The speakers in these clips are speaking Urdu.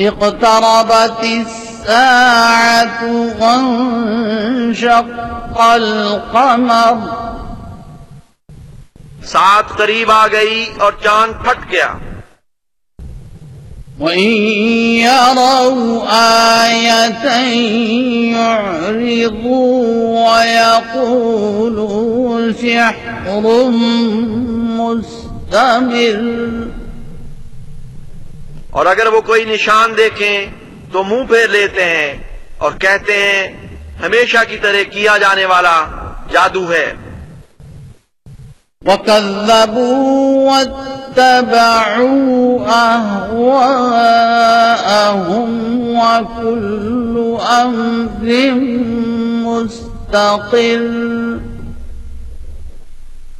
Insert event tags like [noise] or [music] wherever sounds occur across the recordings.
اقتربت الساعة وانشق القمر ساتھ قریب آ گئی اور چاند پھٹ گیا۔ وإن يروا آية يعرضوا ويقولوا سحر مستمر اور اگر وہ کوئی نشان دیکھیں تو منہ پھیر لیتے ہیں اور کہتے ہیں ہمیشہ کی طرح کیا جانے والا جادو ہے۔ وكذبوا واتبعوا أهواءهم وكل أمر مستقل۔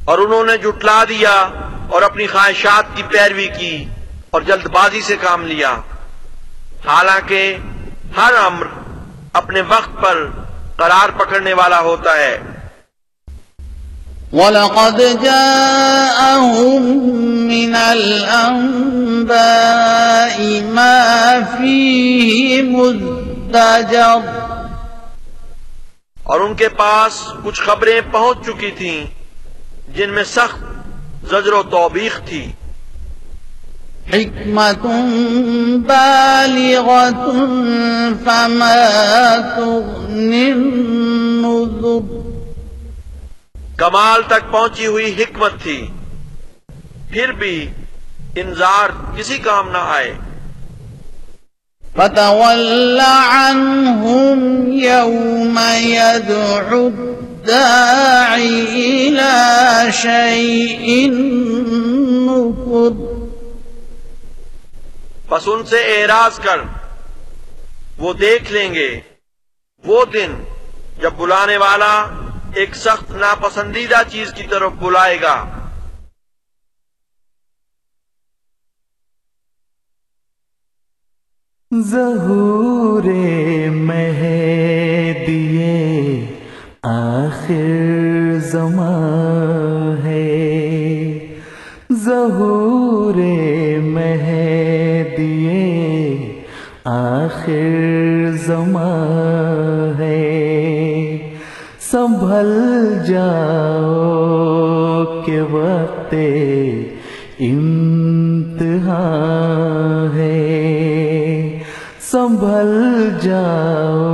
اور انہوں نے جٹلا دیا اور اپنی خواہشات کی پیروی کی۔ اور جلد بازی سے کام لیا۔ حالانکہ ہر امر اپنے وقت پر قرار پکڑنے والا ہوتا ہے۔ ولقد جاءهم من الأنباء ما فيه مزدجر۔ اور ان کے پاس کچھ خبریں پہنچ چکی تھیں جن میں سخت زجر و توبیخ تھی۔ حكمة بالغة فما تغني النذر۔ کمال تک پہنچی ہوئی حکمت تھی۔ پھر بھی انذار کسی کام نہ آئے۔ فتول عنهم يوم يدعو الداعي إلى شيء نكر بس ان سے اعراض کر، وہ دیکھ لیں گے۔ وہ دن جب بلانے والا ایک سخت ناپسندیدہ چیز کی طرف بلائے گا۔ ظہور مہ دیے آخر زمان۔ ظہور مہ دیے آخر زمان ہے۔ سنبھل جاؤ کہ وقت امتحان ہے۔ سنبھل جاؤ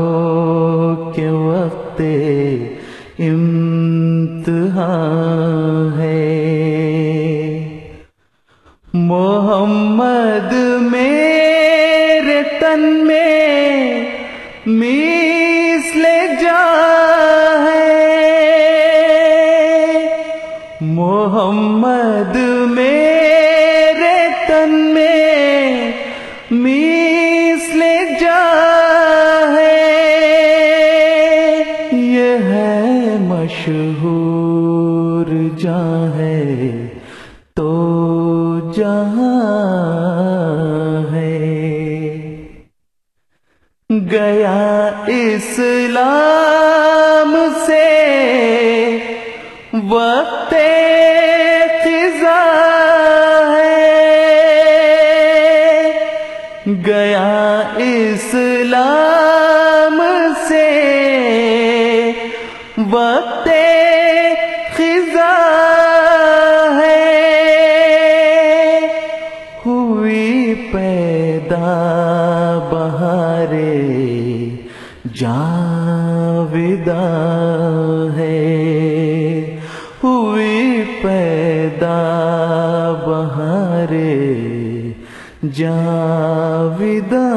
جاویدہ ہے، ہوئی پیدا بہارے۔ جاویدہ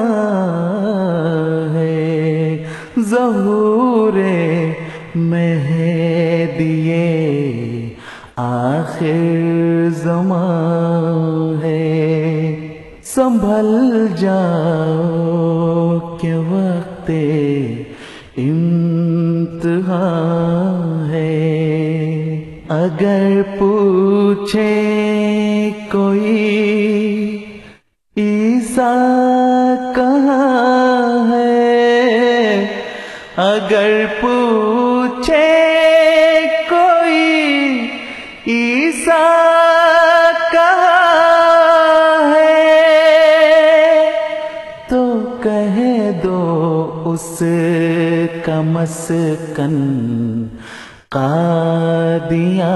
ہے ظہورے ظہور مہدیے۔ آخر زمان ہے۔ سنبھل جاؤ کہ وقت اگر پوچھے کوئی عیسا کہاں ہے؟ اگر پوچھے کوئی عیسا کہاں ہے؟ تو کہہ دو اس کا مسکن۔ قادیاں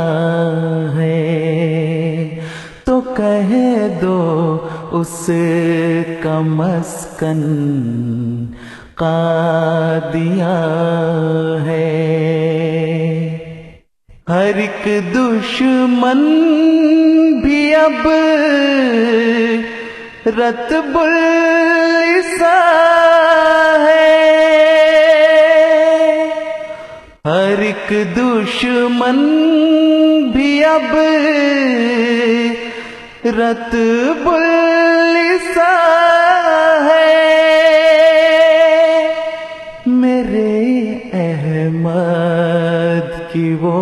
ہے۔ تو کہہ دو اس کا مسکن قادیاں ہے۔ ہر ایک دشمن بھی اب رتب السا ہے۔ ہر ایک دشمن بھی اب رتب السا ہے۔ میرے احمد کی وہ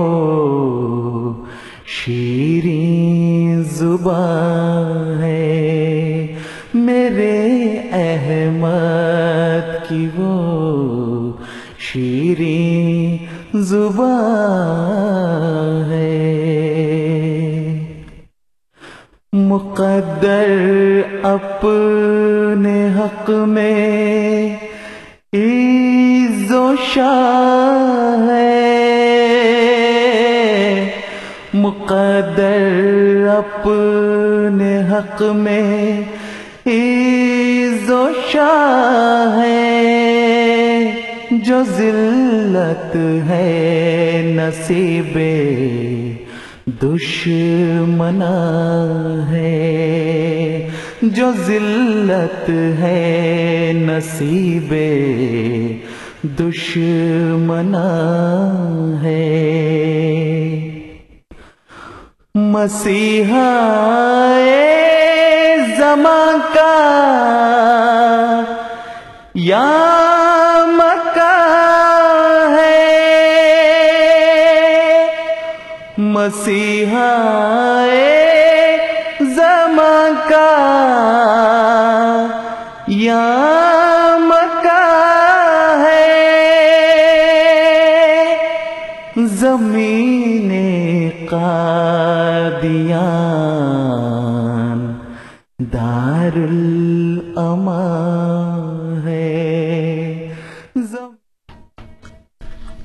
شیریں زبان ہے۔ میرے احمد کی وہ شیریں زبان ہے۔ مقدر اپنے حق میں عز و شاہ ہے۔ مقدر اپنے حق میں عز و شاہ ہے۔ جو ذلت ہے نصیب دشمنا ہے جو ذلت ہے نصیب دشمنا ہے مسیحا زماں کا یا مسیحا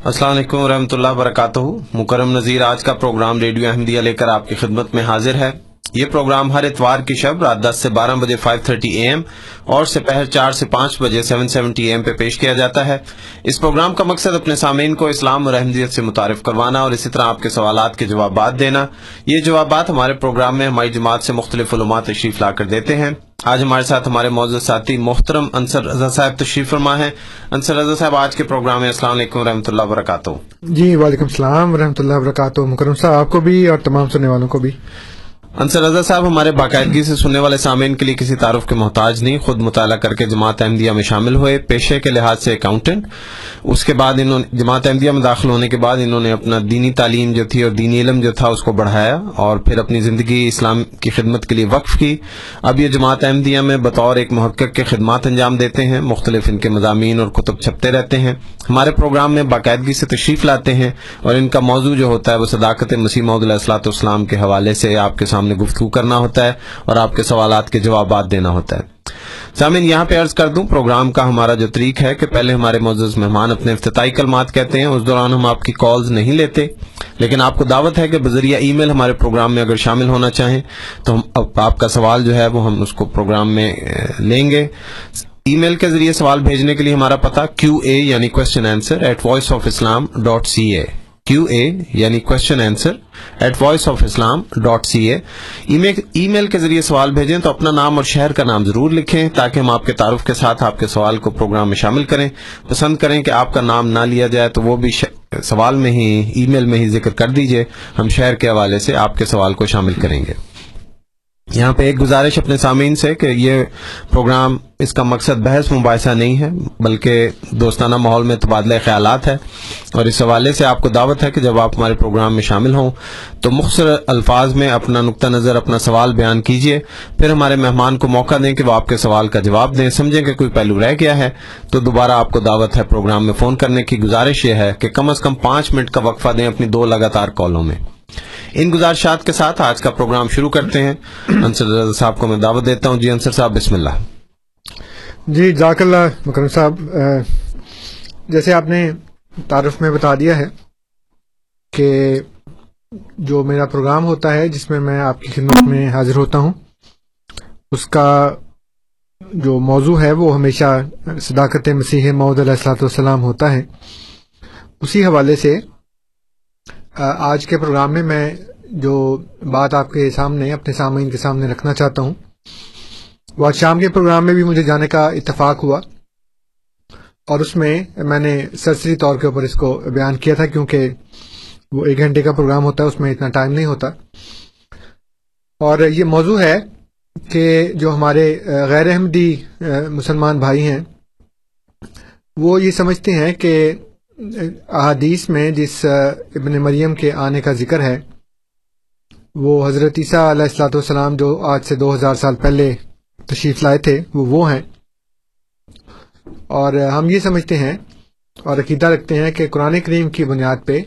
السلام علیکم ورحمۃ اللہ وبرکاتہ۔ مکرم نذیر، آج کا پروگرام ریڈیو احمدیہ لے کر آپ کی خدمت میں حاضر ہے۔ یہ پروگرام ہر اتوار کی شب رات دس سے بارہ بجے فائیو تھرٹی اے ایم اور سپہر چار سے پانچ بجے سیون سیونٹی اے ایم پہ پیش کیا جاتا ہے۔ اس پروگرام کا مقصد اپنے سامعین کو اسلام اور احمدیت سے متعارف کروانا اور اسی طرح آپ کے سوالات کے جوابات دینا۔ یہ جوابات ہمارے پروگرام میں ہماری جماعت سے مختلف علومات تشریف لا کر دیتے ہیں۔ آج ہمارے ساتھ ہمارے موضوع ساتھی محترم انصر رضا صاحب تشریف فرما ہے انصر رضا صاحب، آج کے پروگرام میں السلام علیکم ورحمۃ اللہ وبرکاتہ۔ جی وعلیکم السلام ورحمۃ اللہ وبرکاتہ، مکرم صاحب، آپ کو بھی اور تمام سننے والوں کو بھی۔ انصر رضا صاحب ہمارے باقاعدگی سے سننے والے سامعین کے لیے کسی تعارف کے محتاج نہیں، خود مطالعہ کر کے جماعت احمدیہ میں شامل ہوئے پیشے کے لحاظ سے اکاؤنٹنٹ اس کے بعد انہوں نے جماعت احمدیہ میں داخل ہونے کے بعد انہوں نے اپنا دینی تعلیم جو تھی اور دینی علم جو تھا اس کو بڑھایا اور پھر اپنی زندگی اسلام کی خدمت کے لیے وقف کی۔ اب یہ جماعت احمدیہ میں بطور ایک محقق کے خدمات انجام دیتے ہیں، مختلف ان کے مضامین اور کتب چھپتے رہتے ہیں۔ ہمارے پروگرام میں باقاعدگی سے تشریف لاتے ہیں اور ان کا موضوع جو ہوتا ہے وہ صداقت مسیح محدود علیہ السلاۃ والسلام کے حوالے سے آپ کے سامنے سامنے گفتگو کرنا ہوتا ہے اور آپ کے سوالات کے جوابات دینا ہوتا ہے۔ سامن یہاں پہ عرض کر دوں، پروگرام کا ہمارا جو طریق ہے کہ پہلے ہمارے معزز مہمان اپنے افتتاحی کلمات کہتے ہیں، اس دوران ہم آپ کی کالز نہیں لیتے۔ لیکن آپ کو دعوت ہے کہ بذریعہ ای میل ہمارے پروگرام میں اگر شامل ہونا چاہیں تو ہم آپ کا سوال جو ہے وہ ہم اس کو پروگرام میں لیں گے۔ ای میل کے ذریعے سوال بھیجنے کے لیے ہمارا پتہ کیو اے یعنی question answer at voice of Islam dot C A Q A یعنی question answer at voice of Islam dot C A email کے ذریعے سوال بھیجیں تو اپنا نام اور شہر کا نام ضرور لکھیں تاکہ ہم آپ کے تعارف کے ساتھ آپ کے سوال کو پروگرام میں شامل کریں۔ پسند کریں کہ آپ کا نام نہ لیا جائے تو وہ بھی ش- سوال میں ہی ای میل میں ہی ذکر کر دیجیے۔ ہم شہر کے حوالے سے آپ کے سوال کو شامل کریں گے۔ یہاں پہ ایک گزارش اپنے سامعین سے کہ یہ پروگرام اس کا مقصد بحث مباحثہ نہیں ہے، بلکہ دوستانہ ماحول میں تبادلہ خیالات ہے۔ اور اس حوالے سے آپ کو دعوت ہے کہ جب آپ ہمارے پروگرام میں شامل ہوں تو مختصر الفاظ میں اپنا نقطہ نظر، اپنا سوال بیان کیجیے۔ پھر ہمارے مہمان کو موقع دیں کہ وہ آپ کے سوال کا جواب دیں۔ سمجھیں کہ کوئی پہلو رہ گیا ہے تو دوبارہ آپ کو دعوت ہے پروگرام میں فون کرنے کی۔ گزارش یہ ہے کہ کم از کم پانچ منٹ کا وقفہ دیں اپنی دو لگاتار کالوں میں۔ ان گزارشات کے ساتھ آج کا پروگرام شروع کرتے ہیں۔ انصر رضا صاحب کو میں دعوت دیتا ہوں۔ جی انصر صاحب، بسم اللہ۔ جی جزاک اللہ، مکرم صاحب جیسے آپ نے تعارف میں بتا دیا ہے کہ جو میرا پروگرام ہوتا ہے، جس میں میں آپ کی خدمت میں حاضر ہوتا ہوں، اس کا جو موضوع ہے، وہ ہمیشہ صداقت مسیح معود علیہ السلاۃ والسلام ہوتا ہے۔ اسی حوالے سے آج کے پروگرام میں میں جو بات آپ کے سامنے، اپنے سامعین کے سامنے رکھنا چاہتا ہوں، وہ آج شام کے پروگرام میں بھی مجھے جانے کا اتفاق ہوا اور اس میں میں نے سرسری طور کے اوپر اس کو بیان کیا تھا کیونکہ وہ ایک گھنٹے کا پروگرام ہوتا ہے، اس میں اتنا ٹائم نہیں ہوتا۔ اور یہ موضوع ہے کہ جو ہمارے غیر احمدی مسلمان بھائی ہیں، وہ یہ سمجھتے ہیں کہ احادیث میں جس ابن مریم کے آنے کا ذکر ہے، وہ حضرت عیسیٰ علیہ السلاۃ والسلام جو آج سے دو ہزار سال پہلے تشریف لائے تھے، وہ وہ ہیں۔ اور ہم یہ سمجھتے ہیں اور عقیدہ رکھتے ہیں کہ قرآن کریم کی بنیاد پہ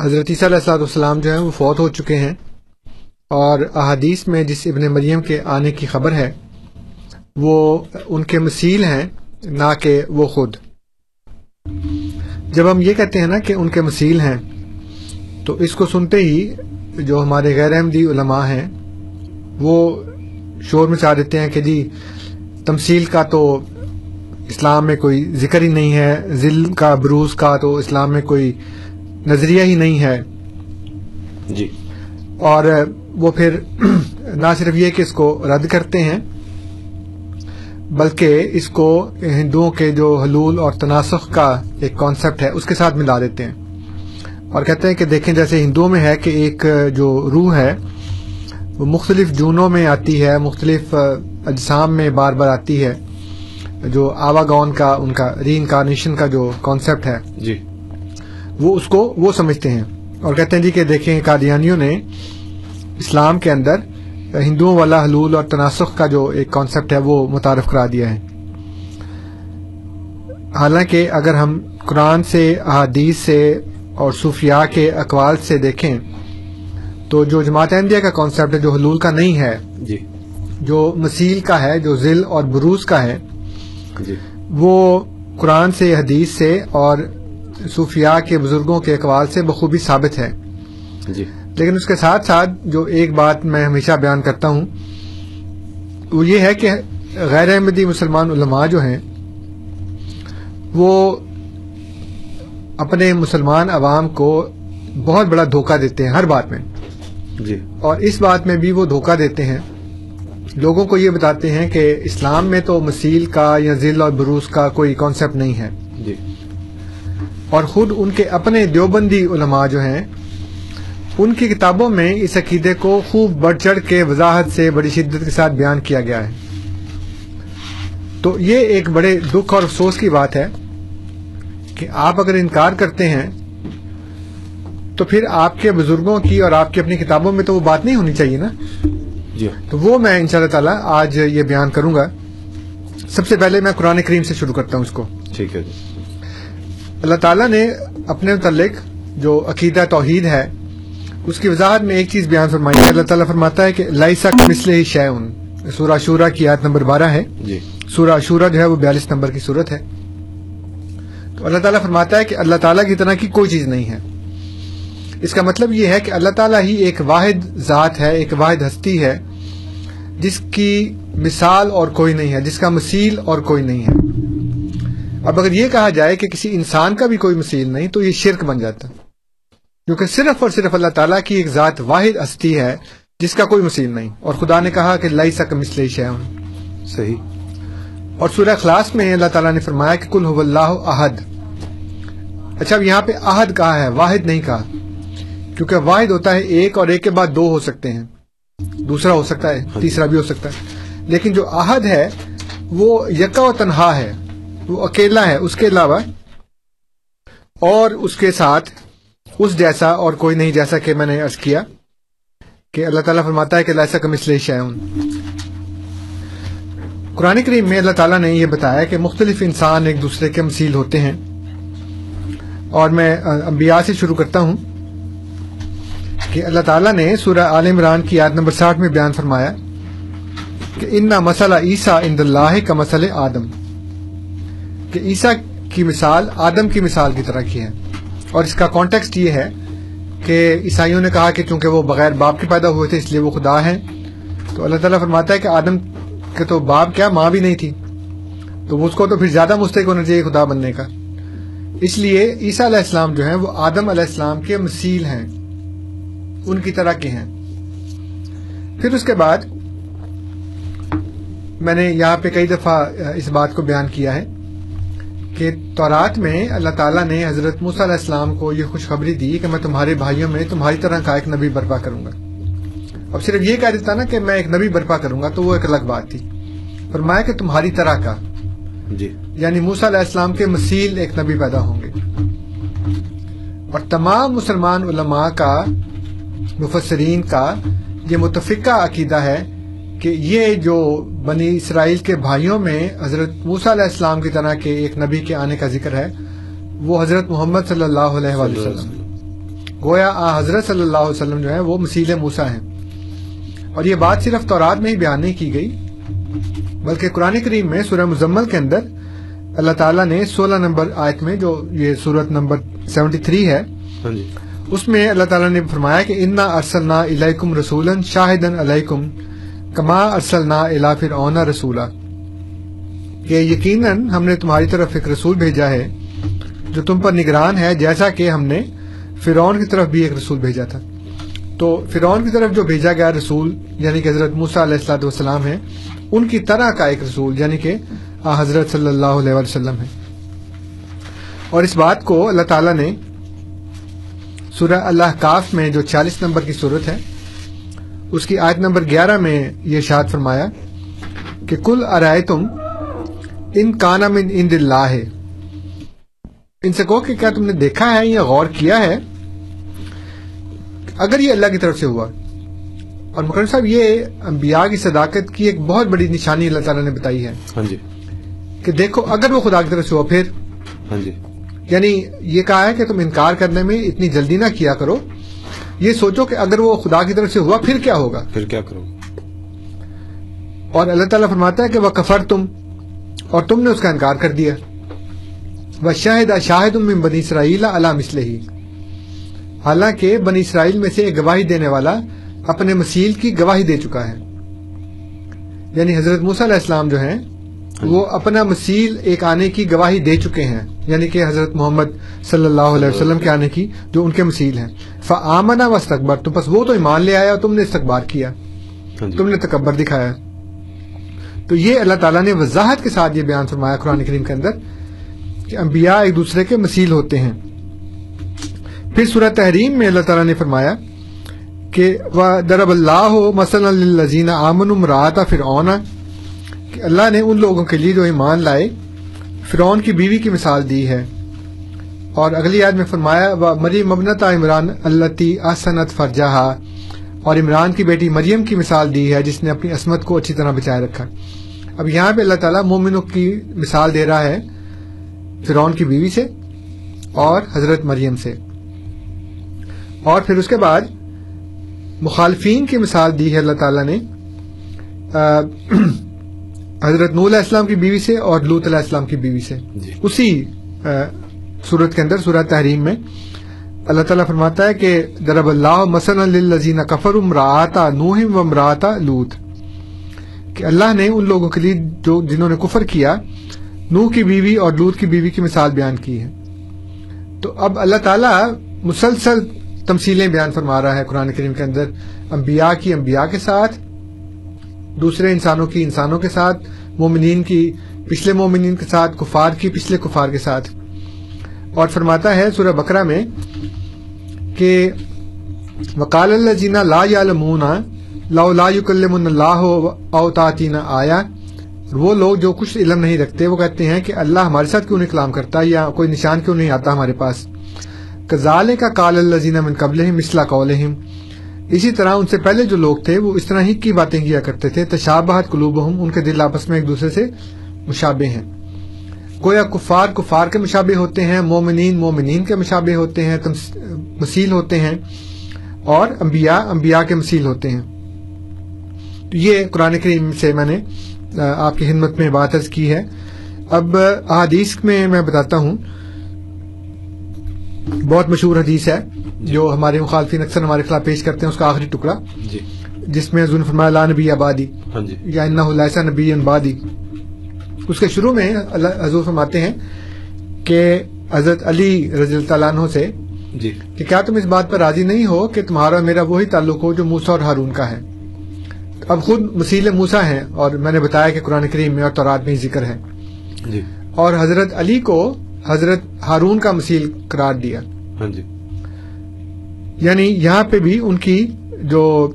حضرت عیسیٰ علیہ السلاۃ والسلام جو ہیں، وہ فوت ہو چکے ہیں۔ اور احادیث میں جس ابن مریم کے آنے کی خبر ہے، وہ ان کے مسیل ہیں، نہ کہ وہ خود۔ جب ہم یہ کہتے ہیں نا کہ ان کے مسیل ہیں تو اس کو سنتے ہی جو ہمارے غیر احمدی علماء ہیں وہ شور مچا دیتے ہیں کہ جی تمثیل کا تو اسلام میں کوئی ذکر ہی نہیں ہے ذل کا بروز کا تو اسلام میں کوئی نظریہ ہی نہیں ہے۔ جی۔ اور وہ پھر [clears throat] نہ صرف یہ کہ اس کو رد کرتے ہیں بلکہ اس کو ہندوؤں کے جو حلول اور تناسخ کا ایک کانسیپٹ ہے اس کے ساتھ ملا دیتے ہیں۔ اور کہتے ہیں کہ دیکھیں جیسے ہندوؤں میں ہے کہ ایک جو روح ہے وہ مختلف جونوں میں آتی ہے مختلف اجسام میں بار بار آتی ہے۔ جو آواگون کا ان کا ری انکارنیشن کا جو کانسیپٹ ہے جی۔ وہ اس کو وہ سمجھتے ہیں۔ اور کہتے ہیں جی کہ دیکھیں قادیانیوں نے اسلام کے اندر ہندوؤں والا حلول اور تناسخ کا جو ایک کانسیپٹ ہے وہ متعارف کرا دیا ہے۔ حالانکہ اگر ہم قرآن سے احادیث سے اور صوفیاء کے اقوال سے دیکھیں تو جو جماعت احمدیہ کا کانسیپٹ ہے جو حلول کا نہیں ہے جی۔ جو مسیل کا ہے جو ذل اور بروز کا ہے جی۔ وہ قرآن سے حدیث سے اور صوفیاء کے بزرگوں کے اقوال سے بخوبی ثابت ہے۔ جی۔ لیکن اس کے ساتھ ساتھ جو ایک بات میں ہمیشہ بیان کرتا ہوں وہ یہ ہے کہ غیر احمدی مسلمان علماء جو ہیں وہ اپنے مسلمان عوام کو بہت بڑا دھوکہ دیتے ہیں ہر بات میں۔ جی۔ اور اس بات میں بھی وہ دھوکہ دیتے ہیں۔ لوگوں کو یہ بتاتے ہیں کہ اسلام میں تو مسیل کا یا ذل اور بروس کا کوئی کانسیپٹ نہیں ہے۔ جی۔ اور خود ان کے اپنے دیوبندی علماء جو ہیں ان کی کتابوں میں اس عقیدے کو خوب بڑھ چڑھ کے وضاحت سے بڑی شدت کے ساتھ بیان کیا گیا ہے۔ تو یہ ایک بڑے دکھ اور افسوس کی بات ہے کہ آپ اگر انکار کرتے ہیں تو پھر آپ کے بزرگوں کی اور آپ کی اپنی کتابوں میں تو وہ بات نہیں ہونی چاہیے نا؟ جی۔ تو وہ میں ان شاء اللہ تعالیٰ آج یہ بیان کروں گا۔ سب سے پہلے میں قرآن کریم سے شروع کرتا ہوں اس کو۔ ٹھیک ہے جی۔ اللہ تعالیٰ نے اپنے متعلق جو عقیدہ توحید ہے اس کی وضاحت میں ایک چیز بیان فرمائی ہے۔ اللہ تعالیٰ فرماتا ہے کہ لائسا مثل ہی شعن سورہ شورہ کی آیت نمبر بارہ ہے۔ جی۔ سورہ شورہ جو ہے وہ بیالیس نمبر کی صورت ہے۔ تو اللہ تعالیٰ فرماتا ہے کہ اللہ تعالیٰ کی طرح کی کوئی چیز نہیں ہے۔ اس کا مطلب یہ ہے کہ اللہ تعالیٰ ہی ایک واحد ذات ہے ایک واحد ہستی ہے جس کی مثال اور کوئی نہیں ہے جس کا مثیل اور کوئی نہیں ہے۔ اب اگر یہ کہا جائے کہ کسی انسان کا بھی کوئی مثیل نہیں تو یہ شرک بن جاتا۔ کیونکہ صرف اور صرف اللہ تعالیٰ کی ایک ذات واحد ہستی ہے جس کا کوئی مثیل نہیں۔ اور خدا نے کہا کہ لائی سک مسلح صحیح۔ اور سورہ اخلاص میں اللہ تعالیٰ نے فرمایا کہ کل اللہ احد۔ اچھا اب یہاں پہ احد کہا ہے واحد نہیں کہا۔ کیونکہ واحد ہوتا ہے ایک اور ایک کے بعد دو ہو سکتے ہیں۔ دوسرا ہو سکتا ہے تیسرا بھی ہو سکتا ہے۔ لیکن جو احد ہے وہ یکا و تنہا ہے۔ وہ اکیلا ہے اس کے علاوہ اور اس کے ساتھ اس جیسا اور کوئی نہیں جیسا کہ میں نے عرض کیا کہ اللہ تعالیٰ فرماتا ہے کہ لائسا کا مسل شعون قرآن کریم میں اللہ تعالیٰ نے یہ بتایا کہ مختلف انسان ایک دوسرے کے مسیل ہوتے ہیں۔ اور میں انبیاء سے شروع کرتا ہوں کہ اللہ تعالیٰ نے سورہ عال عمران کی یاد نمبر ساٹھ میں بیان فرمایا کہ ان نہ مسئلہ عیسیٰ اند اللہ کا مسئلہ آدم۔ کہ عیسیٰ کی مثال آدم کی مثال کی طرح کی ہے۔ اور اس کا کانٹیکسٹ یہ ہے کہ عیسائیوں نے کہا کہ چونکہ وہ بغیر باپ کے پیدا ہوئے تھے، اس لیے وہ خدا ہیں۔ تو اللہ تعالیٰ فرماتا ہے کہ آدم کے تو باپ کیا، ماں بھی نہیں تھی۔ تو اس کو تو پھر زیادہ مستحق ہونا چاہیے خدا بننے کا۔ اس لیے عیسیٰ علیہ السلام جو ہیں، وہ آدم علیہ السلام کے مسیل ہیں۔ ان کی طرح کے ہیں۔ پھر اس کے بعد میں نے یہاں پہ کئی دفعہ اس بات کو بیان کیا ہے۔ کہ تورات میں اللہ تعالیٰ نے حضرت موسیٰ علیہ السلام کو یہ خوشخبری دی کہ میں تمہارے بھائیوں میں تمہاری طرح کا ایک نبی برپا کروں گا۔ اب صرف یہ کہہ دیتا نا کہ میں ایک نبی برپا کروں گا تو وہ ایک الگ بات تھی۔ فرمایا کہ تمہاری طرح کا۔ جی۔ یعنی موسیٰ علیہ السلام کے مسیل ایک نبی پیدا ہوں گے۔ اور تمام مسلمان علماء کا مفسرین کا یہ متفقہ عقیدہ ہے کہ یہ جو بنی اسرائیل کے بھائیوں میں حضرت موسیٰ علیہ السلام کی طرح کے ایک نبی کے آنے کا ذکر ہے وہ حضرت محمد صلی اللہ علیہ وآلہ وسلم۔ گویا آ حضرت صلی اللہ علیہ وسلم جو ہے وہ مسیل موسیٰ ہیں۔ اور یہ بات صرف تورات میں ہی بیان نہیں کی گئی بلکہ قرآن کریم میں سورہ مزمل کے اندر اللہ تعالیٰ نے سولہ نمبر آیت میں جو یہ صورت نمبر سیونٹی تھری ہے ہاں جی۔ اس میں اللہ تعالیٰ نے فرمایا کہ انا ارسلنا علیکم رسول شاہدن علیکم کما ارسلنا الا فرعون رسولا۔ کہ یقیناً ہم نے تمہاری طرف ایک رسول بھیجا ہے جو تم پر نگران ہے، جیسا کہ ہم نے فرعون کی طرف بھی ایک رسول بھیجا تھا۔ تو فرعون کی طرف جو بھیجا گیا رسول یعنی کہ حضرت موسیٰ علیہ السلاۃ والسلام ہے ان کی طرح کا ایک رسول یعنی کہ حضرت صلی اللہ علیہ وسلم ہے اور اس بات کو اللہ تعالیٰ نے سورہ اللہ کاف میں جو چالیس نمبر کی صورت ہے اس کی آیت نمبر گیارہ میں یہ شاد فرمایا کہ کل ارائے تم ان کانا من ان دل ہے ان سے کہو کہ کیا تم نے دیکھا ہے یا غور کیا ہے؟ اگر یہ اللہ کی طرف سے ہوا اور مکرم صاحب یہ انبیاء کی صداقت کی ایک بہت بڑی نشانی اللہ تعالیٰ نے بتائی ہے۔ ہاں جی۔ کہ دیکھو اگر وہ خدا کی طرف سے ہوا پھر ہاں جی۔ یعنی یہ کہا ہے کہ تم انکار کرنے میں اتنی جلدی نہ کیا کرو۔ یہ سوچو کہ اگر وہ خدا کی طرف سے ہوا پھر کیا ہوگا؟ پھر کیا کروں اور اللہ تعالیٰ فرماتا ہے کہ وہ کفر تم اور تم نے اس کا انکار کر دیا۔ وہ شاہد شاہد من بنی اسرائیل اللہ مسلح حالانکہ بنی اسرائیل میں سے ایک گواہی دینے والا اپنے مسیل کی گواہی دے چکا ہے۔ یعنی حضرت موسیٰ علیہ السلام جو ہیں وہ اپنا مسیل ایک آنے کی گواہی دے چکے ہیں یعنی کہ حضرت محمد صلی اللہ علیہ وسلم کے آنے کی جو ان کے مسیل ہیں۔ فآمنا و استقبر تو بس وہ تو ایمان لے آیا تم نے استقبار کیا۔ ہاں جی۔ تم نے تکبر دکھایا۔ تو یہ اللہ تعالیٰ نے وضاحت کے ساتھ یہ بیان فرمایا قرآن کریم کے اندر کہ انبیاء ایک دوسرے کے مسیل ہوتے ہیں۔ پھر سورہ تحریم میں اللہ تعالیٰ نے فرمایا کہ درب اللہ مثلا للذین آمنوا امرأۃ فرعون کہ اللہ نے ان لوگوں کے لیے جو ایمان لائے فرعون کی بیوی کی مثال دی ہے۔ اور اگلی یاد میں فرمایا و مریم مبنت عمران اللہ احسنت فرجہا۔ اور عمران کی بیٹی مریم کی مثال دی ہے جس نے اپنی عصمت کو اچھی طرح بچائے رکھا۔ اب یہاں پہ اللہ تعالیٰ مومنوں کی مثال دے رہا ہے فرعون کی بیوی سے اور حضرت مریم سے۔ اور پھر اس کے بعد مخالفین کی مثال دی ہے اللہ تعالیٰ نے۔ آ, حضرت نور علیہ السلام کی بیوی سے اور لوت علیہ السلام کی بیوی سے۔ جی۔ اسی صورت کے اندر صورت تحریم میں اللہ تعالیٰ فرماتا ہے کہ درب اللہ مثلا للذین کفر امراتا نوہم و امراتا لوت کہ اللہ نے ان لوگوں کے لیے جو جنہوں نے کفر کیا نوح کی بیوی اور لوت کی بیوی کی مثال بیان کی ہے۔ تو اب اللہ تعالیٰ مسلسل تمثیلیں بیان فرما رہا ہے قرآن کریم کے اندر انبیاء کی انبیاء کے ساتھ دوسرے انسانوں کی انسانوں کے ساتھ، مومنین کی پچھلے مومنین کے ساتھ، کفار کی پچھلے کفار کے ساتھ۔ اور فرماتا ہے سورہ بکرا میں کہ وکال اللہ جینا لا یا لا لا یکلم اللہ او آیا وہ لوگ جو کچھ علم نہیں رکھتے، وہ کہتے ہیں کہ اللہ ہمارے ساتھ کیوں نہیں کلام کرتا یا کوئی نشان کیوں نہیں آتا ہمارے پاس؟ کزال کا کال اللہ جینا من قبل مسلا قولہم۔ اسی طرح ان سے پہلے جو لوگ تھے وہ اس طرح ہی کی باتیں کیا کرتے تھے، تشابہت قلوب ان کے دل آپس میں ایک دوسرے سے مشابہ ہیں۔ گویا کفار کفار کے مشابہ ہوتے ہیں، مومنین مومنین کے مشابہ ہوتے ہیں مسیل ہوتے ہیں اور انبیاء انبیاء کے مسیل ہوتے ہیں۔ تو یہ قرآن کریم سے میں نے آپ کی خدمت میں بات عرض کی ہے۔ اب احادیث میں میں بتاتا ہوں۔ بہت مشہور حدیث ہے جو ہمارے مخالفین اکثر ہمارے خلاف پیش کرتے ہیں اس کا آخری ٹکڑا۔ جی۔ جس میں حضور فرمایا لا نبی آبادی ہاں جی۔ یا انہ نبی بادی اس کے شروع میں اللہ حضور فرماتے ہیں کہ حضرت علی رضی اللہ عنہ سے جی۔ کہ کیا تم اس بات پر راضی نہیں ہو کہ تمہارا میرا وہی تعلق ہو جو موسا اور ہارون کا ہے؟ اب خود مسیل موسا ہیں اور میں نے بتایا کہ قرآن کریم میں اور تورات میں ہی ذکر ہے۔ جی۔ اور حضرت علی کو حضرت ہارون کا مسیل قرار دیا۔ ہاں جی۔ یعنی یہاں پہ بھی ان کی جو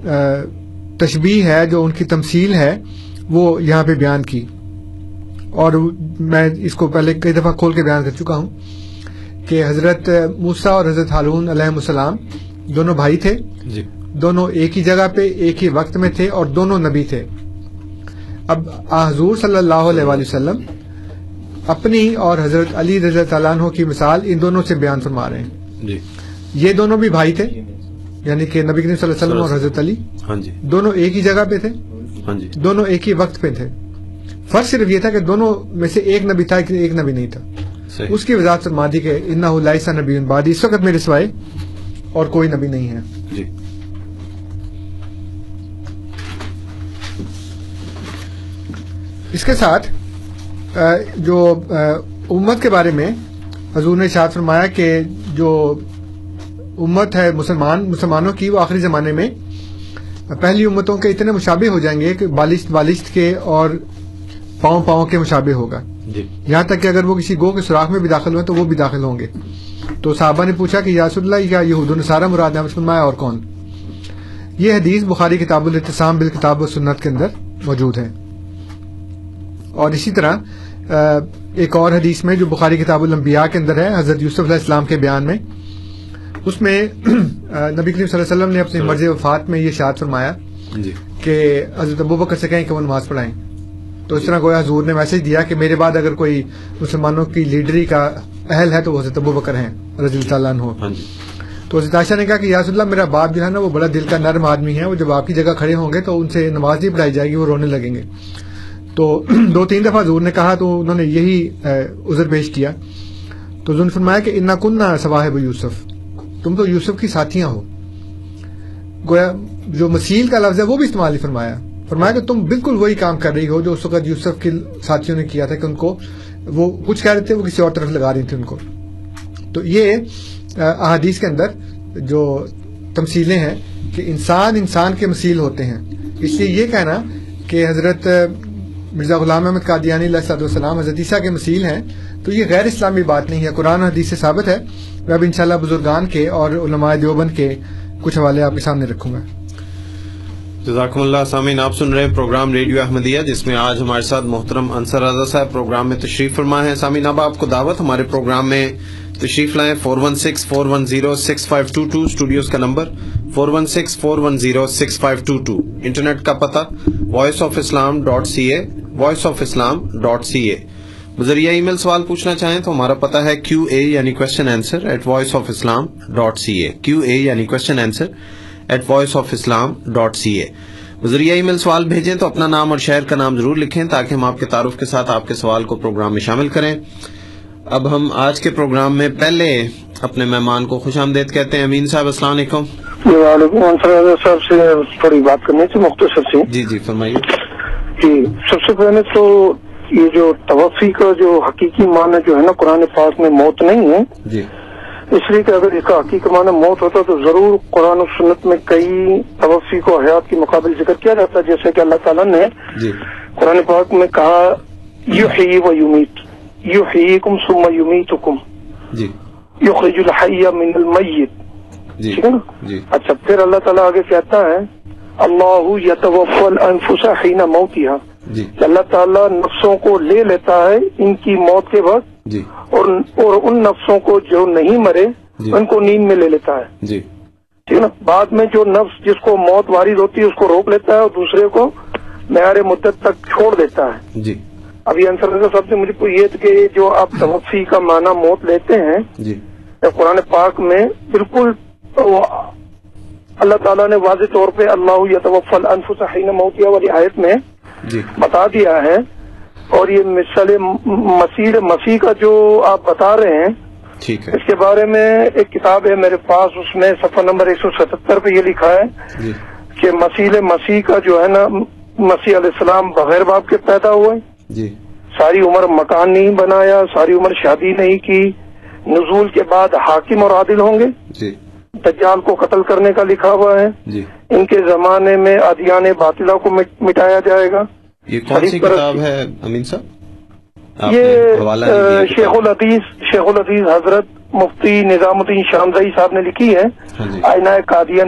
تشبیح ہے جو ان کی تمثیل ہے وہ یہاں پہ بیان کی۔ اور میں اس کو پہلے کئی دفعہ کھول کے بیان کر چکا ہوں کہ حضرت موسا اور حضرت ہارون علیہ السلام دونوں بھائی تھے۔ جی۔ دونوں ایک ہی جگہ پہ ایک ہی وقت میں تھے اور دونوں نبی تھے۔ اب حضور صلی اللہ علیہ وآلہ وسلم اپنی اور حضرت علی رضی تعالیٰ عنہ کی مثال ان دونوں سے بیان فرما رہے ہیں۔ جی۔ یہ دونوں بھی بھائی تھے؟ یعنی کہ نبی کریم صلی اللہ علیہ وسلم اور حضرت علی؟ ہاں جی۔ دونوں ایک ہی جگہ پہ تھے؟ ہاں جی۔ دونوں ایک ہی وقت پہ تھے۔ فرق صرف یہ تھا کہ دونوں میں سے ایک نبی تھا ایک نبی نہیں تھا۔ صحیح۔ اس کی وضاحت فرما دی کہ انا لائسا نبی بادی اس وقت میرے سوائے اور کوئی نبی نہیں ہے۔ جی۔ اس کے ساتھ جو امت کے بارے میں حضور نے شاد فرمایا کہ جو امت ہے مسلمان مسلمانوں کی وہ آخری زمانے میں پہلی امتوں کے اتنے مشابہ ہو جائیں گے کہ بالشت بالشت کے اور پاؤں پاؤں کے مشابہ ہوگا۔ جی۔ یہاں تک کہ اگر وہ کسی گو کے سوراخ میں بھی داخل ہوئے تو وہ بھی داخل ہوں گے۔ تو صحابہ نے پوچھا کہ یاسر اللہ یا یہود النصارہ مراد ہے فرمایا اور کون؟ یہ حدیث بخاری کتاب الاتسام بالکتاب و سنت کے اندر موجود ہے۔ اور اسی طرح ایک اور حدیث میں جو بخاری کتاب الانبیاء کے اندر ہے حضرت یوسف علیہ السلام کے بیان میں اس میں نبی کریم صلی اللہ علیہ وسلم نے اپنی مرض وفات میں یہ شاد فرمایا جی۔ کہ حضرت ابو بکر سے کہیں کہ وہ نماز پڑھائیں۔ تو اس طرح گویا حضور نے میسج دیا کہ میرے بعد اگر کوئی مسلمانوں کی لیڈری کا اہل ہے تو وہ حضرت ابو بکر ہیں رضی اللہ تعالیٰ عنہ۔ ہاں جی۔ تو حضرت عائشہ نے کہا کہ یاس اللہ میرا باپ جو ہے نا وہ بڑا دل کا نرم آدمی ہے وہ جب آپ کی جگہ کھڑے ہوں گے تو ان سے نماز نہیں پڑھائی جائے گی وہ رونے لگیں گے۔ تو [clears throat] دو تین دفعہ حضور نے کہا تو انہوں نے یہی عذر پیش کیا۔ تو حضور نے فرمایا کہ انا کنہ صواحب یوسف۔ تم تو یوسف کی ساتھیاں ہو۔ گویا جو مسیل کا لفظ ہے وہ بھی استعمال فرمایا۔ فرمایا کہ تم بالکل وہی کام کر رہی ہو جو اس وقت یوسف کے ساتھیوں نے کیا تھا کہ ان کو وہ کچھ کہہ رہے تھے، وہ کسی اور طرف لگا رہی تھی ان کو۔ تو یہ احادیث کے اندر جو تمثیلیں ہیں کہ انسان انسان کے مسیل ہوتے ہیں۔ اس لیے یہ کہنا کہ حضرت مرزا غلام احمد قادیانی علیہ صاحب السلام حضرت عیسیٰ کے مسیل ہیں۔ تو یہ غیر اسلامی بات نہیں ہے، قرآن حدیث سے ثابت ہے۔ میں اب انشاءاللہ بزرگان کے اور علماء دیوبند کے کچھ حوالے آپ کے سامنے رکھوں گا۔ جزاکم اللہ، سامعین، آپ سن رہے ہیں پروگرام ریڈیو احمدیہ، جس میں آج ہمارے ساتھ محترم انصر رضا صاحب پروگرام میں تشریف فرما ہے سامعین، اب آپ کو دعوت ہمارے پروگرام میں تشریف لائیں four one six four one zero six five two two studios کا number four one six four one zero six five two two internet کا پتہ voice of Islam dot C A voice of Islam dot C A ذریعہ ای میل سوال پوچھنا چاہیں تو ہمارا پتہ ہے کیو اے یعنی question answer at voice of Islam dot C A Q A یعنی question answer at voice of Islam dot C A ذریعہ ای میل سوال بھیجیں تو اپنا نام اور شہر کا نام ضرور لکھیں تاکہ ہم آپ کے تعارف کے ساتھ آپ کے سوال کو پروگرام میں شامل کریں۔ اب ہم آج کے پروگرام میں پہلے اپنے مہمان کو خوش آمدید کہتے ہیں. امین صاحب السلام علیکم. جی وعلیکم السلام صاحب سے تھوڑی بات کرنی تھی مختصر سی. جی جی فرمائیے. جی سب سے پہلے تو یہ جو توفی کا جو حقیقی معنی جو ہے نا قرآن پاک میں موت نہیں ہے. جی۔ اس لیے کہ اگر اس کا حقیقی معنی موت ہوتا تو ضرور قرآن و سنت میں کئی توفی کو حیات کے مقابل ذکر کیا جاتا ہے جیسے کہ اللہ تعالیٰ نے جی۔ قرآن پاک میں کہا یو ہی و یومیت یو ہی کم سم یومیت حکم جی. یو خرج الحیہ من المیت جی. ٹھیک ہے نا؟ جی. اچھا پھر اللہ تعالیٰ آگے کہتا ہے اللہ یتوفى الانفس حين موتها جی. اللہ تعالیٰ نفسوں کو لے لیتا ہے ان کی موت کے وقت جی. اور اور ان نفسوں کو جو نہیں مرے جی۔ ان کو نیند میں لے لیتا ہے. جی. ٹھیک ہے نا؟ بعد میں جو نفس جس کو موت وارد ہوتی ہے اس کو روک لیتا ہے اور دوسرے کو معیار مدت تک چھوڑ دیتا ہے. جی. ابھی انصر رضا صاحب سے مجھے یہ کہ جو آپ توفی کا معنی موت لیتے ہیں جی۔ قرآن پاک میں بالکل اللہ تعالیٰ نے واضح طور پہ اللہ یتوفل انفس حین موتیا والی آیت میں جی۔ بتا دیا ہے۔ اور یہ مثل مسیح مسیح کا جو آپ بتا رہے ہیں ٹھیک ہے۔ اس کے بارے میں ایک کتاب ہے میرے پاس اس میں صفحہ نمبر ایک سو ستہتر پہ یہ لکھا ہے جی۔ کہ مسیح مسیح کا جو ہے نا مسیح علیہ السلام بغیر باپ کے پیدا ہوئے۔ جی۔ ساری عمر مکان نہیں بنایا ساری عمر شادی نہیں کی۔ نزول کے بعد حاکم اور عادل ہوں گے۔ جی۔ دجال کو قتل کرنے کا لکھا ہوا ہے۔ جی۔ ان کے زمانے میں ادیان باطلہ کو مٹ- مٹایا جائے گا۔ یہ کون سی کتاب ہے امین صاحب؟ نے یہ شیخ۔ العدیز شیخ العدیز حضرت مفتی نظام الدین شامزئی صاحب نے لکھی ہے۔ ہاں جی۔ آئینہ قادیان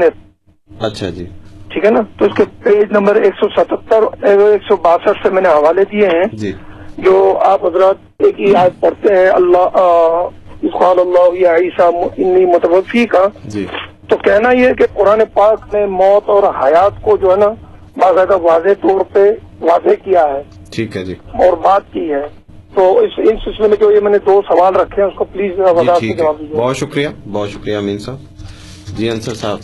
اچھا جی۔ ٹھیک ہے نا؟ تو اس کے پیج نمبر ایک سو ستہتر ایک سو باسٹھ سے میں نے حوالے دیے ہیں۔ جی۔ جو آپ حضرات ایک ہی آیت پڑھتے ہیں اللہ قال اللہ یا عیسیٰ انی متوفی کا جی۔ تو کہنا یہ کہ قرآن پاک نے موت اور حیات کو جو ہے نا باقاعدہ واضح طور پہ واضح کیا ہے۔ ٹھیک ہے جی۔ اور بات کی ہے۔ تو اس ان سلسلے میں جو یہ میں نے دو سوال رکھے ہیں اس کو پلیز جی جواب دیجیے۔ بہت شکریہ بہت شکریہ امین صاحب۔ جی انصر صاحب۔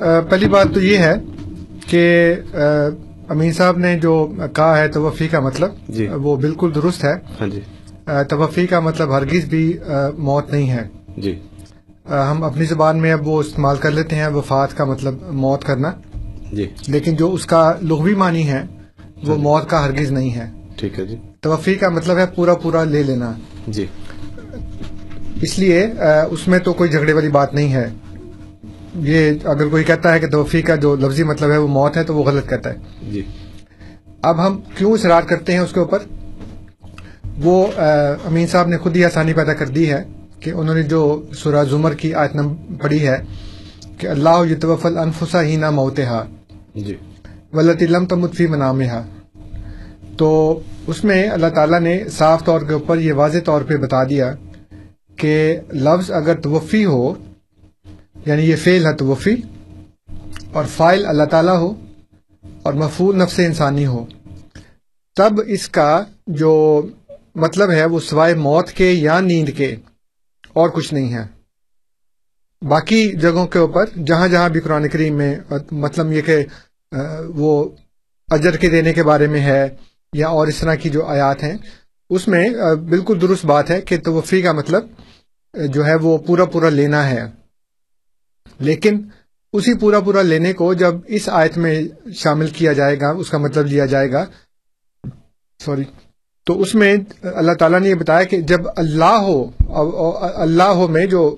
پہلی بات تو یہ ہے کہ امین صاحب نے جو کہا ہے توفی کا مطلب جی۔ وہ بالکل درست ہے۔ ہاں جی۔ توفی کا مطلب ہرگز بھی موت نہیں ہے۔ جی۔ ہم اپنی زبان میں اب وہ استعمال کر لیتے ہیں وفات کا مطلب موت کرنا۔ جی۔ لیکن جو اس کا لغوی معنی ہے وہ موت کا ہرگز نہیں ہے۔ ٹھیک ہے جی۔ توفی کا مطلب ہے پورا پورا لے لینا۔ جی۔ اس لیے اس میں تو کوئی جھگڑے والی بات نہیں ہے۔ یہ اگر کوئی کہتا ہے کہ توفی کا جو لفظی مطلب ہے وہ موت ہے تو وہ غلط کہتا ہے۔ جی۔ اب ہم کیوں اصرار کرتے ہیں اس کے اوپر؟ وہ امین صاحب نے خود ہی آسانی پیدا کر دی ہے کہ انہوں نے جو سورہ زمر کی آیت نمبر پڑھی ہے کہ اللہ یتوف الانفسا ہی نہ موتہا۔ جی۔ ولتی لم تمت فی منامہا۔ تو اس میں اللہ تعالیٰ نے صاف طور کے اوپر یہ واضح طور پہ بتا دیا کہ لفظ اگر توفی ہو یعنی یہ فعل ہے توفی اور فائل اللہ تعالیٰ ہو اور مفول نفس انسانی ہو۔ تب اس کا جو مطلب ہے وہ سوائے موت کے یا نیند کے اور کچھ نہیں ہے۔ باقی جگہوں کے اوپر جہاں جہاں بھی قرآن کریم میں مطلب یہ کہ وہ اجر کے دینے کے بارے میں ہے یا اور اس طرح کی جو آیات ہیں، اس میں بالکل درست بات ہے کہ توفی کا مطلب جو ہے وہ پورا پورا لینا ہے۔ لیکن اسی پورا پورا لینے کو جب اس آیت میں شامل کیا جائے گا، اس کا مطلب لیا جائے گا۔ سوری تو اس میں اللہ تعالیٰ نے یہ بتایا کہ جب اللہ ہو اللہ ہو میں جو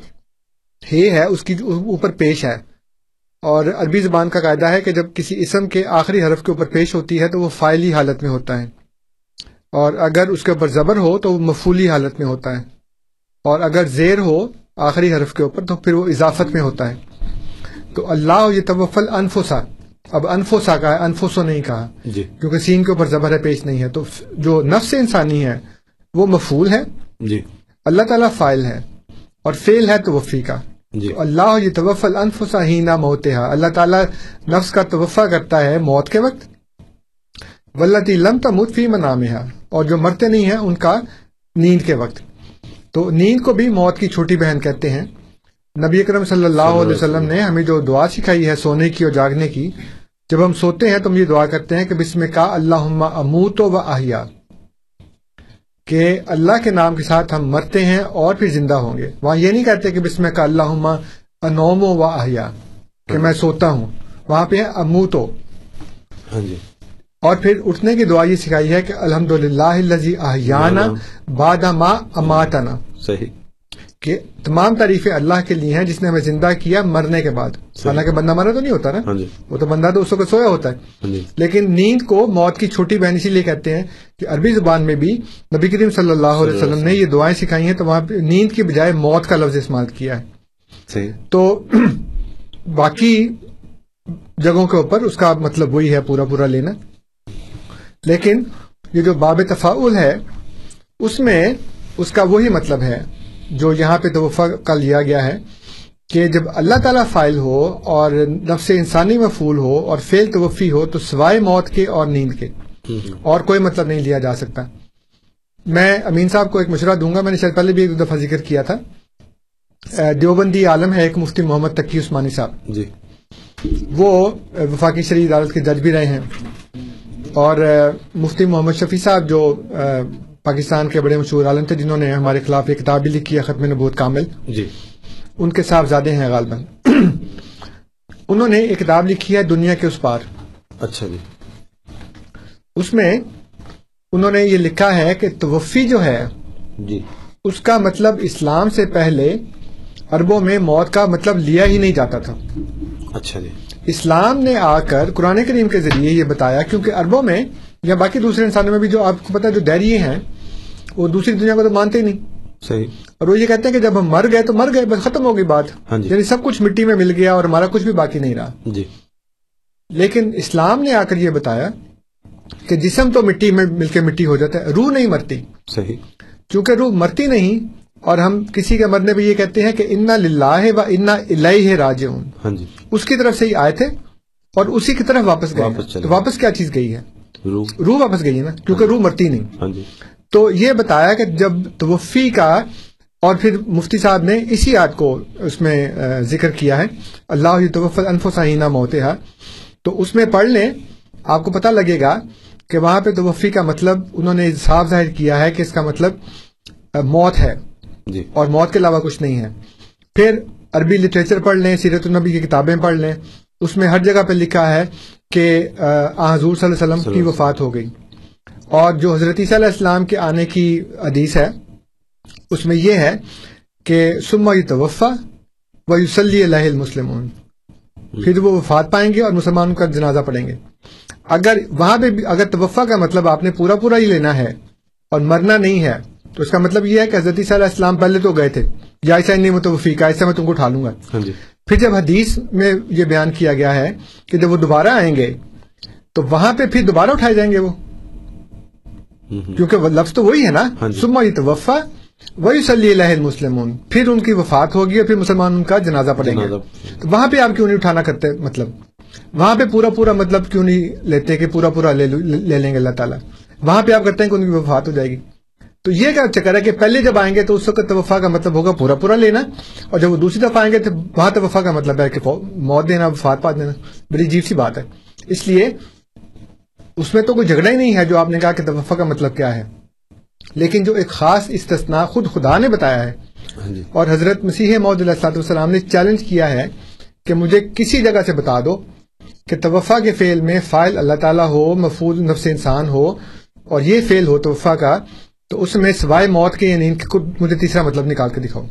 ہے ہے، اس کی اوپر پیش ہے۔ اور عربی زبان کا قاعدہ ہے کہ جب کسی اسم کے آخری حرف کے اوپر پیش ہوتی ہے تو وہ فائلی حالت میں ہوتا ہے۔ اور اگر اس کے اوپر زبر ہو تو وہ مفولی حالت میں ہوتا ہے۔ اور اگر زیر ہو آخری حرف کے اوپر تو پھر وہ اضافت میں ہوتا ہے۔ تو اللہ یہ توفل انفسا اب انفسا کا ہے انفسو نہیں کہا۔ جی۔ کیونکہ سین کے اوپر زبر ہے پیش نہیں ہے۔ تو جو نفس انسانی ہے وہ مفول ہے۔ جی۔ اللہ تعالیٰ فائل ہے اور فیل ہے توفی کا۔ جی۔ تو اللہ یہ توفل انفسا ہی نہ موتہا۔ اللہ تعالیٰ نفس کا توفع کرتا ہے موت کے وقت۔ ولتی لم تمت فی منامہا۔ اور جو مرتے نہیں ہیں ان کا نیند کے وقت۔ تو نیند کو بھی موت کی چھوٹی بہن کہتے ہیں۔ نبی اکرم صلی اللہ علیہ وسلم نے ہمیں جو دعا سکھائی ہے سونے کی اور جاگنے کی جب ہم سوتے ہیں تو ہم یہ دعا کرتے ہیں کہ بسم کا اللہ اموت و احیا کہ اللہ کے نام کے ساتھ ہم مرتے ہیں اور پھر زندہ ہوں گے۔ وہاں یہ نہیں کہتے کہ بسم کا اللہ انوم و احیا کہ میں سوتا ہوں۔ وہاں پہ ہے اموتو۔ ہاں جی۔ اور پھر اٹھنے کی دعا یہ سکھائی ہے کہ الحمد للہ باد ما اماتنا. صحیح. کہ تمام تعریفیں اللہ کے لیے ہیں جس نے ہمیں زندہ کیا مرنے کے بعد. حالانکہ بندہ مرا تو نہیں ہوتا نا؟ ہاں جی. وہ تو بندہ تو اس وقت سویا ہوتا ہے. ہاں جی. لیکن نیند کو موت کی چھوٹی بہن اسی لیے کہتے ہیں کہ عربی زبان میں بھی نبی کریم صلی اللہ علیہ وسلم نے یہ دعائیں سکھائی ہیں تو وہاں پہ نیند کی بجائے موت کا لفظ استعمال کیا ہے. تو [clears throat] باقی جگہوں کے اوپر اس کا مطلب وہی ہے پورا پورا لینا. لیکن یہ جو باب تفاعل ہے اس میں اس کا وہی مطلب ہے جو یہاں پہ توفع کا لیا گیا ہے کہ جب اللہ تعالیٰ فائل ہو اور نفس انسانی مفول ہو اور فیل توفی ہو تو سوائے موت کے اور نیند کے اور کوئی مطلب نہیں لیا جا سکتا۔ میں امین صاحب کو ایک مشورہ دوں گا میں نے شاید پہلے بھی ایک دفعہ ذکر کیا تھا۔ دیوبندی عالم ہے ایک مفتی محمد تقی عثمانی صاحب۔ جی۔ وہ وفاقی شرعی عدالت کے جج بھی رہے ہیں۔ اور مفتی محمد شفیع صاحب جو پاکستان کے بڑے مشہور عالم تھے جنہوں نے ہمارے خلاف ایک کتاب بھی لکھی ہے ختم نبوت کامل۔ جی۔ ان کے صاحبزادے ہیں غالباً۔ انہوں نے ایک کتاب لکھی ہے دنیا کے اس پار۔ اچھا جی۔ اس میں انہوں نے یہ لکھا ہے کہ توفی جو ہے جی۔ اس کا مطلب اسلام سے پہلے عربوں میں موت کا مطلب لیا ہی نہیں جاتا تھا۔ اچھا جی۔ اسلام نے آ کر قرآن کریم کے ذریعے یہ بتایا کیونکہ عربوں میں یا باقی دوسرے انسانوں میں بھی جو آپ کو پتا جو ڈیری ہیں وہ دوسری دنیا کو تو مانتے ہی نہیں۔ صحیح۔ اور وہ یہ کہتے ہیں کہ جب ہم مر گئے تو مر گئے بس ختم ہو گئی بات۔ ہاں جی۔ یعنی سب کچھ مٹی میں مل گیا اور ہمارا کچھ بھی باقی نہیں رہا۔ جی۔ لیکن اسلام نے آ کر یہ بتایا کہ جسم تو مٹی میں مل کے مٹی ہو جاتا ہے روح نہیں مرتی۔ صحیح۔ چونکہ روح مرتی نہیں اور ہم کسی کے مرنے پہ یہ کہتے ہیں کہ انا للہ و انا الیہ راجعون۔ ہاں جی۔ اس کی طرف سے ہی آئے تھے اور اسی کی طرف واپس گئے واپس تو واپس کیا چیز گئی ہے؟ روح۔ روح واپس گئی ہے نا؟ کیونکہ روح مرتی نہیں۔ ہاں جی۔ تو یہ بتایا کہ جب توفی کا اور پھر مفتی صاحب نے اسی آیت کو اس میں ذکر کیا ہے۔ اللہ توف انفسینہ موتحا تو اس میں پڑھ لیں آپ کو پتہ لگے گا کہ وہاں پہ توفی کا مطلب انہوں نے صاف ظاہر کیا ہے کہ اس کا مطلب موت ہے۔ جی۔ اور موت کے علاوہ کچھ نہیں ہے۔ پھر عربی لٹریچر پڑھ لیں سیرت النبی کی کتابیں پڑھ لیں۔ اس میں ہر جگہ پہ لکھا ہے کہ حضور صلی اللہ علیہ وسلم کی وفات ہو گئی۔ اور جو حضرت عیسیٰ علیہ السلام کے آنے کی حدیث ہے اس میں یہ ہے کہ سما توفا و یوسلی اللہ المسلمون پھر وہ وفات پائیں گے اور مسلمانوں کا جنازہ پڑھیں گے۔ اگر وہاں پہ اگر توفا کا مطلب آپ نے پورا پورا ہی لینا ہے اور مرنا نہیں ہے تو اس کا مطلب یہ ہے کہ حضرت عیسیٰ علیہ السلام پہلے تو گئے تھے۔ یا ایسا نہیں متوفی کا ایسا میں تم کو اٹھا لوں گا۔ ہاں جی۔ پھر جب حدیث میں یہ بیان کیا گیا ہے کہ جب وہ دوبارہ آئیں گے تو وہاں پہ پھر دوبارہ اٹھائے جائیں گے وہ۔ کیونکہ لفظ تو وہی ہے نا۔ ہاں جی۔ سما توفا وہی صلی اللہ المسلمون۔ پھر ان کی وفات ہوگی اور پھر مسلمان ان کا جنازہ پڑھیں گے۔ تو وہاں پہ آپ کیوں نہیں اٹھانا کرتے؟ مطلب وہاں پہ پورا پورا مطلب کیوں نہیں لیتے کہ پورا پورا لے لیں گے اللہ تعالیٰ؟ وہاں پہ آپ کرتے ہیں کہ ان کی وفات ہو جائے گی۔ تو یہ کیا چکر ہے کہ پہلے جب آئیں گے تو اس وقت توفا کا مطلب ہوگا پورا پورا لینا اور جب وہ دوسری دفعہ آئیں گے تو وہاں توفا کا مطلب ہے کہ موت دینا وفات پا دینا بڑی عجیب سی بات ہے۔ اس لیے اس میں تو کوئی جھگڑا ہی نہیں ہے جو آپ نے کہا کہ توفا کا مطلب کیا ہے۔ لیکن جو ایک خاص استثناء خود خدا نے بتایا ہے ہاں جی۔ اور حضرت مسیح محدود علیہ السلاۃ والسلام نے چیلنج کیا ہے کہ مجھے کسی جگہ سے بتا دو کہ توفع کے فعل میں فائل اللہ تعالیٰ ہو مفول نفس انسان ہو اور یہ فعل ہو توفع کا تو اس میں سوائے موت کے یا نیند کے خود مجھے تیسرا مطلب نکال کے دکھاؤ۔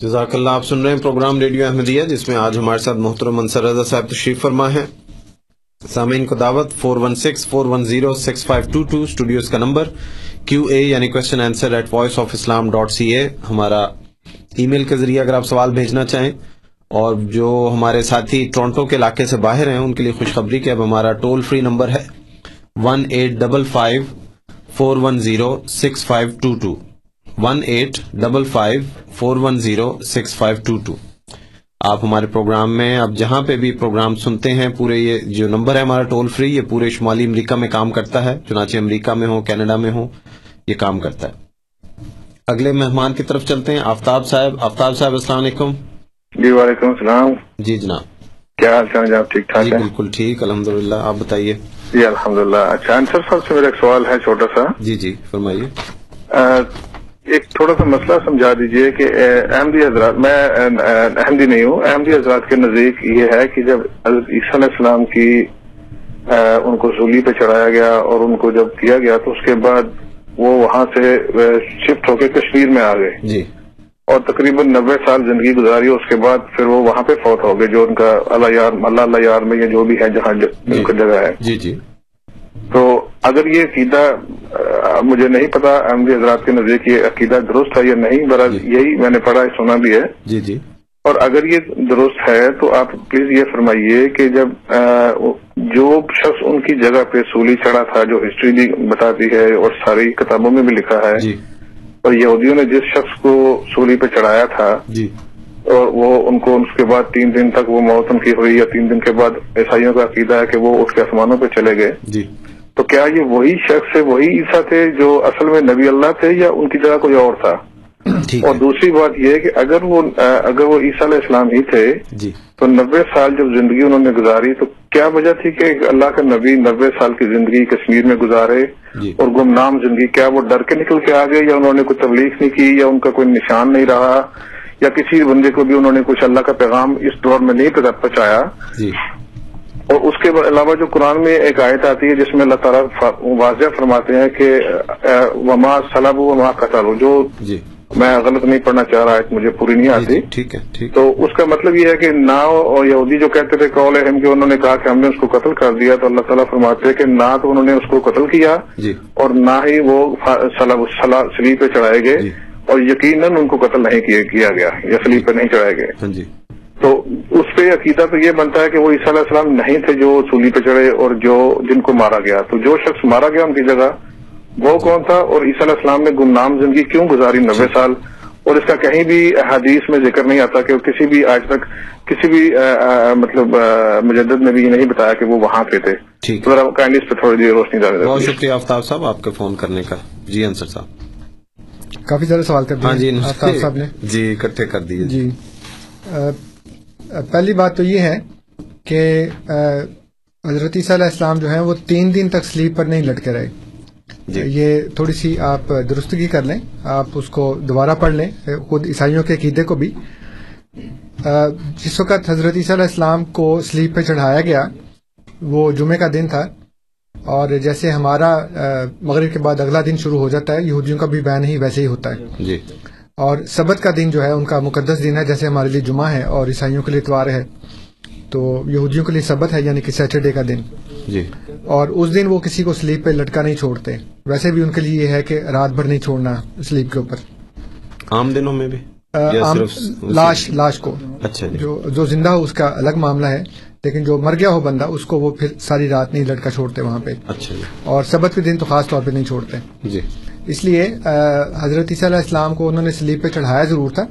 جزاک اللہ، آپ سن رہے ہیں پروگرام ریڈیو احمدیہ، جس میں آج ہمارے ساتھ محترم منصر رضا صاحب تشریف فرما ہے سامعین کو دعوت four one six four one zero six five two two studios کا نمبر کیو اے یعنی question answer at voice of Islam dot C A ہمارا ای میل کے ذریعے اگر آپ سوال بھیجنا چاہیں۔ اور جو ہمارے ساتھی ٹورنٹو کے علاقے سے باہر ہیں، ان کے لیے خوشخبری کہ اب ہمارا ٹول فری نمبر ہے۔ One eight double five four one zero six five two two one eight double five four one zero six five two two آپ ہمارے پروگرام میں اب جہاں پہ بھی پروگرام سنتے ہیں پورے یہ جو نمبر ہے ہمارا ٹول فری یہ پورے شمالی امریکہ میں کام کرتا ہے۔ چنانچہ امریکہ میں ہو کینیڈا میں ہو یہ کام کرتا ہے۔ اگلے مہمان کی طرف چلتے ہیں۔ آفتاب صاحب آفتاب صاحب السلام علیکم۔ جی وعلیکم السلام۔ جی جناب۔ کیا حال چال ٹھیک ٹھاک جی بالکل ٹھیک الحمدللہ آپ بتائیے۔ جی الحمدللہ۔ اچھا انصر صاحب سے میرا ایک سوال ہے چھوٹا سا۔ جی جی فرمائیے۔ ایک تھوڑا سا مسئلہ سمجھا دیجیے کہ احمدی حضرات میں احمدی نہیں ہوں احمدی حضرات کے نزدیک یہ ہے کہ جب عیسیٰ علیہ السلام کی ان کو سولی پہ چڑھایا گیا اور ان کو جب کیا گیا تو اس کے بعد وہ وہاں سے شفٹ ہو کے کشمیر میں آ گئے۔ جی۔ اور تقریباً نبے سال زندگی گزاری اس کے بعد پھر وہ وہاں پہ فوت ہو گئے جو ان کا اللہ یار اللہ اللہ یار میں یہ جو بھی ہے جہاں ج- ان کا جگہ ہے۔ جی جی۔ تو اگر یہ عقیدہ مجھے نہیں پتا احمدی حضرات کے نزدیک یہ عقیدہ درست ہے یا نہیں برحال جی۔ یہی میں نے پڑھا ہے سنا بھی ہے۔ جی جی۔ اور اگر یہ درست ہے تو آپ پلیز یہ فرمائیے کہ جب جو شخص ان کی جگہ پہ سولی چڑھا تھا جو ہسٹری بھی بتاتی ہے اور ساری کتابوں میں بھی لکھا ہے جی۔ اور یہودیوں نے جس شخص کو سولی پہ چڑھایا تھا جی۔ اور وہ ان کو اس کے بعد تین دن تک وہ موت ان کی ہوئی یا تین دن کے بعد عیسائیوں کا عقیدہ ہے کہ وہ اٹھ کے آسمانوں پہ چلے گئے۔ جی۔ تو کیا یہ وہی شخص ہے وہی عیسیٰ تھے جو اصل میں نبی اللہ تھے یا ان کی جگہ کوئی اور تھا؟ اور دوسری بات یہ ہے کہ اگر وہ اگر وہ عیسیٰ علیہ السلام ہی تھے جی۔ تو نبے سال جب زندگی انہوں نے گزاری تو کیا وجہ تھی کہ اللہ کا نبی نبے سال کی زندگی کشمیر میں گزارے جی۔ اور گمنام زندگی کیا وہ ڈر کے نکل کے آ گئے یا انہوں نے کوئی تبلیغ نہیں کی یا ان کا کوئی نشان نہیں رہا یا کسی بندے کو بھی انہوں نے کچھ اللہ کا پیغام اس دور میں نہیں پہنچا- پہنچایا؟ جی۔ اور اس کے علاوہ جو قرآن میں ایک آیت آتی ہے جس میں اللہ تعالیٰ واضح فرماتے ہیں کہ وما صلب وما قتل جو جی۔ میں غلط نہیں پڑھنا چاہ رہا ہے مجھے پوری نہیں جی آتی جی ٹھیک ہے تو اس کا مطلب یہ ہے کہ نہ اور یہودی جو کہتے تھے قول اہم کہ انہوں نے کہا کہ ہم نے اس کو قتل کر دیا تو اللہ تعالیٰ فرماتے ہیں کہ نہ تو انہوں نے اس کو قتل کیا جی۔ اور نہ ہی وہ سلیب پہ چڑھائے جی۔ گئے اور یقیناً ان کو قتل نہیں کیا گیا یا سلیب پہ نہیں چڑھائے گئے۔ ہاں جی۔ تو اس پہ عقیدہ تو یہ بنتا ہے کہ وہ عیسیٰ علیہ السلام نہیں تھے جو سولی پہ چڑھے اور جو جن کو مارا گیا۔ تو جو شخص مارا گیا ان کی جگہ وہ کون تھا اور عیسیٰ علیہ السلام نے گمنام زندگی کیوں گزاری نبے سال؟ اور اس کا کہیں بھی حدیث میں ذکر نہیں آتا کہ کسی بھی آج تک کسی بھی مطلب مجدد نے بھی یہ نہیں بتایا کہ وہ وہاں پہ تھے۔ ذرا کائنڈلی اس پہ تھوڑی دیر روشنی ڈال دیں بہت شکریہ آفتاب صاحب آپ کے فون کرنے کا۔ جی انصر صاحب۔ کافی زیادہ سوال کر ہاں جی دیے آفتاب صاحب نے۔ جی اکٹھے کر دیجیے جی۔ پہلی بات تو یہ ہے کہ حضرت عیسیٰ علیہ السلام جو ہیں وہ تین دن تک سلیپ پر نہیں لٹکے رہے۔ جی یہ تھوڑی سی آپ درستگی کر لیں۔ آپ اس کو دوبارہ پڑھ لیں خود عیسائیوں کے عقیدے کو بھی۔ جس وقت حضرت عیسیٰ علیہ السلام کو سلیپ پہ چڑھایا گیا وہ جمعے کا دن تھا۔ اور جیسے ہمارا مغرب کے بعد اگلا دن شروع ہو جاتا ہے یہودیوں کا بھی بیان ہی ویسے ہی ہوتا ہے۔ جی۔ اور سبت کا دن جو ہے ان کا مقدس دن ہے جیسے ہمارے لیے جمعہ ہے اور عیسائیوں کے لیے اتوار ہے۔ تو یہودیوں کے لیے سبت ہے یعنی کہ سیٹرڈے کا دن۔ جی۔ اور اس دن وہ کسی کو سلیپ پہ لٹکا نہیں چھوڑتے۔ ویسے بھی ان کے لیے یہ ہے کہ رات بھر نہیں چھوڑنا سلیپ کے اوپر۔ عام دنوں میں بھی؟ صرف لاش لاش کو۔ اچھا جی۔ جو جو زندہ ہو اس کا الگ معاملہ ہے لیکن جو مر گیا ہو بندہ اس کو وہ پھر ساری رات نہیں لٹکا چھوڑتے وہاں پہ۔ اچھا جی۔ اور سبت کے دن تو خاص طور پہ نہیں چھوڑتے۔ جی۔ اس لیے حضرت عیسیٰ علیہ السلام کو انہوں نے سلیپ پہ چڑھایا ضرور تھا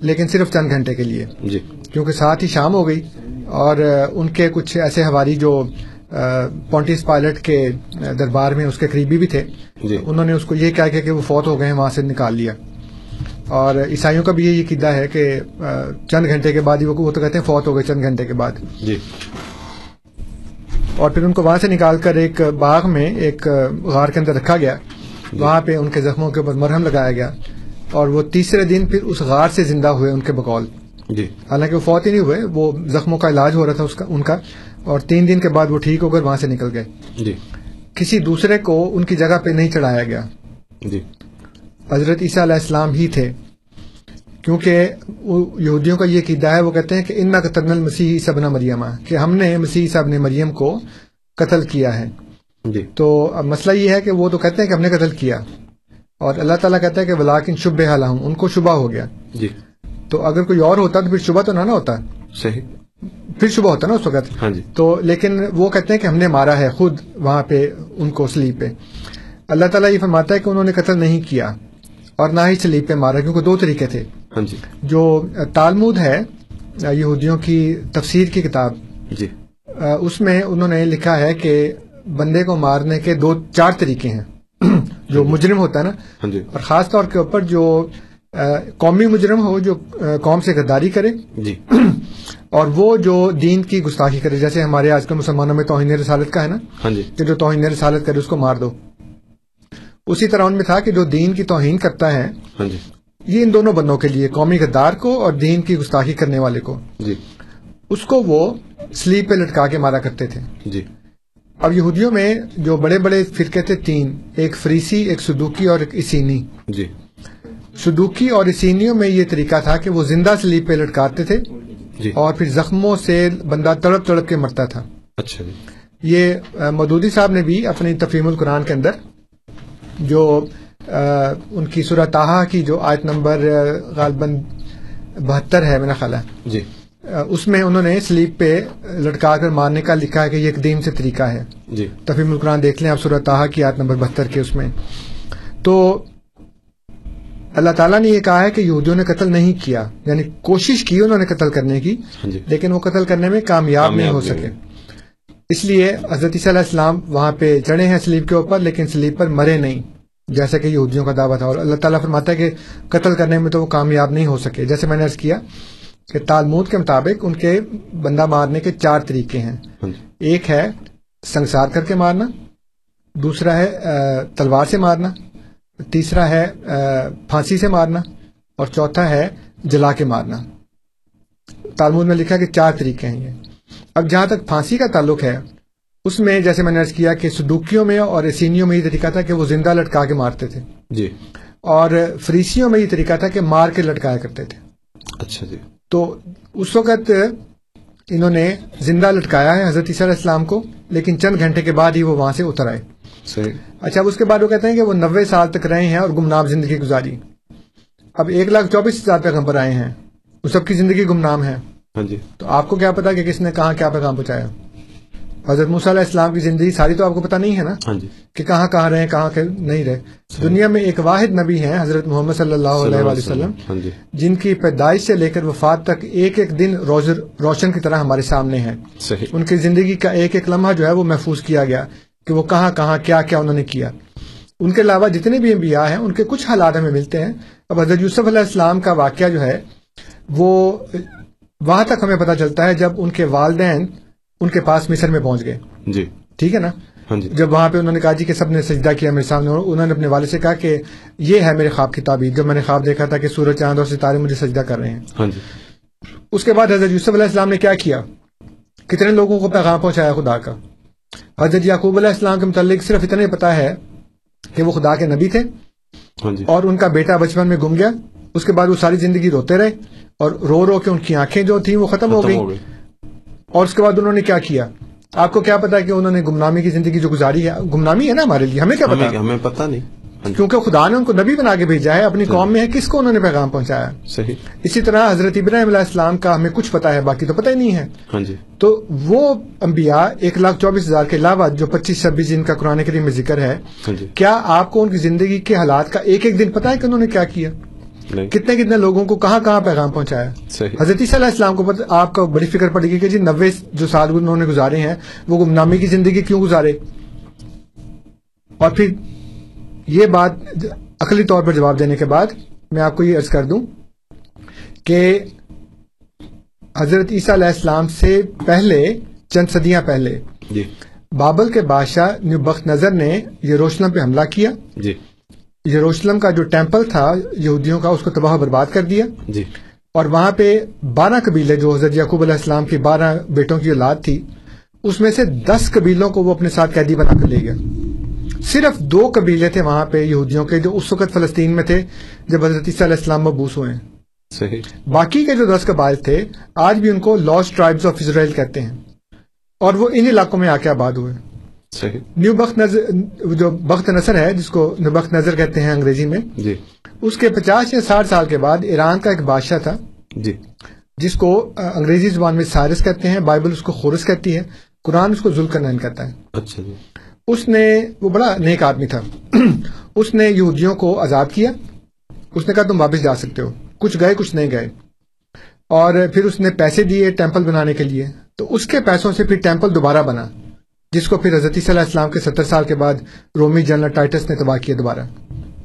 لیکن صرف چند گھنٹے کے لیے۔ جی۔ کیونکہ ساتھ ہی شام ہو گئی اور ان کے کچھ ایسے ہواری جو پونٹیس پائلٹ کے دربار میں اس کے قریبی بھی تھے جی۔ انہوں نے اس کو یہ کہا کہ کہ وہ فوت ہو گئے ہیں وہاں سے نکال لیا۔ اور عیسائیوں کا بھی یہی عقیدہ ہے کہ چند گھنٹے کے بعد ہی وہ تو کہتے ہیں فوت ہو گئے چند گھنٹے کے بعد۔ جی۔ اور پھر ان کو وہاں سے نکال کر ایک باغ میں ایک غار کے اندر رکھا گیا۔ وہاں پہ ان کے زخموں کے اوپر مرہم لگایا گیا۔ اور وہ تیسرے دن پھر اس غار سے زندہ ہوئے ان کے بقول۔ جی۔ حالانکہ وہ فوت ہی نہیں ہوئے وہ زخموں کا علاج ہو رہا تھا اس کا ان کا اور تین دن کے بعد وہ ٹھیک ہو کر وہاں سے نکل گئے۔ جی۔ کسی دوسرے کو ان کی جگہ پہ نہیں چڑھایا گیا۔ جی۔ حضرت عیسیٰ علیہ السلام ہی تھے۔ کیونکہ وہ یہودیوں کا یہ عقیدہ ہے وہ کہتے ہیں کہ ان قتل المسیح سبنا مریم کہ ہم نے مسیح صاحب نے مریم کو قتل کیا ہے۔ جی۔ تو مسئلہ یہ ہے کہ وہ تو کہتے ہیں کہ ہم نے قتل کیا۔ اور اللہ تعالیٰ کہتا ہے کہ ولاکن شب حال ہوں ان کو شبہ ہو گیا۔ جی۔ تو اگر کوئی اور ہوتا تو پھر شبہ تو نہ نہ ہوتا۔ صحیح۔ پھر شبہ ہوتا نا اس وقت۔ ہاں جی۔ تو لیکن وہ کہتے ہیں کہ ہم نے مارا ہے خود وہاں پہ ان کو سلیپ پہ۔ اللہ تعالیٰ یہ فرماتا ہے کہ انہوں نے قتل نہیں کیا اور نہ ہی سلیپ پہ مارا کیونکہ دو طریقے تھے۔ ہاں جی۔ جو تالمود ہے یہودیوں کی تفسیر کی کتاب۔ جی۔ اس میں انہوں نے لکھا ہے کہ بندے کو مارنے کے دو چار طریقے ہیں۔ [clears throat] جو مجرم ہوتا ہے نا۔ ہاں جی۔ اور خاص طور کے اوپر جو قومی مجرم ہو جو قوم سے غداری کرے۔ جی۔ [clears throat] اور وہ جو دین کی گستاخی کرے جیسے ہمارے آج کل مسلمانوں میں توہین رسالت کا ہے نا؟ ہاں جی۔ کہ جو توہین رسالت کرے اس کو مار دو۔ اسی طرح ان میں تھا کہ جو دین کی توہین کرتا ہے ہاں جی۔ یہ ان دونوں بندوں کے لیے قومی غدار کو اور دین کی گستاخی کرنے والے کو۔ جی۔ اس کو وہ سلیپ پہ لٹکا کے مارا کرتے تھے۔ جی۔ اب یہودیوں میں جو بڑے بڑے فرقے تھے تین ایک فریسی ایک سدوکی اور ایک اسینی۔ جی۔ سدوکی اور اسینیوں میں یہ طریقہ تھا کہ وہ زندہ سلیپ پہ لٹکاتے تھے جی۔ اور پھر زخموں سے بندہ تڑپ تڑپ کے مرتا تھا۔ اچھا جی۔ یہ آ، مودودی صاحب نے بھی اپنی تفہیم القرآن کے اندر جو ان کی سورہ تاہا کی جو آیت نمبر غالباً بہتر ہے میرا خیال ہے۔ جی۔ اس میں انہوں نے سلیپ پہ لٹکا کر مارنے کا لکھا ہے کہ یہ ایک دین سے طریقہ ہے۔ جی۔ تفہیم القرآن دیکھ لیں آپ سورہ تاہا کی آیت نمبر بہتر کے اس میں۔ تو اللہ تعالیٰ نے یہ کہا ہے کہ یہودیوں نے قتل نہیں کیا یعنی کوشش کی انہوں نے قتل کرنے کی ہاں جی۔ لیکن وہ قتل کرنے میں کامیاب نہیں ہو سکے۔ اس لیے حضرت عیسیٰ علیہ السلام وہاں پہ چڑھے ہیں سلیب کے اوپر لیکن سلیب پر مرے نہیں۔ جیسا کہ یہودیوں کا دعویٰ تھا۔ اور اللہ تعالیٰ فرماتا ہے کہ قتل کرنے میں تو وہ کامیاب نہیں ہو سکے۔ جیسے میں نے عرض کیا کہ تالمود کے مطابق ان کے بندہ مارنے کے چار طریقے ہیں۔ ہاں جی۔ ایک ہے سنسار کر کے مارنا دوسرا ہے تلوار سے مارنا تیسرا ہے پھانسی سے مارنا اور چوتھا ہے جلا کے مارنا۔ تالمود میں لکھا کہ چار طریقے ہیں یہ۔ اب جہاں تک پھانسی کا تعلق ہے اس میں جیسے میں نے عرض کیا کہ سدوکیوں میں اور اسینیوں میں یہ طریقہ تھا کہ وہ زندہ لٹکا کے مارتے تھے۔ جی۔ اور فریسیوں میں یہ طریقہ تھا کہ مار کے لٹکایا کرتے تھے۔ اچھا جی۔ تو اس وقت انہوں نے زندہ لٹکایا ہے حضرت عیسیٰ علیہ السلام کو لیکن چند گھنٹے کے بعد ہی وہ وہاں سے اتر آئے۔ صحیح۔ اچھا اب اس کے بعد وہ کہتے ہیں کہ وہ نوے سال تک رہے ہیں اور گمنام زندگی گزاری۔ اب ایک لاکھ چوبیس ہزار پیغمبر آئے ہیں۔ وہ سب کی زندگی گمنام ہے ہاں جی۔ تو آپ کو کیا پتا کہ کس نے کہاں کیا پیغام پہنچایا؟ حضرت موسیٰ علیہ السلام کی زندگی ساری تو آپ کو پتا نہیں ہے نا؟ ہاں جی۔ کہ کہاں کہاں رہے کہاں کے نہیں رہے۔ دنیا میں ایک واحد نبی ہیں حضرت محمد صلی اللہ علیہ وآلہ وسلم۔ ہاں جی۔ جن کی پیدائش سے لے کر وفات تک ایک ایک دن روشن کی طرح ہمارے سامنے صحیح۔ ان کی زندگی کا ایک ایک لمحہ جو ہے وہ محفوظ کیا گیا۔ کہ وہ کہاں کہاں کیا کیا انہوں نے کیا۔ ان کے علاوہ جتنے بھی انبیاء ہیں ان کے کچھ حالات ہمیں ملتے ہیں۔ اب حضرت یوسف علیہ السلام کا واقعہ جو ہے وہ وہاں تک ہمیں پتہ چلتا ہے جب ان کے والدین ان کے پاس مصر میں پہنچ گئے۔ جی۔ ٹھیک ہے نا؟ ہاں جی۔ جب وہاں پہ انہوں نے کہا جی کہ سب نے سجدہ کیا میرے سامنے انہوں نے اپنے والد سے کہا کہ یہ ہے میرے خواب کی تعبیر۔ جب میں نے خواب دیکھا تھا کہ سورج چاند اور ستارے مجھے سجدہ کر رہے ہیں۔ ہاں جی۔ اس کے بعد حضرت یوسف علیہ السلام نے کیا کیا؟ کتنے لوگوں کو پیغام پہنچایا خدا کا؟ حضرت یعقوب علیہ السلام کے متعلق صرف اتنا ہی پتا ہے کہ وہ خدا کے نبی تھے ہاں جی۔ اور ان کا بیٹا بچپن میں گم گیا۔ اس کے بعد وہ ساری زندگی روتے رہے اور رو رو کے ان کی آنکھیں جو تھیں وہ ختم ہو گئی۔ اور اس کے بعد انہوں نے کیا کیا؟ آپ کو کیا پتا کہ انہوں نے گمنامی کی زندگی جو گزاری ہے؟ گمنامی ہے نا ہمارے لیے؟ ہمیں کیا پتا ہمیں پتہ نہیں۔ کیونکہ خدا نے ان کو نبی بنا کے بھیجا ہے اپنی قوم میں ہے کس کو انہوں نے پیغام پہنچایا؟ صحیح۔ اسی طرح حضرت ابراہیم علیہ السلام کا ہمیں کچھ پتا ہے باقی تو پتہ ہی نہیں ہے۔ ہاں جی۔ تو وہ انبیاء ایک لاکھ چوبیس ہزار کے علاوہ جو پچیس چھبیس جن کا قرآن کریم میں ذکر ہے ہاں جی۔ کیا آپ کو ان کی زندگی کے حالات کا ایک ایک دن پتا ہے کہ انہوں نے کیا کیا؟ کتنے کتنے لوگوں کو کہاں کہاں پیغام پہنچایا؟ حضرت عیسیٰ علیہ السلام کو آپ کو بڑی فکر پڑے گی کہ جی نوے جو سال انہوں نے گزارے ہیں وہ گمنامی کی زندگی کیوں گزارے؟ اور پھر یہ بات عقلی طور پر جواب دینے کے بعد میں آپ کو یہ عرض کر دوں کہ حضرت عیسیٰ علیہ السلام سے پہلے چند صدیاں پہلے جی۔ بابل کے بادشاہ نیو بخت نظر نے یروشلم پہ حملہ کیا۔ جی۔ یروشلم کا جو ٹیمپل تھا یہودیوں کا اس کو تباہ برباد کر دیا۔ جی۔ اور وہاں پہ بارہ قبیلے جو حضرت یعقوب علیہ السلام کی بارہ بیٹوں کی اولاد تھی اس میں سے دس قبیلوں کو وہ اپنے ساتھ قیدی بنا کر لے گیا۔ صرف دو قبیلے تھے وہاں پہ یہودیوں کے جو اس وقت فلسطین میں تھے جب حضرت عیسیٰ علیہ السلام مبوس ہوئے ہیں۔ صحیح۔ باقی کے جو دس قبائل تھے آج بھی ان کو لاسٹ ٹرائبز آف اسرائیل کہتے ہیں۔ اور وہ ان علاقوں میں آ کے آباد ہوئے۔ صحیح۔ نیو بخت نظر جو بخت نصر ہے جس کو نیو بخت نظر کہتے ہیں انگریزی میں جی۔ اس کے پچاس یا ساٹھ سال کے بعد ایران کا ایک بادشاہ تھا۔ جی۔ جس کو انگریزی زبان میں سائرس کہتے ہیں بائبل اس کو خورس کہتی ہے قرآن اس کو ذوالقرنین کہتا ہے۔ اچھا جی۔ اس نے وہ بڑا نیک آدمی تھا۔ [clears throat] اس نے یہودیوں کو آزاد کیا۔ اس نے کہا، تم واپس جا سکتے ہو۔ کچھ گئے، کچھ نہیں گئے۔ اور پھر اس نے پیسے دیے ٹیمپل بنانے کے لیے۔ تو اس کے پیسوں سے پھر ٹیمپل دوبارہ بنا، جس کو پھر حضرت صلی اللہ علیہ السلام کے ستر سال کے بعد رومی جنرل ٹائٹس نے تباہ کیا دوبارہ۔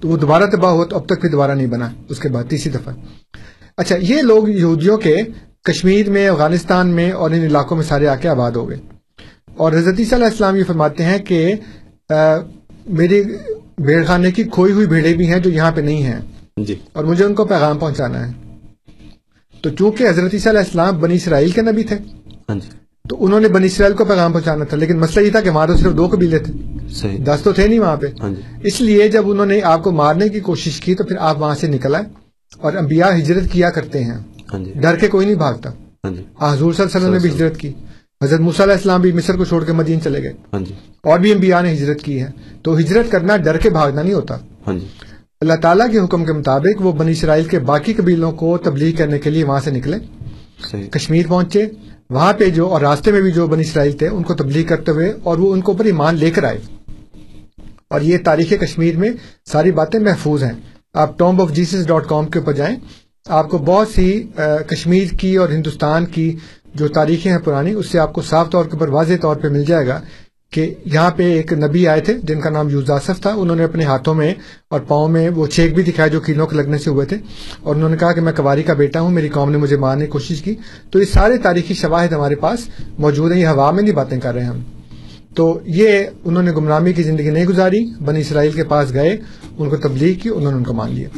تو وہ دوبارہ تباہ ہوا، تو اب تک پھر دوبارہ نہیں بنا۔ اس کے بعد تیسری دفعہ۔ اچھا یہ لوگ یہودیوں کے کشمیر میں، افغانستان میں اور ان علاقوں میں سارے آ کے آباد ہو گئے۔ اور حضرت عیسیٰ علیہ السلام یہ فرماتے ہیں کہ میری بھیڑ خانے کی کھوئی ہوئی بھیڑیں بھی ہیں جو یہاں پہ نہیں ہیں۔ جی۔ اور مجھے ان کو پیغام پہنچانا ہے۔ تو چونکہ حضرت عیسیٰ علیہ السلام بنی اسرائیل کے نبی تھے ہاں جی۔ تو انہوں نے بنی اسرائیل کو پیغام پہنچانا تھا لیکن مسئلہ یہ تھا کہ وہاں تو صرف دو قبیلے تھے۔ صحیح۔ دس تو تھے نہیں وہاں پہ۔ ہاں جی۔ اس لیے جب انہوں نے آپ کو مارنے کی کوشش کی تو پھر آپ وہاں سے نکل آئے اور انبیاء ہجرت کیا کرتے ہیں۔ ہاں جی۔ ڈر کے کوئی نہیں بھاگتا۔ جی۔ حضور صلی اللہ علیہ وسلم نے بھی ہجرت کی۔ حضرت موسیٰ علیہ السلام بھی مصر کو چھوڑ کے مدین چلے گئے۔ ہاں جی۔ اور بھی انبیاء نے ہجرت کی ہے۔ تو ہجرت کرنا ڈر کے بھاگنا نہیں ہوتا۔ ہاں جی۔ اللہ تعالیٰ کے حکم کے مطابق وہ بنی اسرائیل کے باقی قبیلوں کو تبلیغ کرنے کے لیے وہاں سے نکلے۔ صحیح۔ کشمیر پہنچے۔ وہاں پہ جو اور راستے میں بھی جو بنی اسرائیل تھے ان کو تبلیغ کرتے ہوئے اور وہ ان کو اوپر ایمان لے کر آئے۔ اور یہ تاریخ کشمیر میں ساری باتیں محفوظ ہیں۔ آپ tomb of Jesus dot com کے اوپر جائیں۔ آپ کو بہت سی کشمیر کی اور ہندوستان کی جو تاریخیں ہیں پرانی، اس سے آپ کو صاف طور کے اوپر واضح طور پہ مل جائے گا کہ یہاں پہ ایک نبی آئے تھے جن کا نام یوزاسف تھا، انہوں نے اپنے ہاتھوں میں اور پاؤں میں وہ چھیک بھی دکھائے جو کیلوں کے لگنے سے ہوئے تھے اور انہوں نے کہا کہ میں کواری کا بیٹا ہوں، میری قوم نے مجھے مارنے کی کوشش کی۔ تو یہ سارے تاریخی شواہد ہمارے پاس موجود ہیں، یہ ہوا میں نہیں باتیں کر رہے ہیں ہم۔ تو یہ انہوں نے گمنامی کی زندگی نہیں گزاری، بنی اسرائیل کے پاس گئے، ان کو تبلیغ کی، انہوں نے ان کو مان لیا۔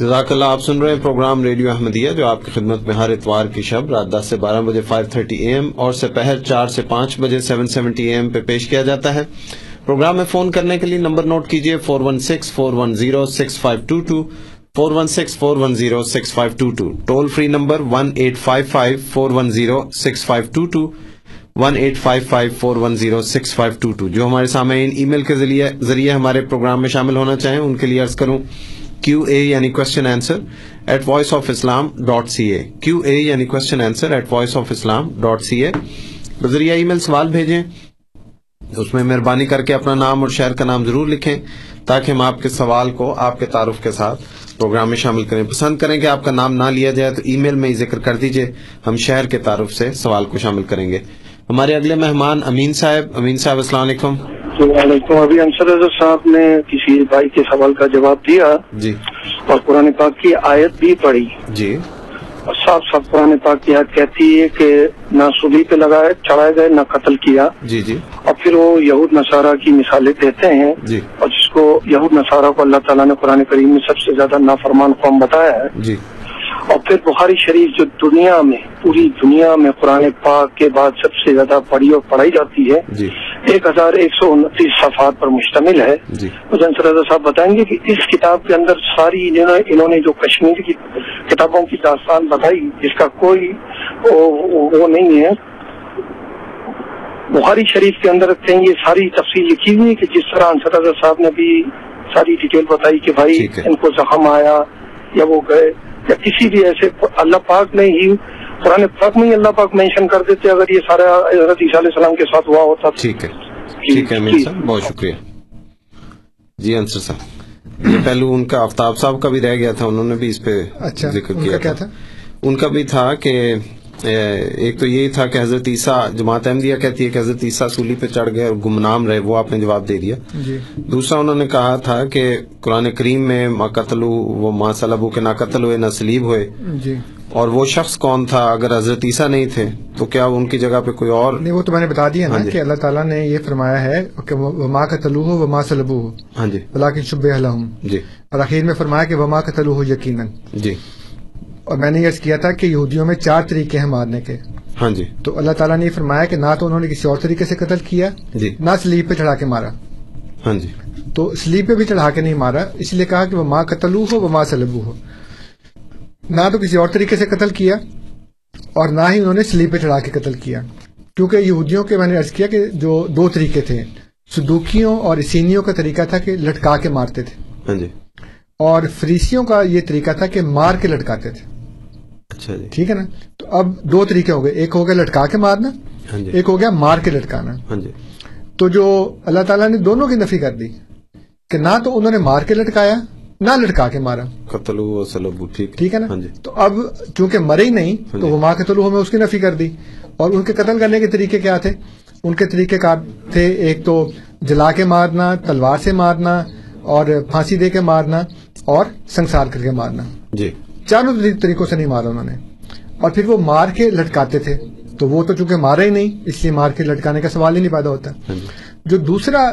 جزاک اللہ آپ سن رہے ہیں پروگرام ریڈیو احمدیہ، جو آپ کی خدمت میں ہر اتوار کی شب رات دس سے بارہ بجے فائیو تھرٹی اے ایم اور سپہر چار سے پانچ بجے سیون سیونٹی اے ایم پہ پیش کیا جاتا ہے۔ پروگرام میں فون کرنے کے لیے نمبر نوٹ کیجیے four one six four one zero six five two two four one six four one zero six five two two toll free number one eight five five four one zero six five two two one eight five five four one zero six five two two جو ہمارے سامعین ای میل کے ذریعے ذریعے ہمارے پروگرام میں شامل ہونا چاہیں، ان کے لیے عرض کروں کیو اے یعنی question answer at voice of Islam dot C A Q A یعنی question answer at voice of Islam dot C A بذریعہ ای میل سوال بھیجیں اس میں مہربانی کر کے اپنا نام اور شہر کا نام ضرور لکھیں تاکہ ہم آپ کے سوال کو آپ کے تعارف کے ساتھ پروگرام میں شامل کریں پسند کریں کہ آپ کا نام نہ لیا جائے تو ای میل میں ہی ذکر کر دیجیے ہم شہر کے تعارف سے سوال کو شامل کریں گے ہمارے اگلے مہمان امین صاحب امین صاحب السلام علیکم وعلیکم ابھی انصر رضا صاحب نے کسی بھائی کے سوال کا جواب دیا جی۔ اور قرآن پاک کی آیت بھی پڑھی۔ جی۔ اور صاف صاف قرآن پاک کی آیت کہتی ہے کہ نہ سولی پہ لگائے چڑھائے گئے نہ قتل کیا۔ جی جی۔ اور پھر وہ یہود نصارہ کی مثالیں دیتے ہیں۔ جی۔ اور جس کو یہود نصارہ کو اللہ تعالیٰ نے قرآن کریم میں سب سے زیادہ نافرمان قوم بتایا ہے۔ جی۔ اور پھر بخاری شریف جو دنیا میں پوری دنیا میں قرآن پاک کے بعد سب سے زیادہ پڑھی اور پڑھائی جاتی ہے جی۔ ایک ہزار ایک سو انتیس صفحات پر مشتمل ہے۔ جی۔ مجھے انصر رضا صاحب بتائیں گے کہ اس کتاب کے اندر ساری انہوں نے- جو کشمیر کی کتابوں کی داستان بتائی جس کا کوئی وہ نہیں ہے۔ بخاری شریف کے اندر کہیں یہ ساری تفصیل لکھی ہوئی ہے کہ جس طرح انصر رضا صاحب نے بھی ساری ڈیٹیل بتائی کہ بھائی۔ ان کو زخم آیا یا وہ گئے۔ یا کسی بھی ایسے اللہ پاک نے ہی قرآن پاک میں ہی اللہ پاک مینشن کر دیتے اگر یہ سارا حضرت عیسیٰ علیہ السلام کے ساتھ ہوا ہوتا ٹھیک ہے۔ ٹھیک ہے امین جی۔ صاحب بہت شکریہ۔ جی انصر صاحب یہ پہلو ان کا آفتاب صاحب کا بھی رہ گیا تھا انہوں نے بھی اس پہ اچھا ذکر ان کیا کا کیا تھا؟ ان کا بھی تھا کہ ایک تو یہی تھا کہ حضرت عیسیٰ جماعت احمدیہ کہتی ہے کہ حضرت عیسیٰ سولی پہ چڑھ گئے اور گمنام رہے وہ آپ نے جواب دے دیا۔ جی۔ دوسرا انہوں نے کہا تھا کہ قرآن کریم میں ما قتل وہ ما صلبو کے نہ قتل ہوئے نہ سلیب ہوئے۔ جی۔ اور وہ شخص کون تھا اگر حضرت عیسیٰ نہیں تھے تو کیا ان کی جگہ پہ کوئی اور؟ نہیں وہ تو میں نے بتا دیا نا ہاں جی۔ کہ اللہ تعالیٰ نے یہ فرمایا ہے کہ وما تلو ہو وما سلبو ہو۔ ہاں جی۔ بلاکن شب ہوں جی۔ اور آخر میں فرمایا کہ وما تلو ہو یقیناً۔ جی۔ اور میں نے یہ کیا تھا کہ یہودیوں میں چار طریقے ہیں مارنے کے۔ ہاں جی۔ تو اللہ تعالیٰ نے یہ فرمایا کہ نہ تو انہوں نے کسی اور طریقے سے قتل کیا جی۔ نہ سلیب پہ چڑھا کے مارا۔ ہاں جی۔ تو سلیب پہ بھی چڑھا کے نہیں مارا اس لیے کہا کہ وہ ماں قتلو ہو وہ ماں سلبو ہو نہ تو کسی اور طریقے سے قتل کیا اور نہ ہی انہوں نے سلیب پہ چڑھا کے قتل کیا۔ کیونکہ یہودیوں کے میں نے عرض کیا کہ جو دو طریقے تھے صدوقیوں اور اسینیوں کا طریقہ تھا کہ لٹکا کے مارتے تھے۔ ہاں جی۔ اور فریسیوں کا یہ طریقہ تھا کہ مار کے لٹکاتے تھے۔ اچھا جی۔ ٹھیک ہے نا؟ تو اب دو طریقے ہو گئے۔ ایک ہو گیا لٹکا کے مارنا ہاں جی۔ ایک ہو گیا مار کے لٹکانا۔ ہاں جی۔ تو جو اللہ تعالیٰ نے دونوں کی نفی کر دی کہ نہ تو انہوں نے مار کے لٹکایا نہ لٹکا کے مارا۔ قتل ٹھیک ہے۔ نا؟ ہاں تو اب چونکہ مرے ہی نہیں تو۔ وہ ماں قتل میں اس کی نفی کر دی۔ اور ان کے قتل کرنے کے طریقے کیا تھے؟ ان کے طریقے کار تھے ایک تو جلا کے مارنا تلوار سے مارنا اور پھانسی دے کے مارنا اور سنسار کر کے مارنا۔ جی۔ چاروں طری- طریقوں سے نہیں مارا انہوں نے۔ اور پھر وہ مار کے لٹکاتے تھے۔ تو وہ تو چونکہ مارا ہی نہیں اس لیے مار کے لٹکانے کا سوال ہی نہیں پیدا ہوتا۔ ہاں جی۔ جو دوسرا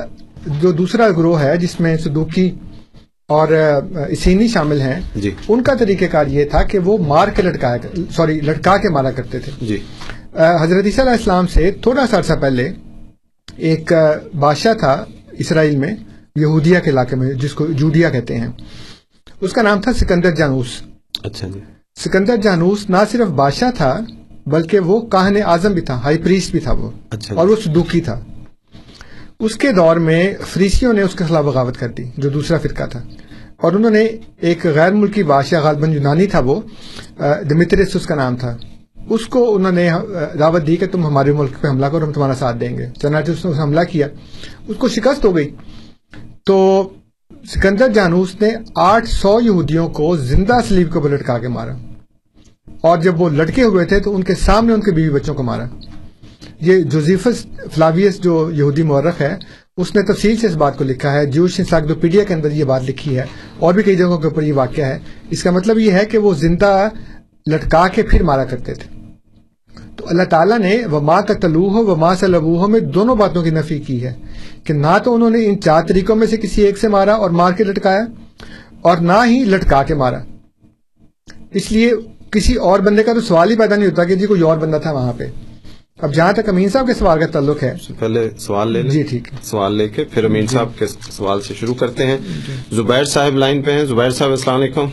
جو دوسرا گروہ ہے جس میں صدوقی اور اسینی شامل ہیں جی۔ ان کا طریقہ کار یہ تھا کہ وہ مار کے لٹکایا سوری لٹکا کے مارا کرتے تھے۔ جی۔ حضرت عیسیٰ علیہ السلام سے تھوڑا سا عرصہ پہلے ایک بادشاہ تھا اسرائیل میں یہودیہ کے علاقے میں جس کو جوڈیا کہتے ہیں۔ اس کا نام تھا سکندر جانوس۔ اچھا جی۔ سکندر جانوس نہ صرف بادشاہ تھا بلکہ وہ کاہن اعظم بھی تھا ہائی پریسٹ بھی تھا وہ اچھا۔ اور وہ صدوقی تھا۔ اس کے دور میں فریسیوں نے اس کے خلاف بغاوت کر دی جو دوسرا فرقہ تھا۔ اور انہوں نے ایک غیر ملکی بادشاہ غالباً یونانی تھا وہ دمترس اس کا نام تھا۔ اس کو انہوں نے دعوت دی کہ تم ہمارے ملک پہ حملہ کرو ہم تمہارا ساتھ دیں گے۔ چنانچہ اس نے حملہ کیا اس کو شکست ہو گئی۔ تو سکندر جانوس نے آٹھ سو یہودیوں کو زندہ سلیب کو لٹکا کے مارا۔ اور جب وہ لڑکے ہوئے تھے تو ان کے سامنے ان کے بیوی بچوں کو مارا۔ یہ جوزیفس فلاویس جو یہودی مورخ ہے، اس نے تفصیل سے اس بات کو لکھا ہے جوش انسائکلوپیڈیا کے اندر یہ بات لکھی ہے۔ اور بھی کئی جگہوں کے اوپر یہ واقعہ ہے۔ اس کا مطلب یہ ہے کہ وہ زندہ لٹکا کے پھر مارا کرتے تھے۔ تو اللہ تعالیٰ نے وما قتلوہ ہو وما سلبوہ میں دونوں باتوں کی نفی کی ہے۔ کہ نہ تو انہوں نے ان چار طریقوں میں سے کسی ایک سے مارا اور مار کے لٹکایا اور نہ ہی لٹکا کے مارا۔ اس لیے کسی اور بندے کا تو سوال ہی پیدا نہیں ہوتا کہ جی کوئی اور بندہ تھا وہاں پہ۔ اب جہاں تک امین صاحب کے سوال کا تعلق ہے۔ پہلے سوال لے لیں۔ جی ٹھیک۔ ہے سوال لے کے پھر امین صاحب کے سوال سے شروع کرتے ہیں۔ زبیر صاحب لائن پہ ہیں۔ زبیر صاحب السلام علیکم۔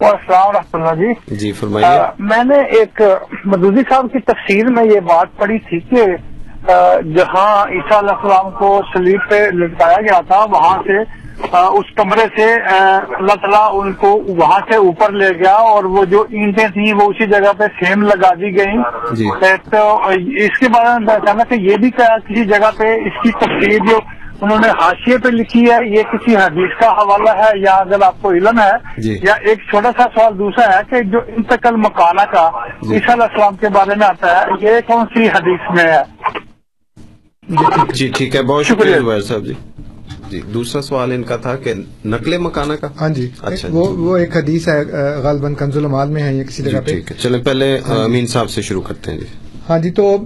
السلام رحمۃ اللہ جی۔ جی فرمائیے۔ میں نے ایک مدودی صاحب کی تفسیر میں یہ بات پڑھی تھی کہ جہاں عیسیٰ علیہ السلام کو سلیب پہ لٹکایا گیا تھا وہاں سے اس کمرے سے اللہ تعالیٰ ان کو وہاں سے اوپر لے گیا اور وہ جو اینٹیں تھیں وہ اسی جگہ پہ سیم لگا دی گئیں جی تو اس کے بارے میں بتانا کہ یہ بھی کسی جگہ پہ اس کی تفسیر جو انہوں نے حاشیے پہ لکھی ہے یہ کسی حدیث کا حوالہ ہے یا اگر آپ کو علم ہے جی۔ یا ایک چھوٹا سا سوال دوسرا ہے کہ جو انتقل مکانہ کا جی۔ عیسیٰ علیہ السلام کے بارے میں آتا ہے یہ کون سی حدیث میں ہے جی ٹھیک ہے بہت شکریہ۔ زبیر صاحب جی۔ جی دوسرا سوال ان کا تھا کہ نقل مکانہ کا؟ ہاں جی اچھا وہ وہ ایک حدیث ہے غالباً کنز المال میں ہے یہ کسی جی جگہ پہ۔ ٹھیک ہے۔ چلیں پہلے امین صاحب سے شروع کرتے ہیں جی۔ ہاں جی تو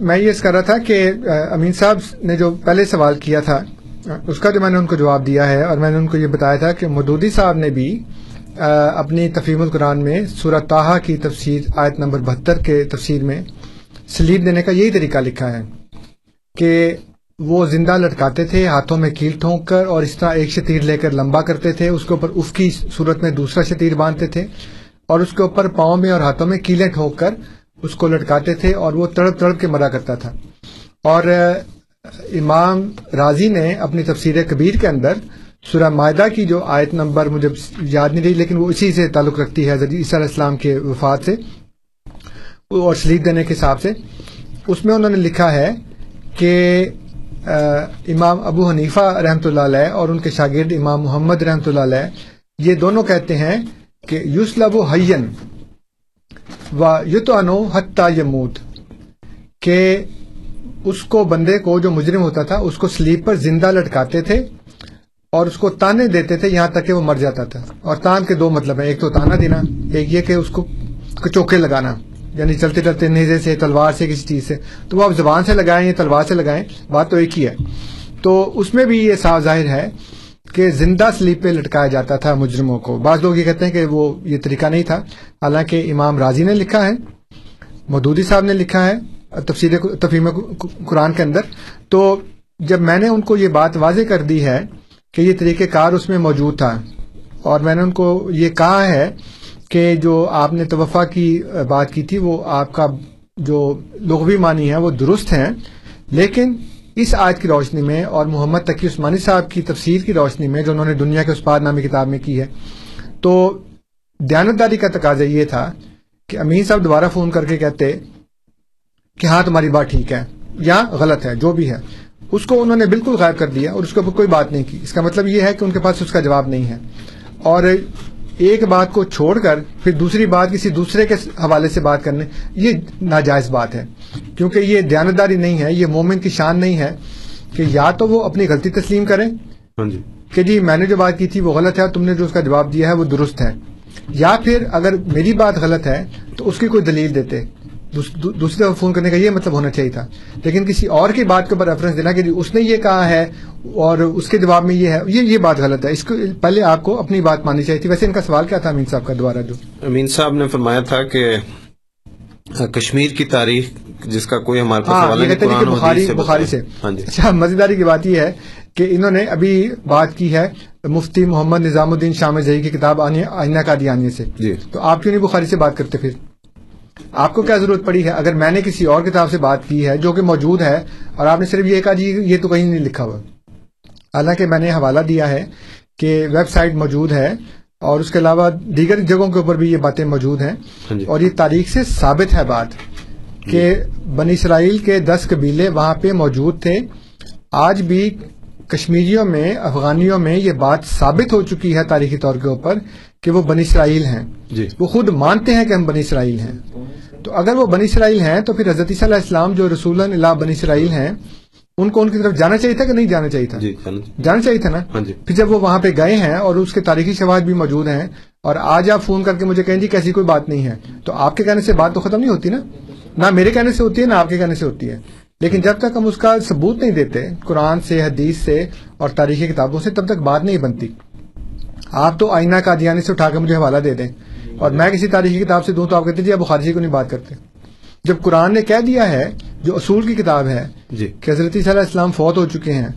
میں یہ کر رہا تھا کہ امین صاحب نے جو پہلے سوال کیا تھا اس کا جو میں نے ان کو جواب دیا ہے اور میں نے ان کو یہ بتایا تھا کہ مدودی صاحب نے بھی اپنی تفہیم القرآن میں سورہ تاہا کی تفسیر آیت نمبر بہتر کے تفسیر میں سلیب دینے کا یہی طریقہ لکھا ہے۔ کہ وہ زندہ لٹکاتے تھے، ہاتھوں میں کیل ٹھونک کر اور اس طرح ایک شتیر لے کر لمبا کرتے تھے۔ اس کے اوپر اف کی صورت میں دوسرا شتیر باندھتے تھے اور اس کے اوپر پاؤں میں اور ہاتھوں میں کیلیں ٹھونک کر اس کو لٹکاتے تھے اور وہ تڑپ تڑپ کے مرا کرتا تھا۔ اور امام راضی نے اپنی تفسیر کبیر کے اندر سورہ معدہ کی جو آیت نمبر مجھے یاد نہیں رہی، لیکن وہ اسی سے تعلق رکھتی ہے، حضرت عیسیٰ علیہ السلام کے وفات سے اور سلیپ دینے کے حساب سے۔ اس میں انہوں نے لکھا ہے کہ امام ابو حنیفہ رحمۃ اللہ علیہ اور ان کے شاگرد امام محمد رحمۃ اللہ علیہ، یہ دونوں کہتے ہیں کہ یوسلب و حین و یت انو حتیٰ یموت، کہ اس کو بندے کو جو مجرم ہوتا تھا، اس کو سلیپ پر زندہ لٹکاتے تھے اور اس کو تانے دیتے تھے یہاں تک کہ وہ مر جاتا تھا۔ اور تان کے دو مطلب ہیں، ایک تو تانا دینا، ایک یہ کہ اس کو چوکے لگانا۔ یعنی چلتے چلتے نیزے سے، تلوار سے، کسی چیز سے۔ تو وہ آپ زبان سے لگائیں یا تلوار سے لگائیں، بات تو ایک ہی ہے۔ تو اس میں بھی یہ صاف ظاہر ہے کہ زندہ سلیپ پہ لٹکایا جاتا تھا مجرموں کو۔ بعض لوگ یہ کہتے ہیں کہ وہ یہ طریقہ نہیں تھا۔ حالانکہ امام راضی نے لکھا ہے، مودودی صاحب نے لکھا ہے، تفسیر تفہیم قرآن کے اندر۔ تو جب میں نے ان کو یہ بات واضح کر دی ہے کہ یہ طریقہ کار اس میں موجود تھا، اور میں نے ان کو یہ کہا ہے کہ جو آپ نے توفع کی بات کی تھی، وہ آپ کا جو لغوی معنی ہے وہ درست ہیں۔ لیکن اس آیت کی روشنی میں اور محمد تقی عثمانی صاحب کی تفسیر کی روشنی میں، جو انہوں نے دنیا کے اس پار نامی کتاب میں کی ہے، تو دیانتداری کا تقاضا یہ تھا کہ امین صاحب دوبارہ فون کر کے کہتے کہ ہاں تمہاری بات ٹھیک ہے یا غلط ہے، جو بھی ہے۔ اس کو انہوں نے بالکل غائب کر دیا اور اس کے اوپر کوئی بات نہیں کی۔ اس کا مطلب یہ ہے کہ ان کے پاس اس کا جواب نہیں ہے۔ اور ایک بات کو چھوڑ کر پھر دوسری بات کسی دوسرے کے حوالے سے بات کرنے یہ ناجائز بات ہے۔ کیونکہ یہ دیانتداری نہیں ہے یہ مومن کی شان نہیں ہے کہ یا تو وہ اپنی غلطی تسلیم کریں۔ ہاں جی۔ کہ جی میں نے جو بات کی تھی وہ غلط ہے تم نے جو اس کا جواب دیا ہے وہ درست ہے۔ یا پھر اگر میری بات غلط ہے تو اس کی کوئی دلیل دیتے۔ دوسری دفعہ فون کرنے کا یہ مطلب ہونا چاہیے تھا۔ لیکن کسی اور کی بات کے اوپر ریفرنس دینا کہ اس نے یہ کہا ہے اور اس کے جواب میں یہ ہے یہ یہ بات غلط ہے۔ اس کو پہلے آپ کو اپنی بات ماننی چاہیے تھی۔ ویسے ان کا سوال کیا تھا امین صاحب کا دوبارہ جو؟ امین صاحب نے فرمایا تھا کہ کشمیر کی تاریخ جس کا کوئی ہمارے پاس ہاں بخاری سے بخاری۔ سے۔ ہاں جی۔ اچھا مزیداری کی بات یہ ہے کہ انہوں نے ابھی بات کی ہے مفتی محمد نظام الدین شام زئی کی کتاب آئینہ کا دیانیہ سے۔ جی۔ تو آپ کیوں نہیں بخاری سے بات کرتے پھر؟ آپ کو کیا ضرورت پڑی ہے؟ اگر میں نے کسی اور کتاب سے بات کی ہے جو کہ موجود ہے اور آپ نے صرف یہ کہا جی یہ تو کہیں نہیں لکھا ہوا۔ حالانکہ میں نے حوالہ دیا ہے کہ ویب سائٹ موجود ہے اور اس کے علاوہ دیگر جگہوں کے اوپر بھی یہ باتیں موجود ہیں۔ ہاں جی۔ اور یہ تاریخ سے ثابت ہے بات کہ بنی اسرائیل کے دس قبیلے وہاں پہ موجود تھے۔ آج بھی کشمیریوں میں افغانیوں میں یہ بات ثابت ہو چکی ہے تاریخی طور کے اوپر کہ وہ بنی اسرائیل ہیں۔ جی۔ وہ خود مانتے ہیں کہ ہم بنی اسرائیل ہیں۔ تو اگر وہ بنی اسرائیل ہیں تو پھر حضرت علیہ السلام جو رسول اللہ بنی اسرائیل ہیں ان کو ان کی طرف جانا چاہیے تھا کہ نہیں جانا چاہیے تھا؟ جی چلیں جانا چاہیے تھا نا؟ ہاں جی۔ پھر جب وہ وہاں پہ گئے ہیں اور اس کے تاریخی شواہد بھی موجود ہیں اور آج آپ فون کر کے مجھے کہیں جی کیسی کوئی بات نہیں ہے تو آپ کے کہنے سے بات تو ختم نہیں ہوتی نا؟ نہ میرے کہنے سے ہوتی ہے نہ آپ کے کہنے سے ہوتی ہے۔ لیکن جب تک ہم اس کا ثبوت نہیں دیتے قرآن سے حدیث سے اور تاریخی کتابوں سے تب تک بات نہیں بنتی۔ آپ تو آئینہ کا دیانے سے اٹھا کے مجھے حوالہ دے دیں۔ اور میں کسی تاریخی کتاب سے دوں تو آپ کہتے جی آپ بخاری کو نہیں بات کرتے۔ جب قرآن نے کہہ دیا ہے جو اصول کی کتاب ہے جی۔ کہ حضرت عیسیٰ علیہ السلام فوت ہو چکے ہیں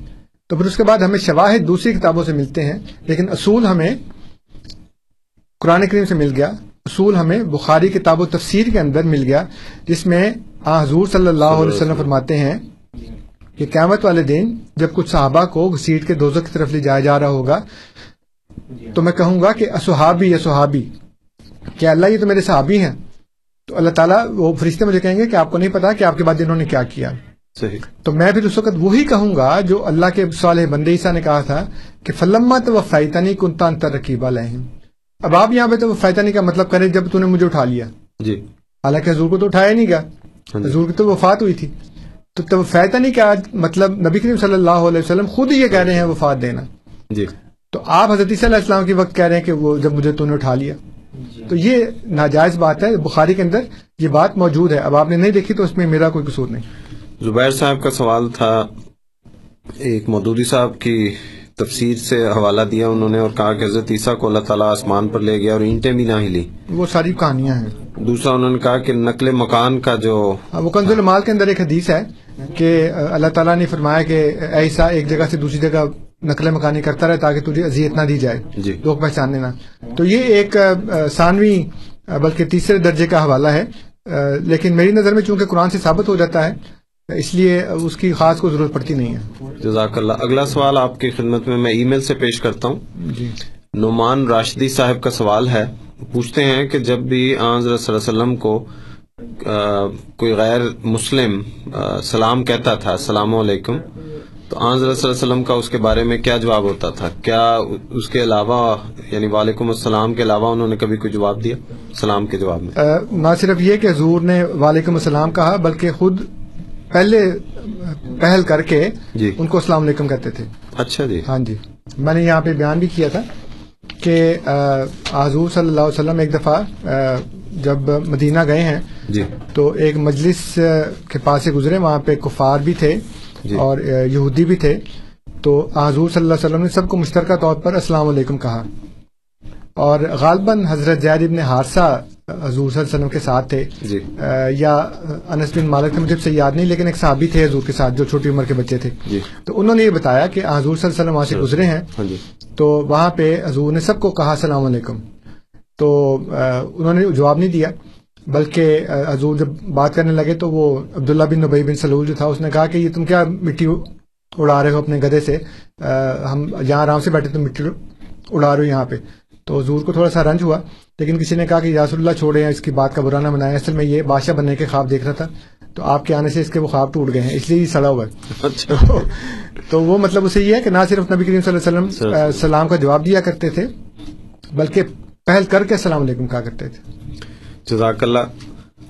تو پھر اس کے بعد ہمیں شواہد دوسری کتابوں سے ملتے ہیں لیکن اصول ہمیں قرآن کریم سے مل گیا۔ اصول ہمیں بخاری کتاب و تفسیر کے اندر مل گیا جس میں آ حضور صلی اللہ علیہ وسلم فرماتے ہیں کہ قیامت والے دن جب کچھ صحابہ کو گھسیٹ کے دوزخ کی طرف لے جایا جا رہا ہوگا تو میں کہوں گا کہ اصحابی اصحابی کہ اللہ یہ تو میرے صحابی ہیں؟ تو اللہ تعالیٰ وہ فرشتے مجھے کہیں گے کہ آپ کو نہیں پتا کہ آپ کے بعد انہوں نے کیا کیا۔ صحیح۔ تو میں پھر اس وقت وہی کہوں گا جو اللہ کے صالح بندے عیسیٰ نے کہا تھا کہ فلما تو وہ فیتنی کنتا انتر رقیبہ لہم اب آپ یہاں پہ تو فیتنی کا مطلب کریں جب تو نے مجھے اٹھا لیا۔ جی۔ حالانکہ حضور کو تو اٹھایا نہیں گیا۔ ہاں جی۔ حضور کی تو وفات ہوئی تھی۔ تو فیتنی کا مطلب نبی کریم صلی اللہ علیہ وسلم خود یہ کہہ رہے ہیں وفات دینا۔ جی۔ تو آپ حضرت عیسیٰ علیہ السلام کے وقت کہہ رہے ہیں کہ وہ جب مجھے تو نے اٹھا لیا۔ تو یہ ناجائز بات ہے بخاری کے اندر یہ بات موجود ہے۔ اب آپ نے نہیں دیکھی تو اس میں میرا کوئی قصور نہیں۔ زبیر صاحب کا سوال تھا ایک مودودی صاحب کی تفسیر سے حوالہ دیا انہوں نے اور کہا کہ حضرت عیسیٰ کو اللہ تعالیٰ آسمان پر لے گیا اور اینٹیں بھی نہ ہلی وہ ساری کہانیاں ہیں۔ دوسرا انہوں نے کہا کہ نقل مکان کا جو ہاں، وہ کنز المال کے اندر ایک حدیث ہے کہ اللہ تعالیٰ نے فرمایا کہ ایسا ایک جگہ سے دوسری جگہ نقل مکانی کرتا رہے تاکہ تجھے اذیت نہ دی جائے۔ جی۔ لوگ پہچاننے نہ۔ تو یہ ایک ثانوی بلکہ تیسرے درجے کا حوالہ ہے۔ لیکن میری نظر میں چونکہ قرآن سے ثابت ہو جاتا ہے اس لیے اس کی خاص کو ضرورت پڑتی نہیں ہے۔ جزاک اللہ۔ اگلا سوال آپ کی خدمت میں میں ای میل سے پیش کرتا ہوں۔ جی۔ نعمان راشدی صاحب کا سوال ہے۔ پوچھتے ہیں کہ جب بھی آن حضرت صلی اللہ علیہ وسلم کو آ، کوئی غیر مسلم آ، سلام کہتا تھا السلام علیکم تو آن صلی اللہ علیہ وسلم کا اس کے بارے میں کیا جواب ہوتا تھا؟ کیا اس کے علاوہ یعنی وعلیکم السلام کے علاوہ انہوں نے کبھی کوئی جواب دیا؟ سلام کے جواب میں۔ نہ صرف یہ کہ حضور نے وعلیکم السلام کہا بلکہ خود پہلے پہل کر کے جی۔ ان کو السلام علیکم کہتے تھے۔ اچھا جی۔ ہاں جی۔ میں نے یہاں پہ بیان بھی کیا تھا کہ حضور صلی اللہ علیہ وسلم ایک دفعہ جب مدینہ گئے ہیں جی۔ تو ایک مجلس کے پاس سے گزرے وہاں پہ کفار بھی تھے۔ اور آ، یہودی بھی تھے۔ تو حضور صلی اللہ علیہ وسلم نے سب کو مشترکہ طور پر السلام علیکم کہا۔ اور غالباً حضرت زید ابن حادثہ حضور صلی اللہ علیہ وسلم کے ساتھ تھے۔ جی۔ آ، یا انس بن مالک تھے مجھے سے یاد نہیں لیکن ایک صحابی تھے حضور کے ساتھ جو چھوٹی عمر کے بچے تھے۔ جی۔ تو انہوں نے یہ بتایا کہ حضور صلی اللہ علیہ وسلم وہاں سے گزرے ہیں۔ ہاں جی۔ تو وہاں پہ حضور نے سب کو کہا السلام علیکم۔ تو آ، انہوں نے جواب نہیں دیا۔ بلکہ حضور جب بات کرنے لگے تو وہ عبداللہ بن نبی بن سلول جو تھا اس نے کہا کہ یہ تم کیا مٹی اڑا رہے ہو اپنے گدے سے؟ ہم یہاں آرام سے بیٹھے تم مٹی اڑا رہے ہو یہاں پہ۔ تو حضور کو تھوڑا سا رنج ہوا لیکن کسی نے کہا کہ یاسر اللہ چھوڑے ہیں اس کی بات کا برا نہ بنائے اصل میں یہ بادشاہ بننے کے خواب دیکھ رہا تھا تو آپ کے آنے سے اس کے وہ خواب ٹوٹ گئے ہیں اس لیے یہ سڑا ہوا ہے۔ اچھا۔ تو- وہ مطلب اسے یہ ہے کہ نہ صرف نبی کریم صلی اللہ علیہ وسلم سلام کا جواب دیا کرتے تھے بلکہ پہل کر کے السلام علیکم کہا کرتے تھے۔ جزاک اللہ۔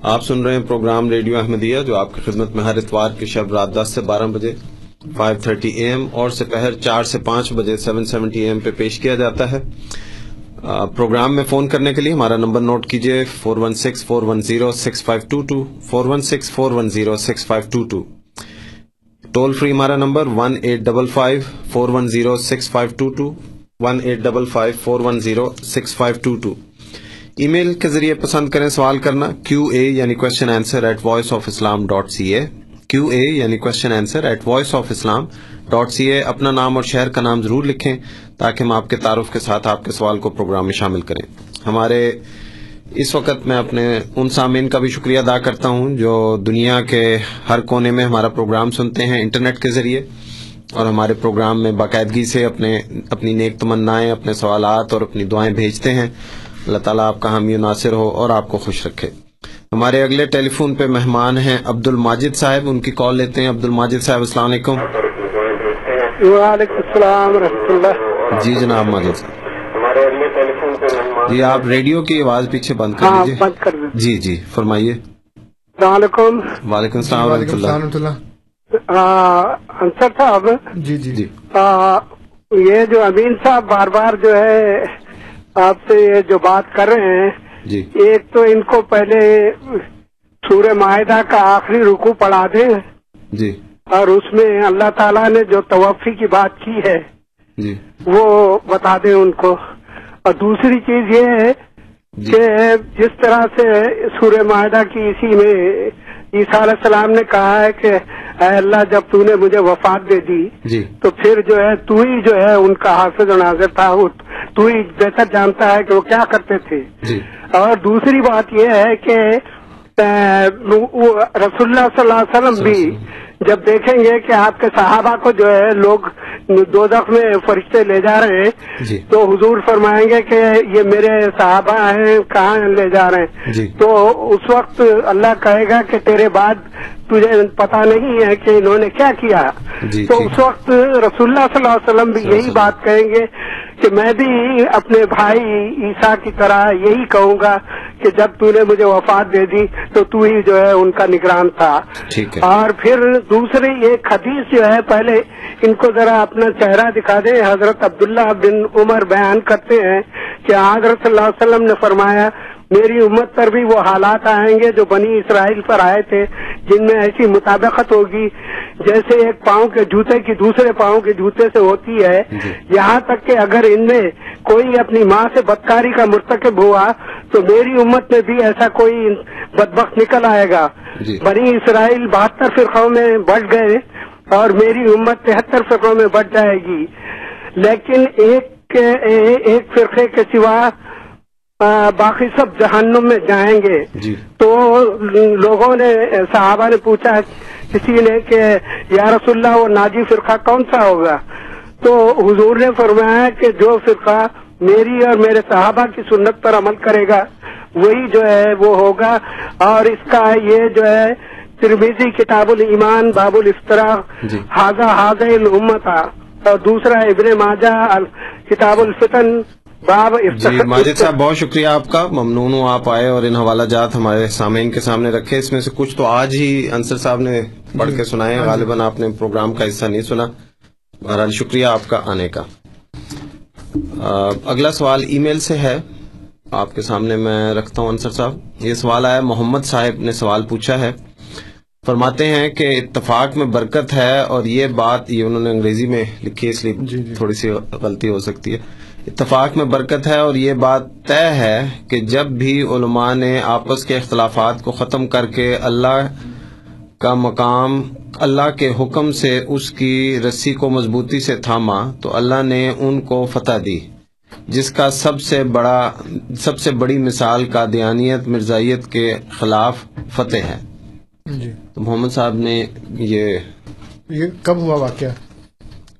آپ سن رہے ہیں پروگرام ریڈیو احمدیہ جو آپ کی خدمت میں ہر اتوار کی شب رات دس سے بارہ بجے فائیو تھرٹی اے ایم اور سپہر چار سے پانچ بجے سیون سیونٹی اے ایم پہ پیش کیا جاتا ہے۔ آ، پروگرام میں فون کرنے کے لیے ہمارا نمبر نوٹ کیجیے four one six four one zero six five two two four one six four one zero six five two two toll free ہمارا number one eight double five four one zero six five two two one eight double five four one zero six five two two email کے ذریعے پسند کریں سوال کرنا کیو اے یعنی question answer at voice of Islam dot C A Q A یعنی question answer at voice of Islam dot C A اپنا نام اور شہر کا نام ضرور لکھیں تاکہ ہم آپ کے تعارف کے ساتھ آپ کے سوال کو پروگرام میں شامل کریں۔ ہمارے اس وقت میں اپنے ان سامعین کا بھی شکریہ ادا کرتا ہوں جو دنیا کے ہر کونے میں ہمارا پروگرام سنتے ہیں انٹرنیٹ کے ذریعے اور ہمارے پروگرام میں باقاعدگی سے اپنے، اپنی نیک تمنائیں، اپنے سوالات اور اپنی دعائیں بھیجتے ہیں۔ اللہ تعالیٰ آپ کا حامی و ناصر ہو اور آپ کو خوش رکھے۔ ہمارے اگلے ٹیلی فون پہ مہمان ہیں عبد الماجد صاحب ان کی کال لیتے ہیں۔ عبد الماجد صاحب السلام علیکم۔ وعلیکم السلام ورحمۃ اللہ۔ جی جناب ماجد صاحب۔ جی آپ ریڈیو کی آواز پیچھے بند کر ہاں لیجیے بند کر دیں جی جی فرمائیے۔ السلام علیکم۔ وعلیکم السلام ورحمۃ وعلیکم اللہ۔ انصر صاحب۔ جی جی جی۔ یہ جو امین صاحب بار بار جو ہے آپ سے یہ جو بات کر رہے ہیں جی۔ ایک تو ان کو پہلے سورہ معاہدہ کا آخری رکو پڑھا دیں۔ جی۔ اور اس میں اللہ تعالیٰ نے جو توفی کی بات کی ہے جی۔ وہ بتا دیں ان کو۔ اور دوسری چیز یہ ہے جی۔ کہ جس طرح سے سورہ معاہدہ کی اسی میں عیسیٰ علیہ السلام نے کہا ہے کہ اے اللہ جب تو نے مجھے وفات دے دی جی۔ تو پھر جو ہے تو ہی جو ہے ان کا حافظ و ناظر تھا تو ہی بہتر جانتا ہے کہ وہ کیا کرتے تھے۔ جی۔ اور دوسری بات یہ ہے کہ رسول اللہ صلی اللہ علیہ وسلم بھی جب دیکھیں گے کہ آپ کے صحابہ کو جو ہے لوگ دو میں فرشتے لے جا رہے ہیں جی۔ تو حضور فرمائیں گے کہ یہ میرے صحابہ ہیں کہاں لے جا رہے ہیں؟ جی۔ تو اس وقت اللہ کہے گا کہ تیرے بعد تجھے پتا نہیں ہے کہ انہوں نے کیا کیا۔ جی تو ٹھیک اس وقت رسول اللہ صلی اللہ علیہ وسلم بھی یہی بات کہیں گے کہ میں بھی اپنے بھائی عیسیٰ کی طرح یہی کہوں گا کہ جب تو نے مجھے وفات دے دی تو تو ہی جو ہے ان کا نگران تھا۔ اور پھر دوسری ایک حدیث جو ہے پہلے ان کو ذرا اپنا چہرہ دکھا دیں۔ حضرت عبداللہ بن عمر بیان کرتے ہیں کہ حضرت صلی اللہ علیہ وسلم نے فرمایا میری امت پر بھی وہ حالات آئیں گے جو بنی اسرائیل پر آئے تھے جن میں ایسی مطابقت ہوگی جیسے ایک پاؤں کے جوتے کی دوسرے پاؤں کے جوتے سے ہوتی ہے۔ جی۔ یہاں تک کہ اگر ان میں کوئی اپنی ماں سے بدکاری کا مرتکب ہوا تو میری امت میں بھی ایسا کوئی بدبخت نکل آئے گا۔ جی۔ بنی اسرائیل بہتر فرقوں میں بٹ گئے اور میری امت تہتر فرقوں میں بٹ جائے گی۔ لیکن ایک ایک فرقے کے سوا باقی سب جہنم میں جائیں گے۔ جی۔ تو لوگوں نے صحابہ نے پوچھا کسی نے کہ یا رسول اللہ وہ ناجی فرقہ کون سا ہوگا؟ تو حضور نے فرمایا کہ جو فرقہ میری اور میرے صحابہ کی سنت پر عمل کرے گا وہی جو ہے وہ ہوگا۔ اور اس کا یہ جو ہے ترمیزی کتاب الایمان باب الافطرا جی۔ حاضہ حاض الامتا اور دوسرا ابن ماجہ کتاب الفتن۔ باب جی ماجد صاحب بہت شکریہ آپ کا۔ ممنون ہوں آپ آئے اور ان حوالہ جات ہمارے سامعین کے سامنے رکھے۔ اس میں سے کچھ تو آج ہی انصر صاحب نے پڑھ کے سنائے۔ ہیں غالباً آپ نے پروگرام کا حصہ نہیں سنا۔ بہرحال شکریہ آپ کا آنے کا۔ اگلا سوال ای میل سے ہے۔ آپ کے سامنے میں رکھتا ہوں انصر صاحب۔ یہ سوال آیا محمد صاحب نے سوال پوچھا ہے۔ فرماتے ہیں کہ اتفاق میں برکت ہے اور یہ بات یہ انہوں نے انگریزی میں لکھی ہے اس جی، لیے جی۔ تھوڑی سی غلطی ہو سکتی ہے۔ اتفاق میں برکت ہے اور یہ بات طے ہے کہ جب بھی علماء نے آپس کے اختلافات کو ختم کر کے اللہ کا مقام اللہ کے حکم سے اس کی رسی کو مضبوطی سے تھاما تو اللہ نے ان کو فتح دی جس کا سب سے بڑا سب سے بڑی مثال کا دیانیت مرزائیت کے خلاف فتح ہے۔ جی۔ تو محمد صاحب نے یہ یہ کب ہوا واقعہ؟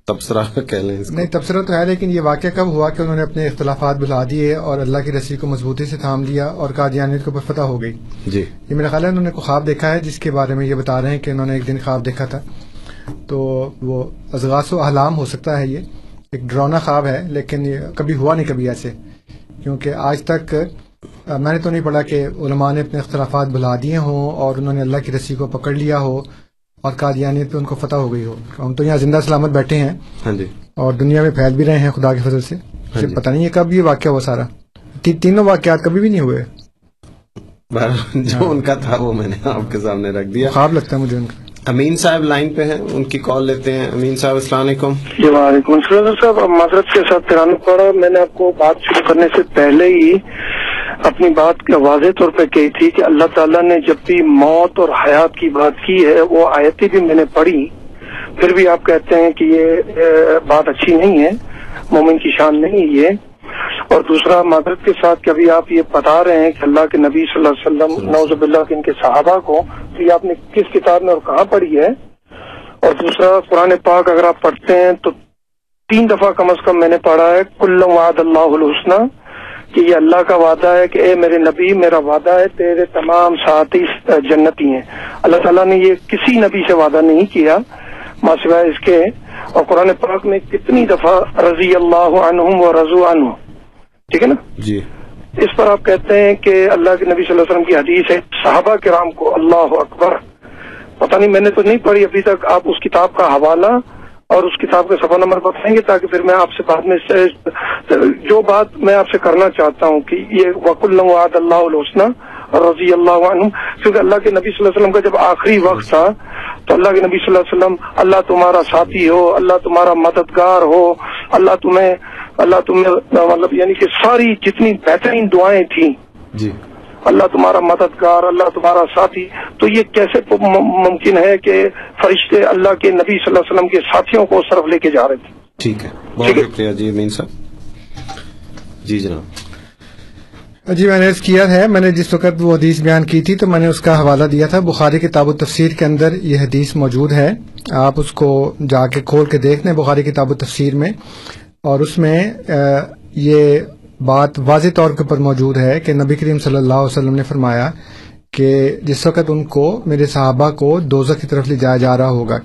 تبصرہ کہہ لیں اس کو۔ نہیں تبصرہ تو ہے لیکن یہ واقعہ کب ہوا کہ انہوں نے اپنے اختلافات بلا دیے اور اللہ کی رسی کو مضبوطی سے تھام لیا اور قادیانیت کے اوپر فتح ہو گئی؟ جی۔ یہ میرا خیال ہے انہوں نے کوئی خواب دیکھا ہے جس کے بارے میں یہ بتا رہے ہیں کہ انہوں نے ایک دن خواب دیکھا تھا۔ تو وہ ازغاس و احلام ہو سکتا ہے یہ۔ ایک ڈرونا خواب ہے لیکن یہ کبھی ہوا نہیں کبھی ایسے۔ کیونکہ آج تک میں نے تو نہیں پڑھا کہ علماء نے اپنے اختلافات بلا دیے ہوں اور انہوں نے اللہ کی رسی کو پکڑ لیا ہو۔ اور قادیانیت پہ ان کو فتح ہو گئی ہو۔ ہم تو یہاں زندہ سلامت بیٹھے ہیں۔ ہاں جی۔ اور دنیا میں پھیل بھی رہے ہیں خدا کے فضل سے۔ مجھے جی۔ پتہ نہیں ہے کب یہ واقعہ ہوا سارا۔ تی- تینوں واقعات کبھی بھی نہیں ہوئے۔ جو ان کا تھا وہ میں نے آپ کے سامنے رکھ دیا۔ خواب لگتا ہے مجھے ان کا۔ امین صاحب لائن پہ ہیں ان کی کال لیتے ہیں۔ امین صاحب السلام علیکم۔ جی وعلیکم السلام۔ صاحب معذرت کے ساتھ پڑا میں نے آپ کو بات شروع کرنے سے پہلے ہی اپنی بات واضح طور پہ کہی تھی کہ اللہ تعالیٰ نے جب بھی موت اور حیات کی بات کی ہے، وہ آیتیں بھی میں نے پڑھی۔ پھر بھی آپ کہتے ہیں کہ یہ بات اچھی نہیں ہے، مومن کی شان نہیں یہ۔ اور دوسرا، معذرت کے ساتھ کہ ابھی آپ یہ بتا رہے ہیں کہ اللہ کے نبی صلی اللہ علیہ وسلم نوز اللہ کے ان کے صحابہ کو، تو یہ آپ نے کس کتاب میں اور کہاں پڑھی ہے؟ اور دوسرا، قرآن پاک اگر آپ پڑھتے ہیں تو تین دفعہ کم از کم میں نے پڑھا ہے، کل وعد اللہ الحسنہ۔ کہ یہ اللہ کا وعدہ ہے کہ اے میرے نبی میرا وعدہ ہے تیرے تمام ساتھی جنتی ہیں۔ اللہ تعالیٰ نے یہ کسی نبی سے وعدہ نہیں کیا ماں سوائے اس کے۔ اور قرآن پاک میں کتنی دفعہ رضی اللہ عنہم و رضو عنہ۔ ٹھیک ہے نا؟ جی۔ اس پر آپ کہتے ہیں کہ اللہ کے نبی صلی اللہ علیہ وسلم کی حدیث ہے صحابہ کرام کو اللہ اکبر۔ پتہ نہیں میں نے تو نہیں پڑھی ابھی تک آپ اس کتاب کا حوالہ اور اس کتاب کا صفحہ نمبر بتائیں گے تاکہ پھر میں آپ سے بعد میں جو بات میں آپ سے کرنا چاہتا ہوں کہ یہ وک اللہ اللہ الحسنہ رضی اللہ عنہ۔ کیونکہ اللہ کے نبی صلی اللہ علیہ وسلم کا جب آخری وقت تھا، تو اللہ کے نبی صلی اللہ علیہ وسلم، اللہ تمہارا ساتھی ہو، اللہ تمہارا مددگار ہو، اللہ تمہیں اللہ تمہیں مطلب یعنی کہ ساری جتنی بہترین دعائیں تھیں جی۔ اللہ تمہارا مددگار اللہ تمہارا ساتھی۔ تو یہ کیسے ممکن ہے کہ فرشتے اللہ کے نبی صلی اللہ علیہ وسلم کے ساتھیوں کو طرف لے کے جا رہے تھے؟ ٹھیک ہے۔ بہت۔ شکریہ جی امین صاحب۔ جی جناب۔ جی میں نے کیا ہے میں نے جس وقت وہ حدیث بیان کی تھی تو میں نے اس کا حوالہ دیا تھا۔ بخاری کتاب و تفسیر کے اندر یہ حدیث موجود ہے۔ آپ اس کو جا کے کھول کے دیکھ لیں بخاری کتاب و تفسیر میں۔ اور اس میں یہ بات واضح طور کے پر موجود ہے کہ نبی کریم صلی اللہ علیہ وسلم نے فرمایا کہ جس وقت ان کو میرے صحابہ کو دوزخ کی طرف لے جایا جا رہا ہوگا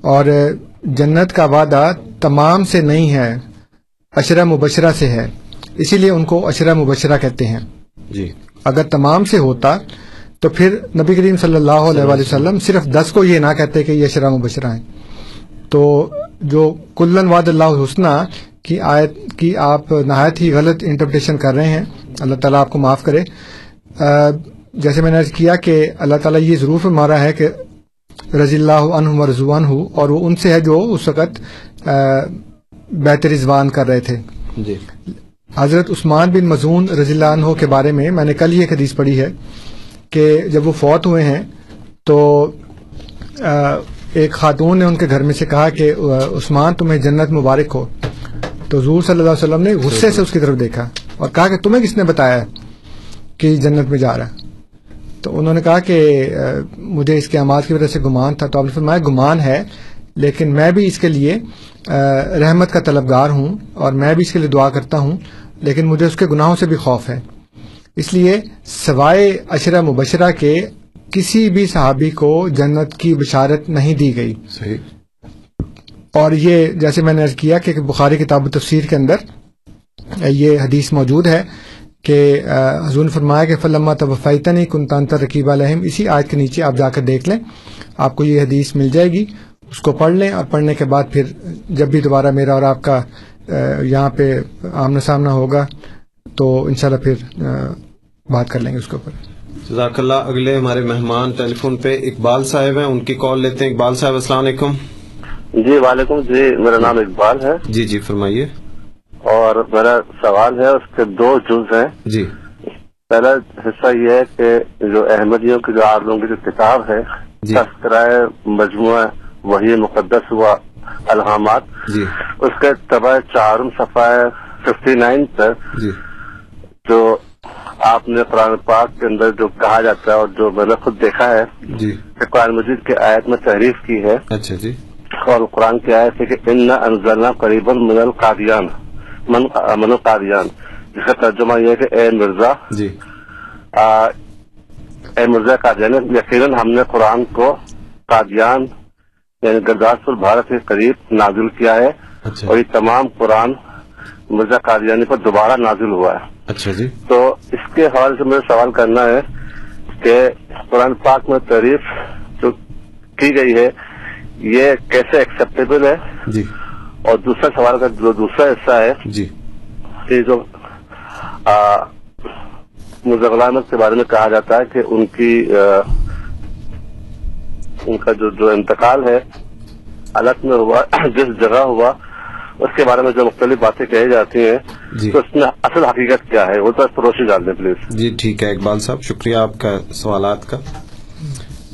اور جنت کا وعدہ تمام سے نہیں ہے اشرہ مبشرہ سے ہے اسی لیے ان کو اشرہ مبشرہ کہتے ہیں۔ جی۔ اگر تمام سے ہوتا تو پھر نبی کریم صلی اللہ علیہ وآلہ وسلم صرف دس کو یہ نہ کہتے کہ یہ اشرہ مبشرہ ہیں۔ تو جو کلن واد اللہ حسنہ کی آیت کی آپ نہایت ہی غلط انٹرپریشن کر رہے ہیں۔ اللہ تعالیٰ آپ کو معاف کرے۔ جیسے میں نے عرض کیا کہ اللہ تعالیٰ یہ ضرور فرما رہا ہے کہ رضی اللہ عنہ رضوان ہو اور وہ ان سے ہے جو اس وقت بیت رضوان کر رہے تھے۔ جی۔ حضرت عثمان بن مزون رضی اللہ عنہ کے بارے میں میں نے کل ایک حدیث پڑھی ہے کہ جب وہ فوت ہوئے ہیں تو ایک خاتون نے ان کے گھر میں سے کہا کہ عثمان تمہیں جنت مبارک ہو۔ تو حضور صلی اللہ علیہ وسلم نے غصے سے اس کی طرف دیکھا اور کہا کہ تمہیں کس نے بتایا کہ جنت میں جا رہا ہے؟ تو انہوں نے کہا کہ مجھے اس کے اعمال کی وجہ سے گمان تھا۔ تو آپ نے فرمایا، گمان ہے، لیکن میں بھی اس کے لیے رحمت کا طلبگار ہوں اور میں بھی اس کے لیے دعا کرتا ہوں، لیکن مجھے اس کے گناہوں سے بھی خوف ہے۔ اس لیے، سوائے اشرہ مبشرہ کے، کسی بھی صحابی کو جنت کی بشارت نہیں دی گئی۔ صحیح۔ اور یہ جیسے میں نے عرض کیا کہ بخاری کتاب و تفسیر کے اندر یہ حدیث موجود ہے کہ حضور نے فرمایا کہ فلما توفیتنی کنتانتر رقیب علیہم اسی آیت کے نیچے آپ جا کر دیکھ لیں، آپ کو یہ حدیث مل جائے گی، اس کو پڑھ لیں اور پڑھنے کے بعد پھر جب بھی دوبارہ میرا اور آپ کا یہاں پہ آمنا سامنا ہوگا تو انشاءاللہ پھر بات کر لیں گے اس کے اوپر۔ جزاک اللہ، اگلے ہمارے مہمان ٹیلی فون پہ اقبال صاحب ہیں، ان کی کال لیتے ہیں۔ اقبال صاحب، السلام علیکم۔ جی وعلیکم جی میرا نام اقبال ہے۔ جی جی فرمائیے۔ اور میرا سوال ہے اس کے دو جز ہیں۔ جی۔ پہلا حصہ یہ ہے کہ جو احمدیوں کی جو آپ لوگوں کی جو کتاب ہے جی۔ تذکرہ مجموعہ وہی مقدس ہوا الحامات جی۔ اس کے تباہ چارم صفحہ ففٹی نائن پر جی۔ جو آپ نے قرآن پاک کے اندر جو کہا جاتا ہے اور جو میں نے خود دیکھا ہے جی۔ کہ قرآن مجید کی آیت میں تحریف کی ہے۔ اچھا جی۔ اور قرآن کی آیت ہے کہ ان انزلنا قریب من القادیان من من القادیان جس کا ترجمہ یہ ہے کہ اے مرزا جی۔ اے مرزا قادیان یقیناً ہم نے قرآن کو قادیان یعنی گرداسپور بھارت کے قریب نازل کیا ہے۔ اچھا۔ اور یہ تمام قرآن مرزا قادیانی پر دوبارہ نازل ہوا ہے۔ اچھا جی۔ تو اس کے حوالے سے مجھے سوال کرنا ہے کہ قرآن پاک میں تعریف جو کی گئی ہے یہ کیسے ایکسیپٹیبل ہے؟ جی۔ اور دوسرا سوال کا جو دوسرا حصہ ہے جی۔ کہ جو غلام احمد کے بارے میں کہا جاتا ہے کہ ان کی ان کا جو جو انتقال ہے الگ میں ہوا جس جگہ ہوا اس کے بارے میں جو مختلف باتیں کہی جاتی ہیں جی۔ تو اس میں اصل حقیقت کیا ہے؟ وہ تو اس پر روشنی ڈال دیں پلیز۔ جی ٹھیک ہے اقبال صاحب شکریہ آپ کا سوالات کا۔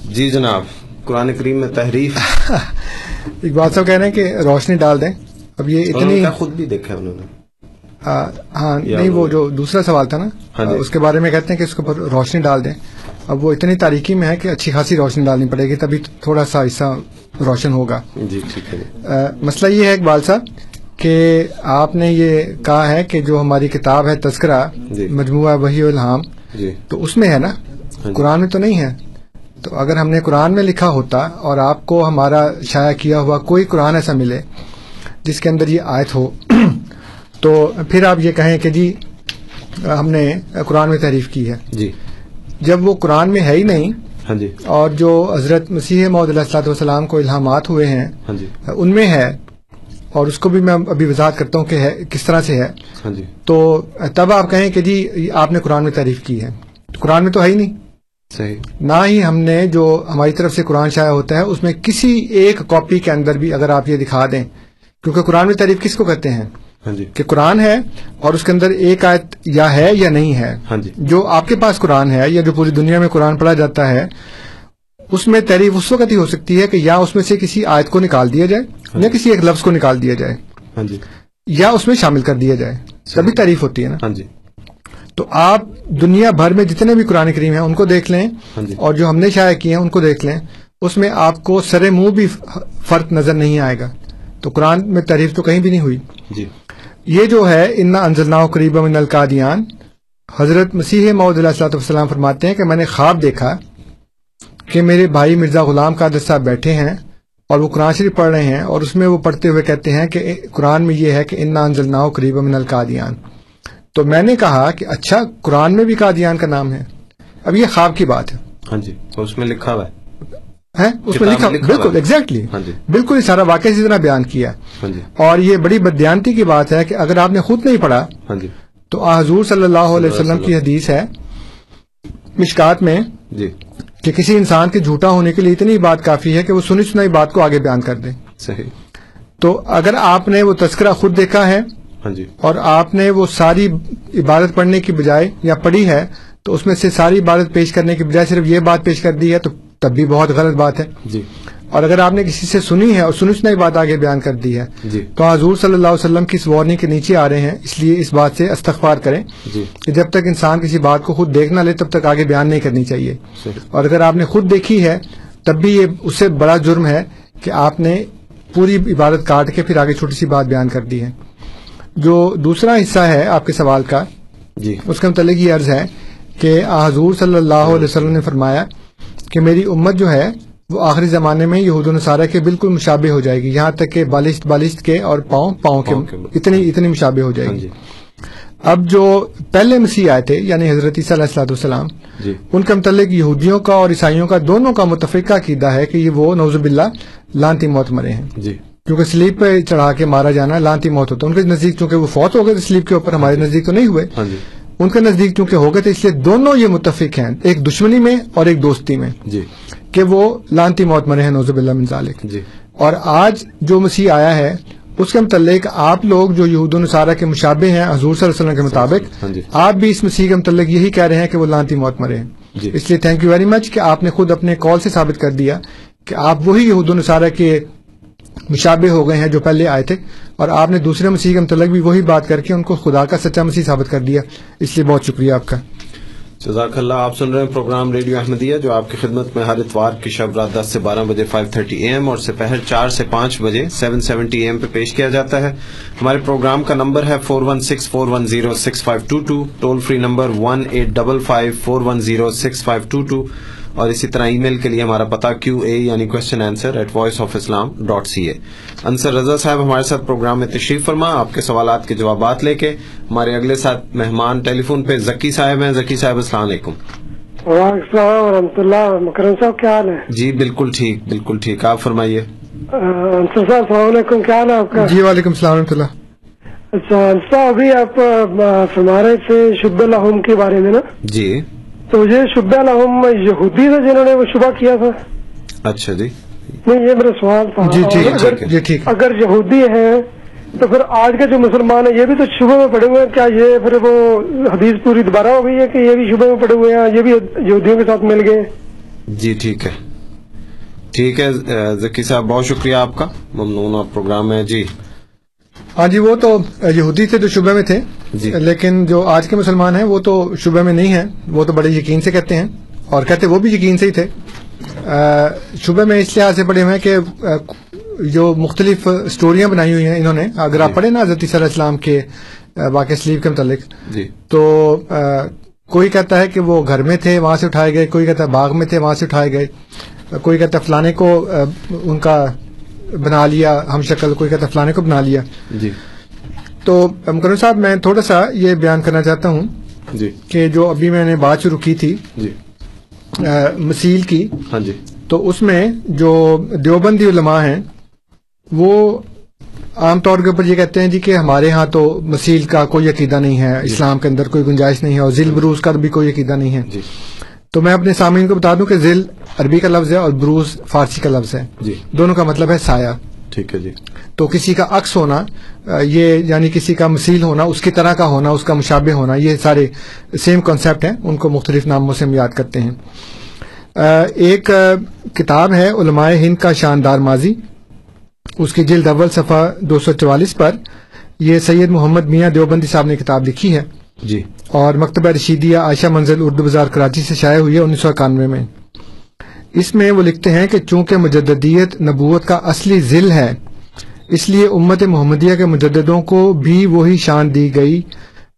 جی جناب قرآن کریم میں تحریف۔ [laughs] اقبال صاحب کہہ رہے ہیں کہ روشنی ڈال دیں۔ اب یہ اتنی خود بھی دیکھا انہوں نے۔ ہاں نہیں وہ جو دوسرا سوال تھا نا ہاں جی۔ اس کے بارے میں کہتے ہیں کہ اس کے اوپر روشنی ڈال دیں۔ اب وہ اتنی تاریکی میں ہے کہ اچھی خاصی روشنی ڈالنی پڑے گی تبھی تھوڑا سا حصہ روشن ہوگا۔ جی ٹھیک ہے۔ مسئلہ یہ ہے اقبال صاحب کہ آپ نے یہ کہا ہے کہ جو ہماری کتاب ہے تذکرہ جی۔ مجموعہ وحی الہام جی۔ تو اس میں ہے نا جی۔ قرآن میں تو نہیں ہے۔ تو اگر ہم نے قرآن میں لکھا ہوتا اور آپ کو ہمارا شائع کیا ہوا کوئی قرآن ایسا ملے جس کے اندر یہ آیت ہو [clears throat] تو پھر آپ یہ کہیں کہ جی ہم نے قرآن میں تعریف کی ہے۔ جی۔ جب وہ قرآن میں ہے ہی نہیں ہاں جی۔ اور جو حضرت مسیح محدود علیہ السلاۃ والسلام کو الہامات ہوئے ہیں ہاں جی۔ ان میں ہے۔ اور اس کو بھی میں ابھی وضاحت کرتا ہوں کہ ہے کس طرح سے ہے۔ ہاں جی۔ تو تب آپ کہیں کہ جی آپ نے قرآن میں تعریف کی ہے۔ قرآن میں تو ہے ہی نہیں۔ صحیح۔ نہ ہی ہم نے جو ہماری طرف سے قرآن شائع ہوتا ہے اس میں کسی ایک کاپی کے اندر بھی اگر آپ یہ دکھا دیں کیونکہ قرآن میں تعریف کس کو کہتے ہیں؟ ہاں جی۔ کہ قرآن ہے اور اس کے اندر ایک آیت یا ہے یا نہیں ہے۔ ہاں جی۔ جو آپ کے پاس قرآن ہے یا جو پوری دنیا میں قرآن پڑھا جاتا ہے اس میں تعریف اس وقت ہی ہو سکتی ہے کہ یا اس میں سے کسی آیت کو نکال دیا جائے یا کسی ایک لفظ کو نکال دیا جائے ہاں جی۔ یا اس میں شامل کر دیا جائے۔ تبھی تعریف ہوتی ہے نا۔ ہاں جی۔ تو آپ دنیا بھر میں جتنے بھی قرآن کریم ہیں ان کو دیکھ لیں ہاں جی۔ اور جو ہم نے شائع کیے ہیں ان کو دیکھ لیں۔ اس میں آپ کو سر منہ بھی فرق نظر نہیں آئے گا۔ تو قرآن میں تعریف تو کہیں بھی نہیں ہوئی۔ جی۔ یہ جو ہے انا انزلنا قریب من القادیان حضرت مسیح معود علیہ السلاۃ والسلام فرماتے ہیں کہ میں نے خواب دیکھا کہ میرے بھائی مرزا غلام قادر صاحب بیٹھے ہیں اور وہ قرآن شریف پڑھ رہے ہیں اور اس میں وہ پڑھتے ہوئے کہتے ہیں کہ قرآن میں یہ ہے کہ انا انزلنا قریب من القادیان تو میں نے کہا کہ اچھا قرآن میں بھی قادیان کا نام ہے۔ اب یہ خواب کی بات ہے۔ ہاں جی اس میں لکھا ہوا ہے۔ اس میں لکھا بالکل۔ ایگزیکٹلی ہاں جی۔ بالکل سارا واقعہ اسی طرح بیان کیا ہاں جی۔ اور یہ بڑی بدیانتی کی بات ہے کہ اگر آپ نے خود نہیں پڑھا ہاں جی۔ تو حضور صلی اللہ علیہ وسلم کی حدیث ہے مشکات میں جی۔ کہ کسی انسان کے جھوٹا ہونے کے لیے اتنی بات کافی ہے کہ وہ سنی سنائی بات کو آگے بیان کر دے۔ صحیح۔ تو اگر آپ نے وہ تذکرہ خود دیکھا ہے جی۔ اور آپ نے وہ ساری عبادت پڑھنے کی بجائے یا پڑھی ہے تو اس میں سے ساری عبادت پیش کرنے کی بجائے صرف یہ بات پیش کر دی ہے تو تب بھی بہت غلط بات ہے۔ جی۔ اور اگر آپ نے کسی سے سنی ہے اور سنی سنائی بات آگے بیان کر دی ہے جی۔ تو حضور صلی اللہ علیہ وسلم کی اس وارننگ کے نیچے آ رہے ہیں اس لیے اس بات سے استغفار کریں۔ جی۔ کہ جب تک انسان کسی بات کو خود دیکھ نہ لے تب تک آگے بیان نہیں کرنی چاہیے۔ اور اگر آپ نے خود دیکھی ہے تب بھی یہ اس سے بڑا جرم ہے کہ آپ نے پوری عبادت کاٹ کے پھر آگے چھوٹی سی بات بیان کر دی ہے۔ جو دوسرا حصہ ہے آپ کے سوال کا جی۔ اس کے متعلق یہ عرض ہے کہ حضور صلی اللہ علیہ وسلم نے فرمایا کہ میری امت جو ہے وہ آخری زمانے میں یہود و نصارہ کے بالکل مشابہ ہو جائے گی یہاں تک کہ بالشت بالشت کے اور پاؤں پاؤں کے اتنی اتنی مشابہ ہو جائے ہاں گی جی۔ اب جو پہلے مسیح آئے تھے یعنی حضرت عیسیٰ علیہ السلاۃ والسلام جی۔ ان کے متعلق یہودیوں کا اور عیسائیوں کا دونوں کا متفقہ عقیدہ ہے کہ یہ وہ نوزب باللہ لانتی موت مرے ہیں۔ جی۔ کیونکہ سلیپ پہ چڑھا کے مارا جانا لانتی موت ہوتا ہے۔ ان کے نزدیک چونکہ وہ فوت ہو گئے سلیپ کے اوپر ہمارے نزدیک تو نہیں ہوئے۔ ہاں جی۔ ان کے نزدیک چونکہ ہو گئے تھے اس لیے دونوں یہ متفق ہیں ایک دشمنی میں اور ایک دوستی میں۔ جی۔ کہ وہ لانتی موت مرے ہیں نوزب اللہ من ذالک۔ جی۔ اور آج جو مسیح آیا ہے اس کے متعلق آپ لوگ جو یہود و نصارہ کے مشابہ ہیں حضور صلی اللہ علیہ وسلم کے مطابق ہاں جی۔ آپ بھی اس مسیح کے متعلق یہی کہہ رہے ہیں کہ وہ لانتی موت مرے ہیں جی۔ اس لیے تھینک یو ویری مچ کہ آپ نے خود اپنے کال سے ثابت کر دیا کہ آپ وہی یہود و نصارہ کے مشابہ ہو گئے ہیں جو پہلے آئے تھے۔ اور آپ نے دوسرے مسیح کے متعلق بھی وہی بات کر کے ان کو خدا کا سچا مسیح ثابت کر دیا۔ اس لیے بہت شکریہ آپ کا۔ جزاک اللہ، آپ سن رہے ہیں پروگرام ریڈیو احمدیہ، جو آپ کی خدمت میں ہر اتوار کی شب رات دس سے بارہ بجے فائیو تھرٹی اے ایم اور سپہر چار سے پانچ بجے سیون سیونٹی اے ایم پہ پیش کیا جاتا ہے۔ ہمارے پروگرام کا نمبر ہے four one six four one zero six five two two toll free number one eight double five four one zero six five two two اور اسی طرح ای میل کے لیے ہمارا پتا کیو اے یعنی question answer at voice of Islam dot C A Ansar Raza صاحب ہمارے ساتھ پروگرام میں تشریف فرما آپ کے سوالات کے جوابات لے کے ہمارے اگلے ساتھ مہمان ٹیلی فون پہ ذکی صاحب ہیں۔ ذکی صاحب السلام علیکم۔ وعلیکم السلام ورحمۃ اللہ مکرم صاحب کیا حال ہے؟ جی بالکل ٹھیک بالکل ٹھیک۔ آپ فرمائیے۔ انصر صاحب السلام علیکم۔ کیا حال ہے آپ کا؟ جی وعلیکم السلام ورحمۃ اللہ۔ اچھا ابھی آپ فرما رہے تھے شب الحم کے بارے میں نا؟ جی۔ تو یہ شب الحم یہودی تھے جنہوں نے وہ شبہ کیا تھا۔ اچھا جی۔ نہیں یہ میرا سوال تھا۔ جی جی ٹھیک ہے اگر یہودی ہیں تو پھر آج کے جو مسلمان ہیں یہ بھی تو شبہ میں پڑے ہوئے ہیں۔ کیا یہ پھر وہ حدیث پوری دوبارہ ہو گئی ہے کہ یہ بھی شبہ میں پڑے ہوئے ہیں؟ یہ بھی یہودیوں کے ساتھ مل گئے۔ جی ٹھیک ہے۔ ٹھیک ہے ذکی صاحب بہت شکریہ آپ کا۔ ممنون آپ پروگرام ہے جی۔ ہاں جی وہ تو یہودی تھے جو شبہ میں تھے جی۔ لیکن جو آج کے مسلمان ہیں وہ تو شبہ میں نہیں ہیں وہ تو بڑے یقین سے کہتے ہیں۔ اور کہتے وہ بھی یقین سے ہی تھے۔ شبہ میں اس لحاظ سے پڑے ہوئے ہیں کہ جو مختلف اسٹوریاں بنائی ہوئی ہیں انہوں نے اگر آپ پڑھیں نا حضرت علیہ السلام کے واقع سلیب کے متعلق جی۔ تو کوئی کہتا ہے کہ وہ گھر میں تھے وہاں سے اٹھائے گئے کوئی کہتا ہے باغ میں تھے وہاں سے اٹھائے گئے کوئی کہتا ہے فلانے کو ان کا بنا لیا ہم شکل کوئی کہتا فلانے کو بنا لیا۔ جی۔ تو مکرم صاحب میں تھوڑا سا یہ بیان کرنا چاہتا ہوں جی۔ کہ جو ابھی میں نے بات شروع کی تھی جی۔ مسیل کی۔ ہاں جی۔ تو اس میں جو دیوبندی علماء ہیں وہ عام طور کے اوپر یہ کہتے ہیں جی کہ ہمارے ہاں تو مسیل کا کوئی عقیدہ نہیں ہے اسلام کے اندر کوئی گنجائش نہیں ہے اور ذیل بروز کا بھی کوئی عقیدہ نہیں ہے۔ جی۔ تو میں اپنے سامعین کو بتا دوں کہ ذیل عربی کا لفظ ہے اور بروز فارسی کا لفظ ہے۔ جی۔ دونوں کا مطلب ہے سایہ۔ ٹھیک ہے جی۔ تو کسی کا عکس ہونا یہ یعنی کسی کا مسیل ہونا اس کی طرح کا ہونا اس کا مشابہ ہونا یہ سارے سیم کانسیپٹ ہیں ان کو مختلف ناموں سے ہم یاد کرتے ہیں۔ ایک کتاب ہے علماء ہند کا شاندار ماضی۔ اس کی جلد اول صفحہ دو سو چوالیس پر یہ سید محمد میاں دیوبندی صاحب نے کتاب لکھی ہے۔ جی۔ اور مکتبہ رشیدیہ عائشہ منزل اردو بازار کراچی سے شائع ہوئی ہے انیس سو اکانوے میں۔ اس میں وہ لکھتے ہیں کہ چونکہ مجددیت نبوت کا اصلی ذل ہے اس لیے امت محمدیہ کے مجددوں کو بھی وہی شان دی گئی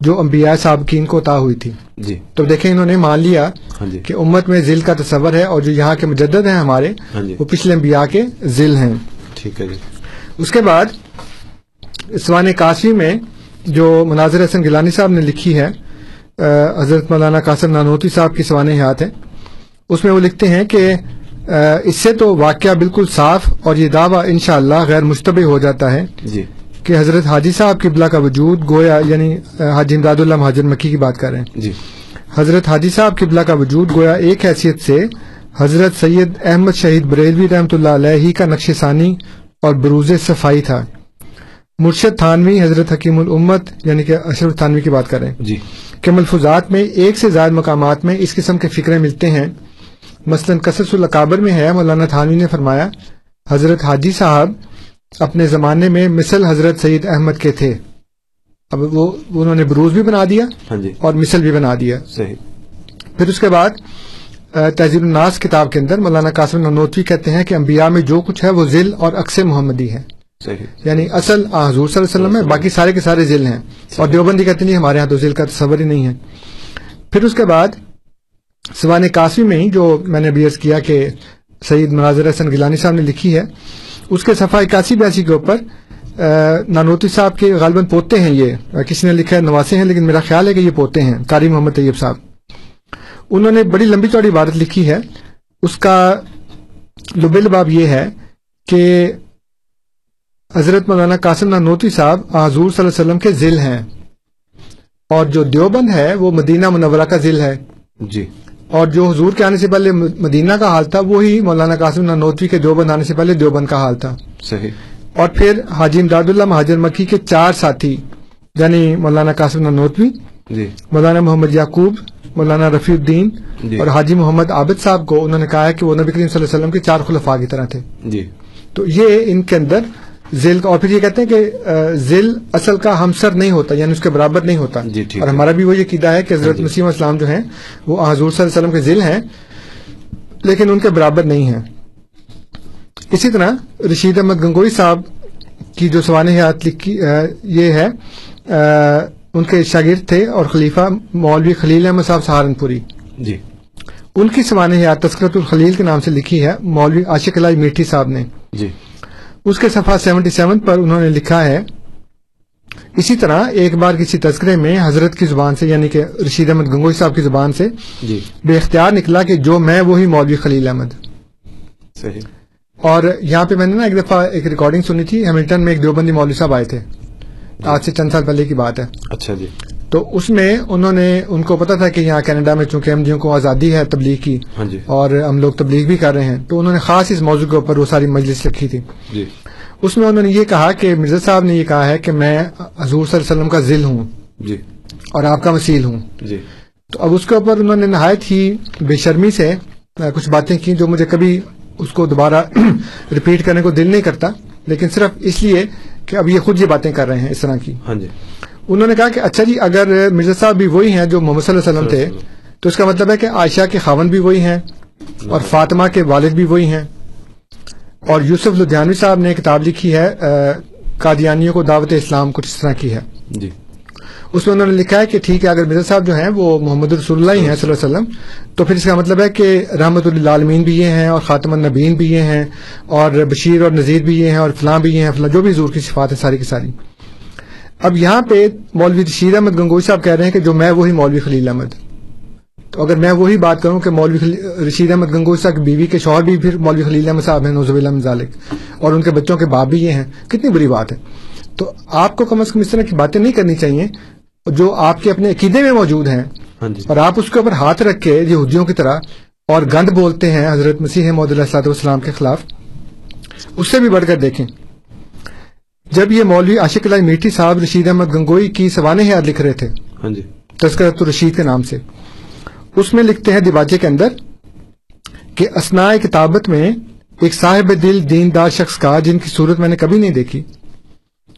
جو انبیاء سابقین کو عطا ہوئی تھی۔ جی۔ تو دیکھیں انہوں نے مان لیا ہاں جی۔ کہ امت میں ذل کا تصور ہے اور جو یہاں کے مجدد ہیں ہمارے ہاں جی۔ وہ پچھلے انبیاء کے ذل ہیں۔ ٹھیک ہے جی۔ اس کے بعد سوان کاشی میں جو مناظر حسن گیلانی صاحب نے لکھی ہے حضرت مولانا قاسم نانوتی صاحب کی سوان حیات ہے اس میں وہ لکھتے ہیں کہ اس سے تو واقعہ بالکل صاف اور یہ دعویٰ انشاءاللہ غیر مشتبہ ہو جاتا ہے جی۔ کہ حضرت حاجی صاحب قبلہ کا وجود گویا یعنی حاجی امداد اللہ مہاجر مکی کی بات کر رہے ہیں۔ جی۔ حضرت حاجی صاحب قبلہ کا وجود گویا ایک حیثیت سے حضرت سید احمد شہید بریلوی رحمۃ اللہ علیہ ہی کا نقش ثانی اور بروز صفائی تھا۔ مرشد تھانوی حضرت حکیم الامت یعنی کہ اشرف تھانوی کی بات کریں۔ جی۔ کہ ملفوظات میں ایک سے زائد مقامات میں اس قسم کے فکرے ملتے ہیں۔ مثلا قصص القابر میں ہے مولانا تھانوی نے فرمایا حضرت حاجی صاحب اپنے زمانے میں مثل حضرت سید احمد کے تھے۔ اب وہ انہوں نے بروز بھی بنا دیا ہاں جی۔ اور مثل بھی بنا دیا۔ صحیح۔ پھر اس کے بعد تہذیب الناس کتاب کے اندر مولانا قاسم ننوتوی کہتے ہیں کہ انبیاء میں جو کچھ ہے وہ ذل اور اکس محمدی ہے۔ یعنی اصل حضور صلی اللہ علیہ وسلم ہے، باقی سارے کے سارے ذل ہیں اور دیوبندی کہتے نہیں، ہمارے یہاں تو ذل کا تصور ہی نہیں ہے۔ پھر اس کے بعد سوان کاسوی میں ہی جو میں نے بیس کیا کہ سعید مناظر حسن گیلانی صاحب نے لکھی ہے، اس کے صفحہ اکاسی بیاسی کے اوپر نانوتی صاحب کے غالباً پوتے ہیں یہ۔ کسی نے لکھا ہے نواسے ہیں، لیکن میرا خیال ہے کہ یہ پوتے ہیں، قاری محمد طیب صاحب۔ انہوں نے بڑی لمبی چوڑی عبارت لکھی ہے۔ اس کا لب لباب یہ ہے کہ حضرت مولانا قاسم نانوتی صاحب حضور صلی اللہ علیہ وسلم کے ذل ہیں۔ اور جو دیوبند ہے وہ مدینہ منورہ کا ذل ہے۔ جی۔ اور جو حضور کے آنے سے پہلے مدینہ کا حال تھا وہی مولانا قاسم نانوتوی کے دیوبند آنے سے پہلے دیوبند کا حال تھا۔ صحیح۔ اور پھر حاجی امداد اللہ مہاجر مکی کے چار ساتھی یعنی مولانا قاسم نانوتوی جی۔ مولانا محمد یعقوب مولانا رفیع الدین جی۔ اور حاجی محمد عابد صاحب کو انہوں نے کہا ہے کہ وہ نبی کریم صلی اللہ علیہ وسلم کے چار خلفاء کی طرح تھے۔ جی۔ تو یہ ان کے اندر ذیل کا اور پھر یہ کہتے ہیں کہ ذیل اصل کا ہمسر نہیں ہوتا یعنی اس کے برابر نہیں ہوتا۔ جی، اور۔ ہمارا بھی وہ یہ قیدا ہے کہ حضرت جی۔ مسیم اسلام جو ہیں وہ حضور صلی اللہ علیہ وسلم کے ذیل ہیں لیکن ان کے برابر نہیں ہیں۔ اسی طرح رشید احمد گنگوئی صاحب کی جو سوانح حیات لکھی یہ ہے ان کے شاگرد تھے اور خلیفہ مولوی خلیل احمد صاحب سہارنپوری۔ جی۔ ان کی سوانح حیات تذکرت الخلیل کے نام سے لکھی ہے مولوی عاشق الہی میٹھی صاحب نے۔ جی۔ اس کے صفحہ 77 پر انہوں نے لکھا ہے اسی طرح ایک بار کسی تذکرے میں حضرت کی زبان سے یعنی کہ رشید احمد گنگوئی صاحب کی زبان سے جی۔ بے اختیار نکلا کہ جو میں وہی مولوی خلیل احمد۔ صحیح۔ اور یہاں پہ میں نے نا ایک دفعہ ایک ریکارڈنگ سنی تھی ہیملٹن میں ایک دیوبندی مولوی صاحب آئے تھے۔ آج سے چند سال پہلے کی بات ہے۔ اچھا جی۔ تو اس میں انہوں نے ان کو پتا تھا کہ یہاں کینیڈا میں چونکہ احمدیوں کو آزادی ہے تبلیغ کی ہاں جی۔ اور ہم لوگ تبلیغ بھی کر رہے ہیں۔ تو انہوں نے خاص اس موضوع کے اوپر وہ ساری مجلس رکھی تھی۔ جی۔ اس میں انہوں نے یہ کہا کہ مرزا صاحب نے یہ کہا ہے کہ میں حضور صلی اللہ علیہ وسلم کا ذل ہوں۔ جی۔ اور آپ کا وسیل ہوں۔ جی۔ تو اب اس کے اوپر انہوں نے نہایت ہی بے شرمی سے کچھ باتیں کی جو مجھے کبھی اس کو دوبارہ [clears throat] ریپیٹ کرنے کو دل نہیں کرتا لیکن صرف اس لیے کہ اب یہ خود یہ باتیں کر رہے ہیں اس طرح کی۔ ہاں جی۔ انہوں نے کہا کہ اچھا جی اگر مرزا صاحب بھی وہی ہیں جو محمد صلی اللہ علیہ وسلم تھے تو اس کا مطلب ہے کہ عائشہ کے خاون بھی وہی ہیں اور فاطمہ کے والد بھی وہی ہیں۔ اور یوسف لدھیانوی صاحب نے کتاب لکھی ہے قادیانیوں کو دعوت اسلام کچھ اس طرح کی ہے۔ جی۔ اس میں انہوں نے لکھا ہے کہ ٹھیک ہے اگر مرزا صاحب جو ہیں وہ محمد رسول اللہ ہی ہیں صلی اللہ علیہ وسلم تو پھر اس کا مطلب ہے کہ رحمت اللہ عالمین بھی یہ ہیں اور خاتم النبین بھی یہ ہیں اور بشیر اور نذیر بھی یہ ہیں اور فلاں بھی یہ ہیں فلاں جو بھی حضور کی صفات ہے ساری کی ساری۔ اب یہاں پہ مولوی رشید احمد گنگوئی صاحب کہہ رہے ہیں کہ جو میں وہی مولوی خلیل احمد۔ تو اگر میں وہی بات کروں کہ مولوی رشید احمد گنگوئی صاحب کی بیوی کے شوہر بھی پھر مولوی خلیل احمد صاحب ہیں نوزب اللہ ذالک۔ اور ان کے بچوں کے باپ بھی یہ ہیں۔ کتنی بری بات ہے۔ تو آپ کو کم از کم اس طرح کی باتیں نہیں کرنی چاہیے جو آپ کے اپنے عقیدے میں موجود ہیں۔ ہاں جی۔ اور آپ اس کے اوپر ہاتھ رکھ کے یہودیوں کی طرح اور گند بولتے ہیں حضرت مسیح علیہ السلاط والسلام کے خلاف۔ اس سے بھی بڑھ کر دیکھیں۔ جب یہ مولوی عاشق اللہ میٹھی صاحب رشید احمد گنگوئی کی سوانح یاد لکھ رہے تھے ہاں جی۔ تذکرت رشید کے نام سے اس میں لکھتے ہیں دیواجے کے اندر کہ اسناء کتابت میں ایک صاحب دل دیندار شخص کا جن کی صورت میں نے کبھی نہیں دیکھی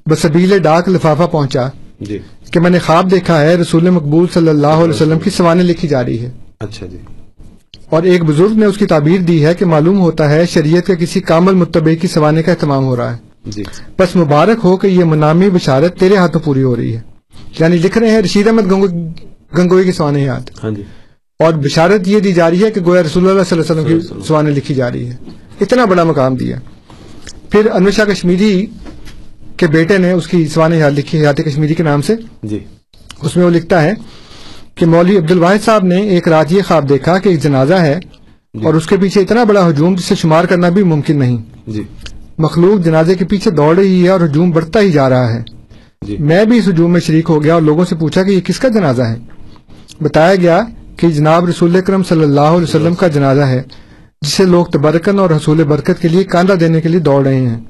بسبیل ڈاک لفافہ پہنچا جی۔ کہ میں نے خواب دیکھا ہے رسول مقبول صلی اللہ علیہ وسلم کی سوانح لکھی جا رہی ہے۔ اچھا جی۔ اور ایک بزرگ نے اس کی تعبیر دی ہے کہ معلوم ہوتا ہے شریعت کے کسی کامل متبع کی سوانے کا اہتمام ہو رہا ہے۔ جی۔ بس مبارک ہو کہ یہ منامی بشارت تیرے ہاتھوں پوری ہو رہی ہے۔ یعنی لکھ رہے ہیں رشید احمد گنگو- گنگوئی کی سوانے یاد۔ ہاں جی۔ اور بشارت یہ دی جا رہی ہے کہ گویا رسول اللہ صلی اللہ علیہ وسلم کی سوانے لکھی جا رہی ہے۔ اتنا بڑا مقام دیا۔ پھر انور شاہ کشمیری کے بیٹے نے اس کی سوانے یاد لکھی حیات کشمیری کے نام سے۔ جی۔ اس میں وہ لکھتا ہے کہ مولوی عبد الواحد صاحب نے ایک رات یہ خواب دیکھا کہ ایک جنازہ ہے اور اس کے پیچھے اتنا بڑا ہجوم جسے شمار کرنا بھی ممکن نہیں۔ جی۔ مخلوق جنازے کے پیچھے دوڑ رہی ہے اور ہجوم بڑھتا ہی جا رہا ہے۔ جی۔ میں بھی اس ہجوم میں شریک ہو گیا اور لوگوں سے پوچھا کہ یہ کس کا جنازہ ہے؟ بتایا گیا کہ جناب رسول اکرم صلی اللہ علیہ وسلم کا جنازہ ہے جسے لوگ تبرکن اور حصول برکت کے لیے کاندھا دینے کے لیے دوڑ رہے ہیں۔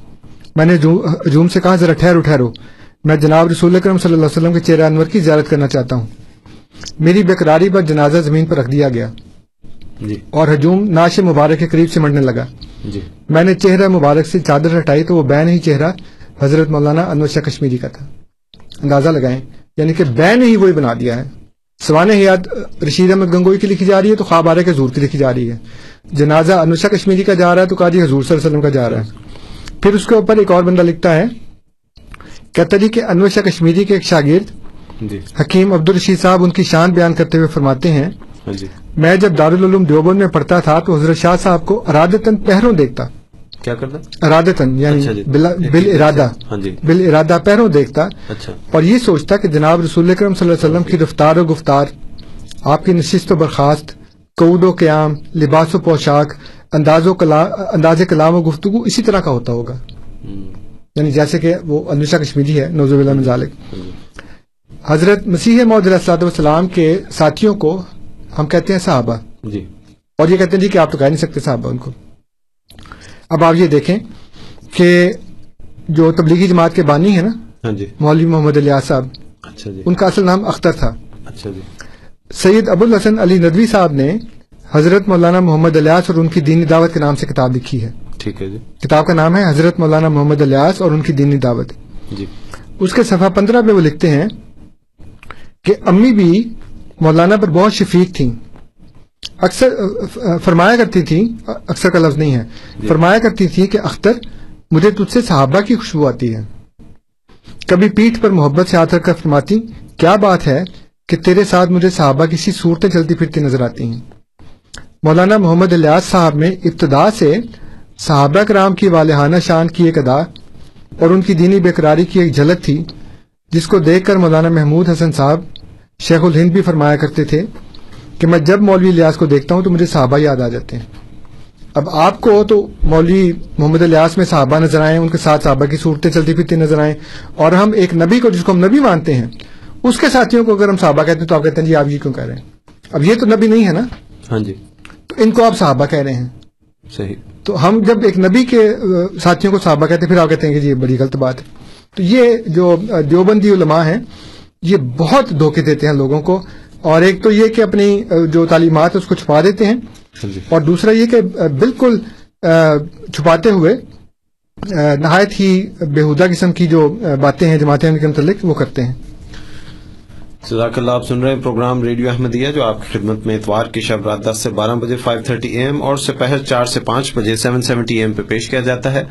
میں نے جو- ہجوم سے کہا ذرا ٹھہرو ٹھہرو۔ میں جناب رسول اکرم صلی اللہ علیہ وسلم کے چہرہ انور کی زیارت کرنا چاہتا ہوں۔ میری بےقراری پر جنازہ زمین پر رکھ دیا گیا۔ جی۔ اور ہجوم ناش مبارک کے قریب سمٹنے لگا۔ جی۔ میں نے چہرہ مبارک سے چادر ہٹائی تو وہ بین ہی چہرہ حضرت مولانا انور شاہ کشمیری کا تھا۔ اندازہ لگائیں یعنی کہ بین ہی وہی بنا دیا ہے۔ سوانح یاد رشید احمد گنگوئی کی لکھی جا رہی ہے تو خواب آرہ کے حضور کی لکھی جا رہی ہے۔ جنازہ انور شاہ کشمیری کا جا رہا ہے تو قاضی حضور صلی اللہ علیہ وسلم کا جا رہا ہے۔ پھر اس کے اوپر ایک اور بندہ لکھتا ہے کہتا جی کہ انور شاہ کشمیری کے ایک شاگرد جی۔ حکیم عبد الرشید صاحب ان کی شان بیان کرتے ہوئے فرماتے ہیں ہاں جی۔ میں جب دارالعلوم دیوبند میں پڑھتا تھا تو حضرت شاہ صاحب کو ارادتن پہروں دیکھتا۔ کیا کرتا؟ ارادتن یعنی اچھا جی۔ بال ارادہ۔ ہاں جی۔ بال ارادہ پہروں دیکھتا۔ اچھا۔ اور یہ سوچتا کہ جناب رسول اکرم صلی اللہ علیہ وسلم کی رفتار و گفتار آپ کی نشست و برخاست قعود و قیام لباس و پوشاک انداز و کلام انداز کلام و گفتگو اسی طرح کا ہوتا ہوگا۔ یعنی جیسے کہ وہ انوشا کشمیری ہے نوزب اللہ من ذالک۔ ہاں جی۔ حضرت مسیح السلاۃ والسلام کے ساتھیوں کو ہم کہتے ہیں صحابہ۔ جی۔ اور یہ کہتے ہیں جی کہ آپ تو کہہ نہیں سکتے صحابہ ان کو۔ اب آپ یہ دیکھیں کہ جو تبلیغی جماعت کے بانی ہیں نا ہاں جی۔ مولوی محمد الیاس صاحب اچھا جی۔ ان کا اصل نام اختر تھا۔ اچھا جی۔ سید ابو الحسن علی ندوی صاحب نے حضرت مولانا محمد الیاس اور ان کی دینی دعوت کے نام سے کتاب لکھی ہے۔ ٹھیک ہے جی۔ کتاب کا نام ہے حضرت مولانا محمد الیاس اور ان کی دینی دعوت۔ جی۔ اس کے صفحہ پندرہ میں وہ لکھتے ہیں کہ امی بھی مولانا پر بہت شفیق تھیں۔ اکثر فرمایا کرتی تھیں اکثر کا لفظ نہیں ہے۔ فرمایا کرتی تھی کہ اختر مجھے تجھ سے صحابہ کی خوشبو آتی ہے۔ کبھی پیٹھ پر محبت سے ہاتھ رکھ کر فرماتی کیا بات ہے کہ تیرے ساتھ مجھے صحابہ کی سی صورتیں چلتی پھرتی نظر آتی ہیں؟ مولانا محمد الیاس صاحب میں ابتدا سے صحابہ کرام کی والہانہ شان کی ایک ادا اور ان کی دینی بےقراری کی ایک جھلک تھی جس کو دیکھ کر مولانا محمود حسن صاحب شیخ الہند بھی فرمایا کرتے تھے کہ میں جب مولوی الیاس کو دیکھتا ہوں تو مجھے صحابہ یاد آ جاتے ہیں۔ اب آپ کو تو مولوی محمد الیاس میں صحابہ نظر آئے ان کے ساتھ صحابہ کی صورتیں چلتی پھرتی نظر آئیں اور ہم ایک نبی کو جس کو ہم نبی مانتے ہیں اس کے ساتھیوں کو اگر ہم صحابہ کہتے ہیں تو آپ کہتے ہیں جی آپ یہ کیوں کہہ رہے ہیں؟ اب یہ تو نبی نہیں ہے نا؟ ہاں جی۔ تو ان کو آپ صحابہ کہہ رہے ہیں۔ صحیح۔ تو ہم جب ایک نبی کے ساتھیوں کو صحابہ کہتے ہیں پھر آپ کہتے ہیں کہ جی بڑی غلط بات ہے۔ تو یہ جو دیوبندی علماء ہیں یہ بہت دھوکے دیتے ہیں لوگوں کو۔ اور ایک تو یہ کہ اپنی جو تعلیمات اس کو چھپا دیتے ہیں۔ ہاں جی۔ اور دوسرا یہ کہ بالکل چھپاتے ہوئے نہایت ہی بےحدہ قسم کی جو باتیں ہیں جماعتیں ان کے متعلق وہ کرتے ہیں۔ جزاک اللہ آپ سن رہے ہیں پروگرام ریڈیو احمدیہ جو آپ کی خدمت میں اتوار کی شب رات دس سے بارہ بجے فائیو تھرٹی اے ایم اور سپہر چار سے پانچ بجے سیون سیونٹی اے ایم پہ پیش کیا جاتا ہے۔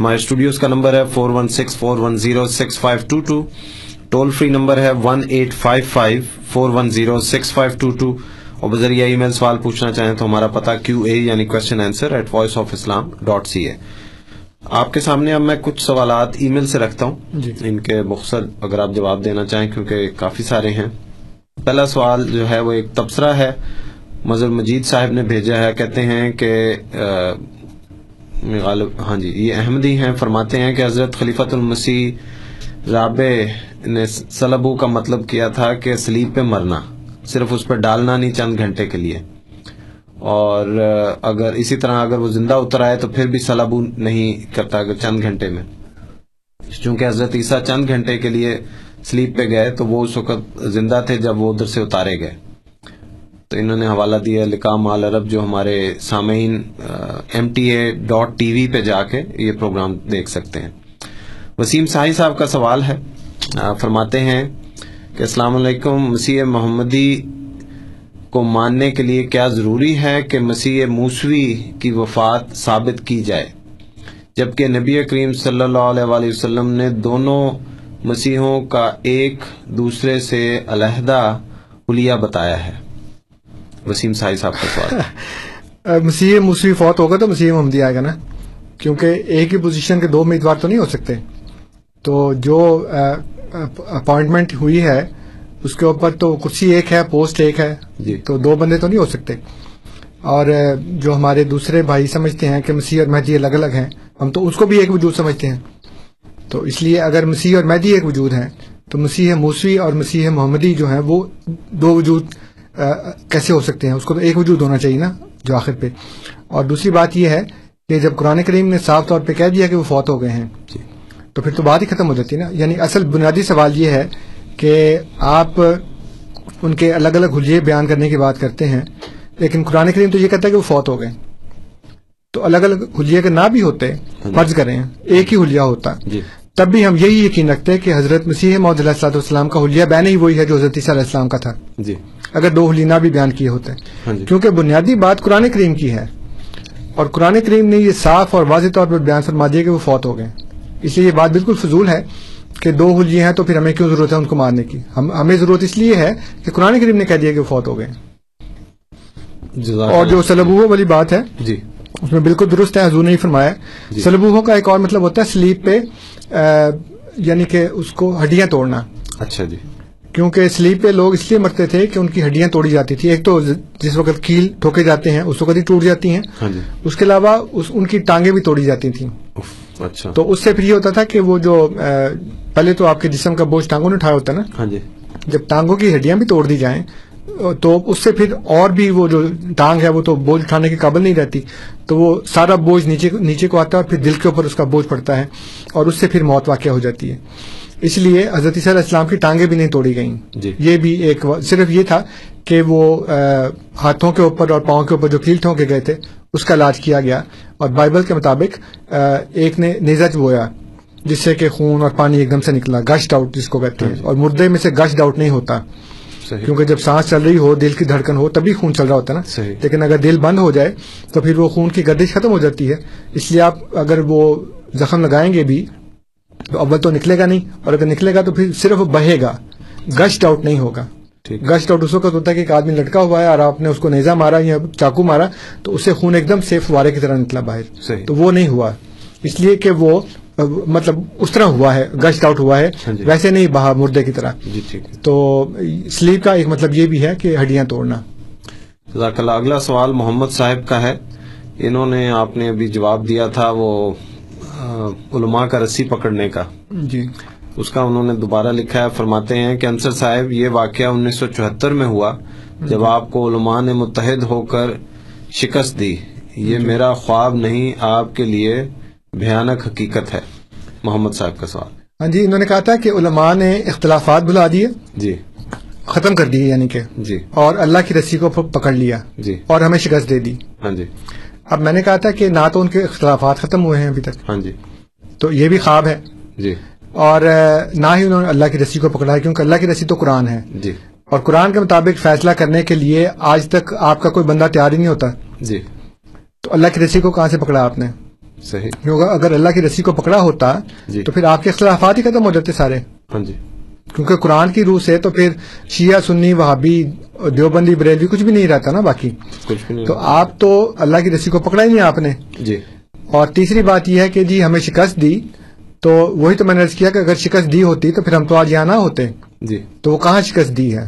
ہمارے اسٹوڈیوز کا نمبر ہے four one six four one zero six five two two toll free number ہے one eight five five four one zero six five two two. اور بذریعہ ای میل سوال پوچھنا چاہیں تو ہمارا پتا کیو اے یعنی question answer at voice of Islam dot C A آپ کے سامنے اب میں کچھ سوالات ای میل سے رکھتا ہوں۔ جی۔ ان کے مختصر اگر آپ جواب دینا چاہیں کیونکہ کافی سارے ہیں۔ پہلا سوال جو ہے وہ ایک تبصرہ ہے۔ مظہر مجید صاحب نے بھیجا ہے کہتے ہیں کہ غالب ہاں جی یہ احمدی ہیں فرماتے ہیں کہ حضرت خلیفۃ المسیح رابع نے سلبو کا مطلب کیا تھا کہ سلیب پہ مرنا، صرف اس پہ ڈالنا نہیں چند گھنٹے کے لیے۔ اور اگر اسی طرح اگر وہ زندہ اتر آئے تو پھر بھی سلبو نہیں کرتا اگر چند گھنٹے میں۔ چونکہ حضرت عیسیٰ چند گھنٹے کے لیے سلیپ پہ گئے تو وہ اس وقت زندہ تھے جب وہ ادھر سے اتارے گئے۔ تو انہوں نے حوالہ دیا لکام آل عرب جو ہمارے سامعین M T A dot T V پہ جا کے یہ پروگرام دیکھ سکتے ہیں۔ وسیم ساحی صاحب کا سوال ہے۔ فرماتے ہیں کہ السلام علیکم، مسیح محمدی کو ماننے کے لیے کیا ضروری ہے کہ مسیح موسوی کی وفات ثابت کی جائے؟ جبکہ نبی کریم صلی اللہ علیہ وآلہ وسلم نے دونوں مسیحوں کا ایک دوسرے سے علیحدہ حلیہ بتایا ہے۔ وسیم سائی صاحب کا سوال۔ [laughs] مسیح موسوی فوت ہوگا تو مسیح محمدی آئے گا نا؟ کیونکہ ایک ہی پوزیشن کے دو امیدوار تو نہیں ہو سکتے۔ تو جو اپوائنٹمنٹ ہوئی ہے اس کے اوپر تو کرسی ایک ہے پوسٹ ایک ہے جی۔ تو دو بندے تو نہیں ہو سکتے۔ اور جو ہمارے دوسرے بھائی سمجھتے ہیں کہ مسیح اور مہدی الگ الگ ہیں ہم تو اس کو بھی ایک وجود سمجھتے ہیں۔ تو اس لیے اگر مسیح اور مہدی ایک وجود ہیں تو مسیح موسوی اور مسیح محمدی جو ہیں وہ دو وجود کیسے ہو سکتے ہیں؟ اس کو تو ایک وجود ہونا چاہیے نا جو آخر پہ۔ اور دوسری بات یہ ہے کہ جب قرآن کریم نے صاف طور پہ کہہ دیا کہ وہ فوت ہو گئے ہیں جی۔ تو پھر تو بات ہی ختم ہو جاتی ہے نا؟ یعنی اصل بنیادی سوال یہ ہے کہ آپ ان کے الگ الگ حلیے بیان کرنے کی بات کرتے ہیں لیکن قرآن کریم تو یہ کہتا ہے کہ وہ فوت ہو گئے۔ تو الگ الگ حلیے کے نہ بھی ہوتے فرض کریں ایک ہی حلیہ ہوتا۔ جی۔ تب بھی ہم یہی یقین رکھتے ہیں کہ حضرت مسیح محمد علیہ السلاۃ والسلام کا حلیہ بین ہی وہی ہے جو حضرت عیسیٰ علیہ السلام کا تھا۔ جی۔ اگر دو حلینا بھی بیان کیے ہوتے۔ ہاں جی۔ کیونکہ بنیادی بات قرآن کریم کی ہے۔ اور قرآن کریم نے یہ صاف اور واضح طور پر بیان فرما دیا کہ وہ فوت ہو گئے۔ اس لیے یہ بات بالکل فضول ہے کہ دو حلیے ہیں تو پھر ہمیں کیوں ضرورت ہے ان کو مارنے کی؟ ہم ہمیں ضرورت اس لیے ہے کہ قرآن کریم نے کہہ دیا کہ وہ فوت ہو گئے۔ اور جو سلبوہ والی بات ہے جی۔ اس میں بالکل درست ہے حضور نے فرمایا۔ جی۔ سلبوہوں کا ایک اور مطلب ہوتا ہے سلیپ پہ یعنی کہ اس کو ہڈیاں توڑنا۔ اچھا جی۔ کیونکہ سلیپ پہ لوگ اس لیے مرتے تھے کہ ان کی ہڈیاں توڑی جاتی تھی ایک تو جس وقت کیل ٹھوکے جاتے ہیں اس وقت ہی ٹوٹ جاتی ہیں۔ ہاں جی۔ اس کے علاوہ اس ان کی ٹانگیں بھی توڑی جاتی تھیں۔ اچھا۔ تو اس سے پھر یہ ہوتا تھا کہ وہ جو پہلے تو آپ کے جسم کا بوجھ ٹانگوں نے اٹھایا ہوتا نا؟ ہاں جی۔ جب ٹانگوں کی ہڈیاں بھی توڑ دی جائیں تو اس سے پھر اور بھی وہ جو ٹانگ ہے وہ تو بوجھ اٹھانے کے قابل نہیں رہتی۔ تو وہ سارا بوجھ نیچے نیچے کو آتا ہے اور پھر دل کے اوپر اس کا بوجھ پڑتا ہے اور اس سے پھر موت واقع ہو جاتی ہے۔ اس لیے حضرت علیہ السلام کی ٹانگیں بھی نہیں توڑی گئیں۔ جی۔ یہ بھی ایک صرف یہ تھا کہ وہ ہاتھوں کے اوپر اور پاؤں کے اوپر جو کیل ٹھونکے گئے تھے اس کا علاج کیا گیا اور بائبل کے مطابق ایک نے نیزج بویا جس سے کہ خون اور پانی ایک دم سے نکلا گشٹ آؤٹ جس کو کہتے ہیں اور مردے میں سے گشٹ آؤٹ نہیں ہوتا۔ کیونکہ جب سانس چل رہی ہو دل کی دھڑکن ہو تبھی خون چل رہا ہوتا ہے نا۔ لیکن اگر دل بند ہو جائے تو پھر وہ خون کی گردش ختم ہو جاتی ہے۔ اس لیے آپ اگر وہ زخم لگائیں گے بھی تو اول تو نکلے گا نہیں اور اگر نکلے گا تو پھر صرف بہے گا گشٹ آؤٹ نہیں ہوگا۔ گشٹ آؤٹ اس وقت ہوتا ہے کہ ایک آدمی لٹکا ہوا ہے اور آپ نے اس کو نیزا مارا یا چاقو مارا تو اس سے خون ایک دم سے فوارے کی طرح نکلا باہر۔ صحیح۔ تو وہ نہیں ہوا۔ اس لیے کہ وہ مطلب اس طرح ہوا ہے گشٹ آؤٹ ہوا ہے۔ ہاں جی۔ ویسے نہیں بہا مردے کی طرح۔ جی ٹھیک تو سلیپ کا ایک مطلب یہ بھی ہے کہ ہڈیاں توڑنا۔ جزاک اللہ اگلا سوال محمد صاحب کا ہے۔ انہوں نے آپ نے ابھی جواب دیا تھا وہ علماء کا رسی پکڑنے کا۔ جی۔ اس کا انہوں نے دوبارہ لکھا ہے فرماتے ہیں کہ انصر صاحب یہ واقعہ انیس سو چوہتر میں ہوا جب آپ کو علماء نے متحد ہو کر شکست دی۔ یہ میرا خواب نہیں آپ کے لیے بھیانک حقیقت ہے۔ محمد صاحب کا سوال۔ ہاں جی انہوں نے کہا تھا کہ علماء نے اختلافات بلا دیے جی۔ ختم کر دیے یعنی کہ جی۔ اور اللہ کی رسی کو پکڑ لیا جی۔ اور ہمیں شکست دے دی۔ ہاں جی۔ اب میں نے کہا تھا کہ نہ تو ان کے اختلافات ختم ہوئے ہیں ابھی تک۔ ہاں جی۔ تو یہ بھی خواب ہے۔ جی۔ اور نہ ہی انہوں نے اللہ کی رسی کو پکڑا ہے کیونکہ اللہ کی رسی تو قرآن ہے۔ جی۔ اور قرآن کے مطابق فیصلہ کرنے کے لیے آج تک آپ کا کوئی بندہ تیار ہی نہیں ہوتا۔ جی۔ تو اللہ کی رسی کو کہاں سے پکڑا آپ نے؟ صحیح۔ کیونکہ اگر اللہ کی رسی کو پکڑا ہوتا جی۔ تو پھر آپ کے اختلافات ہی ختم ہو جاتے سارے۔ ہاں جی۔ کیونکہ قرآن کی روح سے تو پھر شیعہ سنی وہابی دیوبندی بریلوی کچھ بھی نہیں رہتا نا باقی۔ کچھ بھی نہیں تو آپ تو اللہ کی رسی کو پکڑا ہی نہیں آپ نے۔ جی۔ اور تیسری بات یہ ہے کہ جی ہمیں شکست دی۔ تو وہی تو میں نے کیا کہ اگر شکست دی ہوتی تو پھر ہم تو آج یہاں نہ ہوتے۔ جی۔ تو وہ کہاں شکست دی ہے؟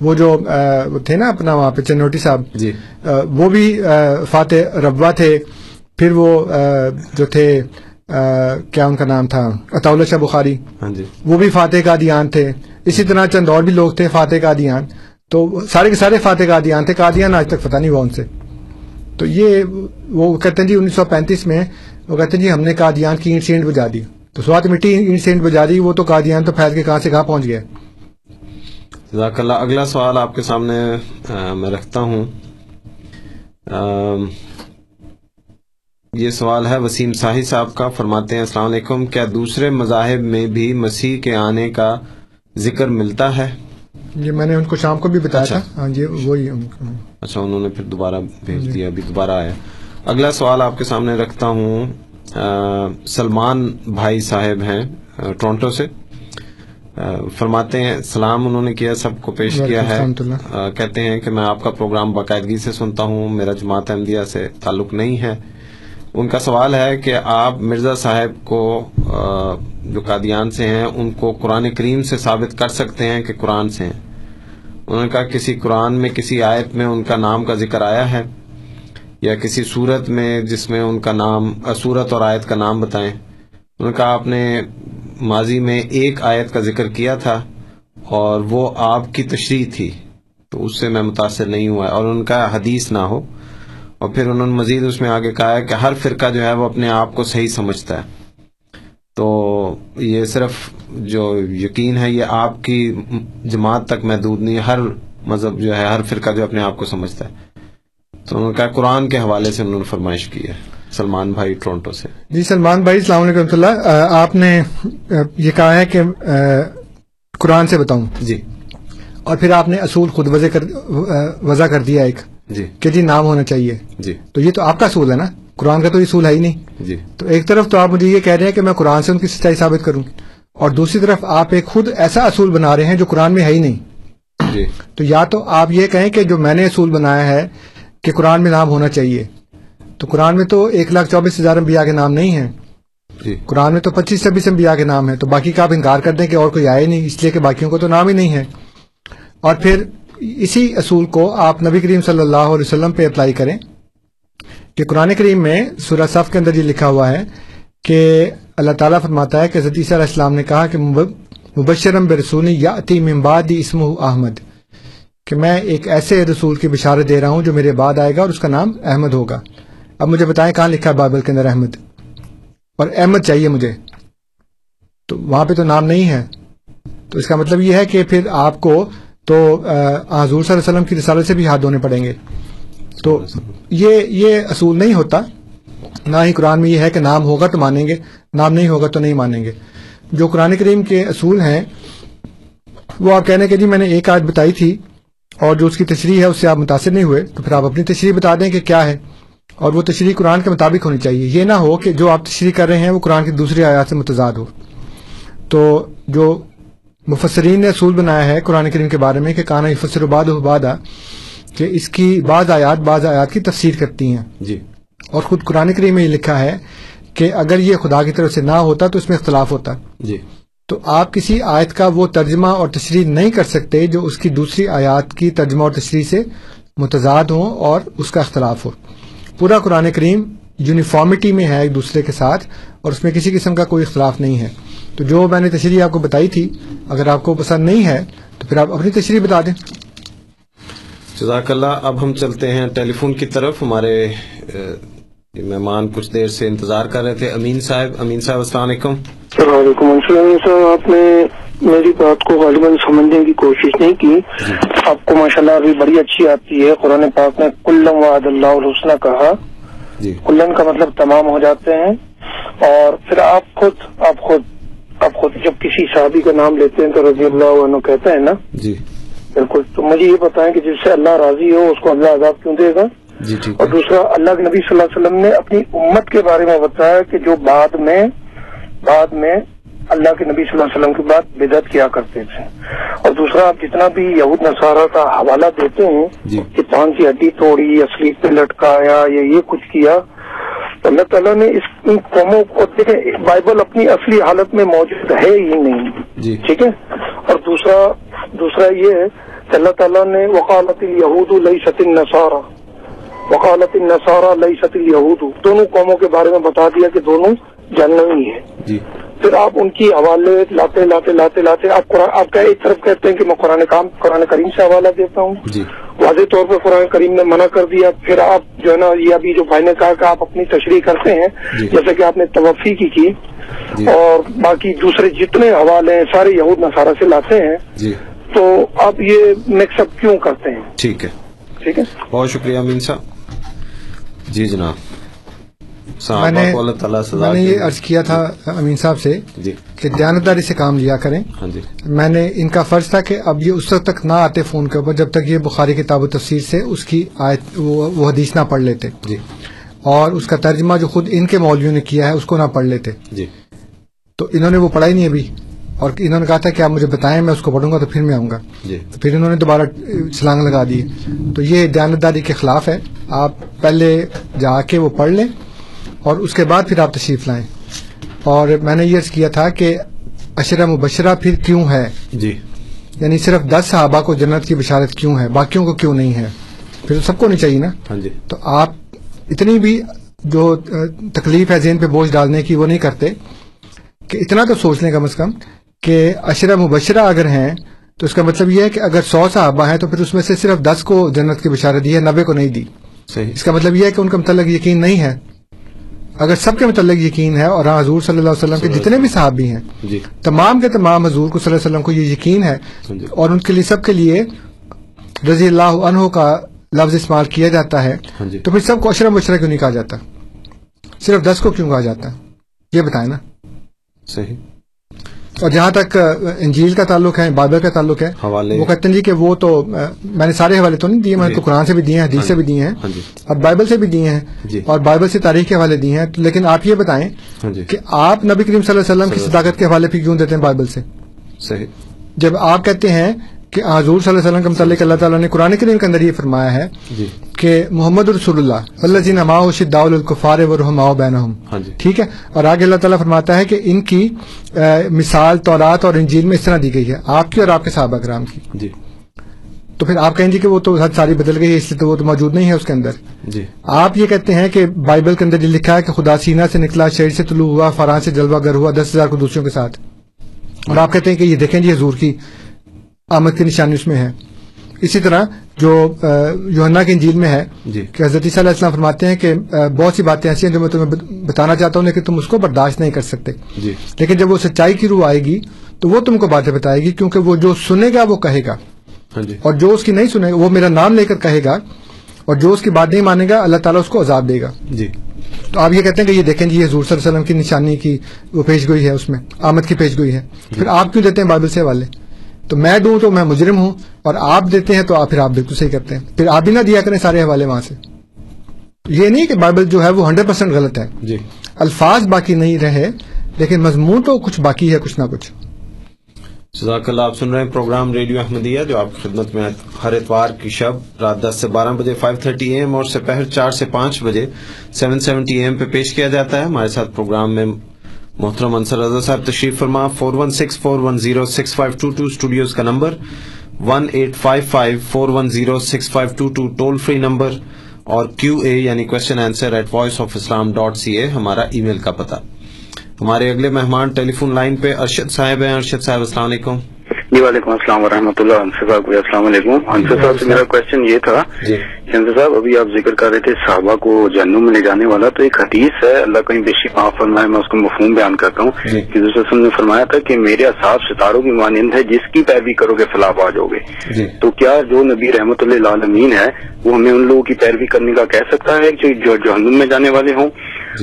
وہ جو تھے نا اپنا وہاں پہ چنوٹی صاحب۔ جی۔ وہ بھی فاتح ربوا تھے۔ پھر وہ جو تھے کیا ان کا نام تھا؟ اطول شاہ بخاری۔ ہاں جی۔ وہ بھی فاتح قادیان تھے۔ اسی طرح چند اور بھی لوگ تھے فاتح قادیان۔ تو سارے کے سارے فاتح قادیان تھے۔ قادیان آج تک پتہ نہیں ہوا ان سے۔ تو یہ وہ کہتے ہیں جی انیس سو پینتیس میں وہ کہتے ہیں جی ہم نے قادیان کی اینٹ سینٹ بجا دی۔ تو سوات مٹی اینٹ سینٹ بجا دی وہ تو قادیان تو پھیل کے کہاں سے کہاں پہنچ گیا جزاک اللہ اگلا سوال آپ کے سامنے میں رکھتا ہوں۔ یہ سوال ہے وسیم صاحب صاحب کا فرماتے ہیں السلام علیکم کیا دوسرے مذاہب میں بھی مسیح کے آنے کا ذکر ملتا ہے؟ یہ میں نے ان کو شام کو بھی بتایا اچھا۔ تھا۔ ہاں جی وہی۔ اچھا انہوں نے پھر دوبارہ بھیج دیا ابھی دوبارہ آیا۔ اگلا سوال آپ کے سامنے رکھتا ہوں آ، سلمان بھائی صاحب ہیں ٹورنٹو سے۔ آ، فرماتے ہیں سلام انہوں نے کیا سب کو پیش کیا ہے۔ آ، کہتے ہیں کہ میں آپ کا پروگرام باقاعدگی سے سنتا ہوں میرا جماعت احمدیہ سے تعلق نہیں ہے۔ ان کا سوال ہے کہ آپ مرزا صاحب کو جو قادیان سے ہیں ان کو قرآن کریم سے ثابت کر سکتے ہیں کہ قرآن سے ہیں؟ انہوں نے کہا کسی قرآن میں کسی آیت میں ان کا نام کا ذکر آیا ہے۔ یا کسی صورت میں جس میں ان کا نام، صورت اور آیت کا نام بتائیں۔ انہوں نے کہا، آپ نے ماضی میں ایک آیت کا ذکر کیا تھا اور وہ آپ کی تشریح تھی، تو اس سے میں متاثر نہیں ہوا اور ان کا حدیث نہ ہو۔ اور پھر انہوں نے مزید اس میں آگے کہا ہے کہ ہر فرقہ جو ہے وہ اپنے آپ کو صحیح سمجھتا ہے۔ تو یہ صرف جو یقین ہے، یہ آپ کی جماعت تک محدود نہیں ہے ہر مذہب جو ہے، ہر فرقہ جو اپنے آپ کو سمجھتا ہے۔ تو انہوں نے کہا قرآن کے حوالے سے انہوں نے فرمائش کی ہے سلمان بھائی ٹورنٹو سے۔ جی سلمان بھائی السلام علیکم اللہ۔ آپ نے یہ کہا ہے کہ قرآن سے بتاؤں۔ جی۔ اور پھر آپ نے اصول خود وضع کر آ، وضع کر دیا ایک۔ جی۔ کہ جی نام ہونا چاہیے۔ جی۔ تو یہ تو آپ کا اصول ہے نا؟ قرآن کا تو اصول ہے ہی نہیں۔ جی۔ تو ایک طرف تو آپ مجھے یہ کہہ رہے ہیں کہ میں قرآن سے ان کی سچائی ثابت کروں۔ اور دوسری طرف آپ ایک خود ایسا اصول بنا رہے ہیں جو قرآن میں ہے ہی نہیں۔ جی۔ تو یا تو آپ یہ کہیں کہ جو میں نے اصول بنایا ہے کہ قرآن میں نام ہونا چاہیے۔ تو قرآن میں تو ایک لاکھ چوبیس ہزار انبیاء کے نام نہیں ہیں۔ جی۔ قرآن میں تو پچیس چھبیس انبیاء کے نام ہیں۔ تو باقی کا آپ انکار کر دیں کہ اور کوئی آئے نہیں اس لیے کہ باقیوں کو تو نام ہی نہیں ہے اور پھر اسی اصول کو آپ نبی کریم صلی اللہ علیہ وسلم پہ اپلائی کریں کہ قرآن کریم میں سورہ صف کے اندر یہ لکھا ہوا ہے کہ اللہ تعالیٰ فرماتا ہے کہ علیہ السلام نے کہا کہ مبشرم برسونی یا اتی ممبادی اسم احمد۔ کہ میں ایک ایسے رسول کی بشارت دے رہا ہوں جو میرے بعد آئے گا اور اس کا نام احمد ہوگا۔ اب مجھے بتائیں کہاں لکھا ہے بائبل کے اندر احمد؟ اور احمد چاہیے مجھے۔ تو وہاں پہ تو نام نہیں ہے۔ تو اس کا مطلب یہ ہے کہ پھر آپ کو تو حضور صلی اللہ علیہ وسلم کی رسالت سے بھی ہاتھ دھونے پڑیں گے۔ تو یہ یہ اصول نہیں ہوتا۔ نہ ہی قرآن میں یہ ہے کہ نام ہوگا تو مانیں گے، نام نہیں ہوگا تو نہیں مانیں گے۔ جو قرآن کریم کے اصول ہیں، وہ آپ کہنے کہ جی میں نے ایک آیت بتائی تھی۔ اور جو اس کی تشریح ہے اس سے آپ متاثر نہیں ہوئے تو پھر آپ اپنی تشریح بتا دیں کہ کیا ہے۔ اور وہ تشریح قرآن کے مطابق ہونی چاہیے۔ یہ نہ ہو کہ جو آپ تشریح کر رہے ہیں وہ قرآن کی دوسری آیات سے متضاد ہو۔ تو جو مفسرین نے اصول بنایا ہے قرآن کریم کے بارے میں کہ کانا فسر باد وبادہ کہ اس کی بعض آیات بعض آیات کی تفسیر کرتی ہیں۔ جی۔ اور خود قرآن کریم میں یہ لکھا ہے کہ اگر یہ خدا کی طرف سے نہ ہوتا تو اس میں اختلاف ہوتا۔ جی۔ تو آپ کسی آیت کا وہ ترجمہ اور تشریح نہیں کر سکتے جو اس کی دوسری آیات کی ترجمہ اور تشریح سے متضاد ہوں اور اس کا اختلاف ہو۔ پورا قرآن کریم یونیفارمٹی میں ہے ایک دوسرے کے ساتھ اور اس میں کسی قسم کا کوئی اختلاف نہیں ہے۔ تو جو میں نے تشریح آپ کو بتائی تھی، اگر آپ کو پسند نہیں ہے، تو پھر آپ اپنی تشریح بتا دیں۔ جزاک اللہ، اب ہم چلتے ہیں ٹیلی فون کی طرف۔ ہمارے مہمان کچھ دیر سے انتظار کر رہے تھے۔ امین صاحب امین صاحب السلام علیکم۔ السلام علیکم۔ صاحب آپ نے میری بات کو غالباً سمجھنے کی کوشش نہیں کی۔ آپ کو ماشاءاللہ ابھی بڑی اچھی آتی ہے۔ قرآن پاک نے کلم وعد اللہ الحسنہ کہا۔ جی۔ کلن کا مطلب تمام ہو جاتے ہیں۔ اور پھر آپ خود آپ خود آپ خود جب کسی صحابی کا نام لیتے ہیں تو رضی اللہ عنہ کہتے ہیں نا۔ جی۔ بالکل۔ تو مجھے یہ بتائیں کہ جس سے اللہ راضی ہو اس کو اللہ عذاب کیوں دے گا؟ جی ٹھیک اور دوسرا اللہ کے نبی صلی اللہ علیہ وسلم نے اپنی امت کے بارے میں بتایا کہ جو بعد میں بعد میں اللہ کے نبی صلی اللہ علیہ وسلم کے بعد بدعت کیا کرتے تھے۔ اور دوسرا آپ جتنا بھی یہود نصارہ کا حوالہ دیتے ہیں جی۔ کہ پان کی ہڈی توڑی یا سلیپ پہ لٹکایا یا یہ کچھ کیا تو اللہ تعالیٰ نے اس ان قوموں کو دیکھیں بائبل اپنی اصلی حالت میں موجود ہے ہی نہیں۔ جی۔ ٹھیک ہے؟ اور دوسرا دوسرا یہ ہے کہ اللہ تعالیٰ نے وکالت یہود لئی سط نصارہ وکالت نصارہ لئی سط یہود دونوں قوموں کے بارے میں بتا دیا کہ دونوں جہنمی ہیں۔ جی۔ پھر آپ ان کی حوالے لاتے لاتے لاتے لاتے آپ آپ کا ایک طرف کہتے ہیں کہ میں قرآن کام قرآن کریم سے حوالہ دیتا ہوں۔ جی۔ واضح طور پہ قرآن کریم نے منع کر دیا۔ پھر آپ جو ہے نا یہ ابھی جو بھائی نے کہا کہ آپ اپنی تشریح کرتے ہیں جی۔ جیسے کہ آپ نے توفی کی کی جی۔ اور باقی دوسرے جتنے حوالے ہیں سارے یہود نصارہ سے لاتے ہیں۔ جی۔ تو آپ یہ مکس اپ کیوں کرتے ہیں؟ ٹھیک ہے۔ ٹھیک ہے۔ بہت شکریہ امین صاحب۔ جی جناب۔ میں نے میں نے یہ عرض کیا تھا امین صاحب سے جی۔ کہ دیانتداری سے کام لیا کریں۔ ہاں جی۔ میں نے ان کا فرض تھا کہ اب یہ اس وقت تک نہ آتے فون کے اوپر جب تک یہ بخاری کتاب و تفسیر سے اس کی آیت وہ وہ حدیث نہ پڑھ لیتے۔ جی۔ اور اس کا ترجمہ جو خود ان کے مولویوں نے کیا ہے اس کو نہ پڑھ لیتے۔ جی۔ تو انہوں نے وہ پڑھا ہی نہیں ابھی۔ اور انہوں نے کہا تھا کہ آپ مجھے بتائیں میں اس کو پڑھوں گا تو پھر میں آؤں گا۔ جی۔ تو پھر انہوں نے دوبارہ چھلانگ لگا دی۔ تو یہ دیانتداری کے خلاف ہے۔ آپ پہلے جا کے وہ پڑھ لیں اور اس کے بعد پھر آپ تشریف لائیں۔ اور میں نے یہ کیا تھا کہ اشرا مبشرہ پھر کیوں ہے؟ جی۔ یعنی صرف دس صحابہ کو جنت کی بشارت کیوں ہے؟ باقیوں کو کیوں نہیں ہے؟ پھر تو سب کو نہیں چاہیے نا؟ ہاں جی۔ تو آپ اتنی بھی جو تکلیف ہے ذہن پہ بوجھ ڈالنے کی وہ نہیں کرتے کہ اتنا تو سوچ لیں کم از کم کہ اشرا مبشرہ اگر ہیں تو اس کا مطلب یہ ہے کہ اگر سو صحابہ ہیں تو پھر اس میں سے صرف دس کو جنت کی بشارت دی ہے نبے کو نہیں دی۔ صحیح۔ اس کا مطلب یہ ہے کہ ان کا متعلق یقین نہیں ہے۔ اگر سب کے متعلق یقین ہے اور حضور صلی اللہ علیہ وسلم کے جتنے بھی صحابی ہیں جی۔ تمام کے تمام حضور کو صلی اللہ علیہ وسلم کو یہ یقین ہے اور ان کے لیے سب کے لیے رضی اللہ عنہ کا لفظ استعمال کیا جاتا ہے ہاں جی۔ تو پھر سب کو اشرم مشرہ کیوں نہیں کہا جاتا؟ صرف دس کو کیوں کہا جاتا؟ ہے یہ بتائیں نا۔ صحیح۔ اور جہاں تک انجیل کا تعلق ہے بائبل کا تعلق ہے حوالے وہ کہتے ہیں جی کہ وہ تو میں نے سارے حوالے تو نہیں دیے میں نے جی۔ تو قرآن سے بھی دیے ہیں حدیث سے بھی دیے ہیں۔ ہاں جی۔ اور بائبل سے بھی دیے ہیں۔ جی۔ اور بائبل سے تاریخ کے حوالے دیے ہیں۔ لیکن آپ یہ بتائیں ہاں کہ آپ نبی کریم صلی اللہ علیہ وسلم کی صداقت کے حوالے پہ کیوں دیتے ہیں بائبل سے؟ صحیح۔ جب آپ کہتے ہیں کہ حضور صلی اللہ علیہ وسلم کے متعلق اللہ تعالیٰ نے قرآن کریم کے اندر یہ فرمایا ہے جی۔ کہ محمد رسول اللہ اللہ جین اماؤ شداء الکفار و رحماء بینہم۔ ہاں جی۔ ٹھیک ہے؟ اور آگے اللہ تعالیٰ فرماتا ہے کہ ان کی مثال تورات اور انجیل میں اس طرح دی گئی ہے آپ کی اور آپ کے صحابہ کرام کی۔ جی۔ تو پھر آپ کہیں گے کہ وہ تو حد ساری بدل گئی ہے اس لیے تو وہ تو موجود نہیں ہے اس کے اندر۔ جی۔ آپ یہ کہتے ہیں کہ بائبل کے اندر یہ لکھا ہے کہ خدا سینا سے نکلا شہر سے طلوع ہوا فران سے جلوہ گر ہوا دس ہزار کو دوسروں کے ساتھ۔ اور آپ کہتے ہیں کہ یہ دیکھیں جی حضور کی آمد کی نشانی اس میں ہے۔ اسی طرح جو یوحنا کی انجیل میں ہے جی۔ کہ حضرت عیسیٰ علیہ السلام فرماتے ہیں کہ بہت سی باتیں ایسی ہیں جو میں تمہیں بت- بتانا چاہتا ہوں لیکن تم اس کو برداشت نہیں کر سکتے۔ جی۔ لیکن جب وہ سچائی کی روح آئے گی تو وہ تم کو باتیں بتائے گی کیونکہ وہ جو سنے گا وہ کہے گا۔ ہاں جی۔ اور جو اس کی نہیں سنے گا وہ میرا نام لے کر کہے گا اور جو اس کی بات نہیں مانے گا اللہ تعالیٰ اس کو عذاب دے گا۔ جی۔ تو آپ یہ کہتے ہیں کہ یہ دیکھیں جی یہ حضور صلی اللہ علیہ وسلم کی نشانی کی وہ پیش گوئی ہے اس میں آمد کی پیش گوئی ہے۔ پھر آپ کیوں دیتے ہیں بائبل سے حوالے؟ تو میں دوں تو میں مجرم ہوں اور آپ دیتے ہیں تو آپ پھر آپ بالکل صحیح کرتے ہیں۔ پھر آپ بھی نہ دیا کریں سارے حوالے وہاں سے۔ یہ نہیں کہ بائبل جو ہے وہ ہنڈریڈ پرسینٹ غلط ہے۔ جی۔ الفاظ باقی نہیں رہے لیکن مضمون تو کچھ باقی ہے کچھ نہ کچھ۔ جزاک اللہ آپ سن رہے ہیں پروگرام ریڈیو احمدیہ جو آپ کی خدمت میں ہر اتوار کی شب رات دس سے بارہ بجے فائیو تھرٹی اے ایم اور سپہر چار سے پانچ بجے سیون سیونٹی اے ایم پہ پیش کیا جاتا ہے۔ ہمارے ساتھ پروگرام میں محترم انصر رضا صاحب، تشریف فرما four one six four one zero six five two two studios کا number one eight five five four one zero six five two two toll free number, اور کیو اے یعنی question answer at voice of Islam dot C A ہمارا ای میل کا پتہ۔ ہمارے اگلے مہمان ٹیلی فون لائن پہ ارشد صاحب ہیں۔ ارشد صاحب، السلام علیکم۔ جی وعلیکم السلام ورحمۃ اللہ انصر صاحب کو السلام علیکم۔ انصر صاحب سے میرا کوشچن یہ تھا جی۔ کہ انصر صاحب ابھی آپ ذکر کر رہے تھے صحابہ کو جہنم میں لے جانے والا تو ایک حدیث ہے اللہ کہیں بیشی معاف فرمائے میں اس کو مفہوم بیان کرتا ہوں۔ جی۔ کہ دوسرے وسلم نے فرمایا تھا کہ میرے اصحاب ستاروں کی مانند ہے جس کی پیروی کرو گے فلاح پا جاؤ گے۔ جی۔ تو کیا جو نبی رحمت اللہ عالمین ہے وہ ہمیں ان لوگوں کی پیروی کرنے کا کہہ سکتا ہے جو جہنم میں جانے والے ہوں۔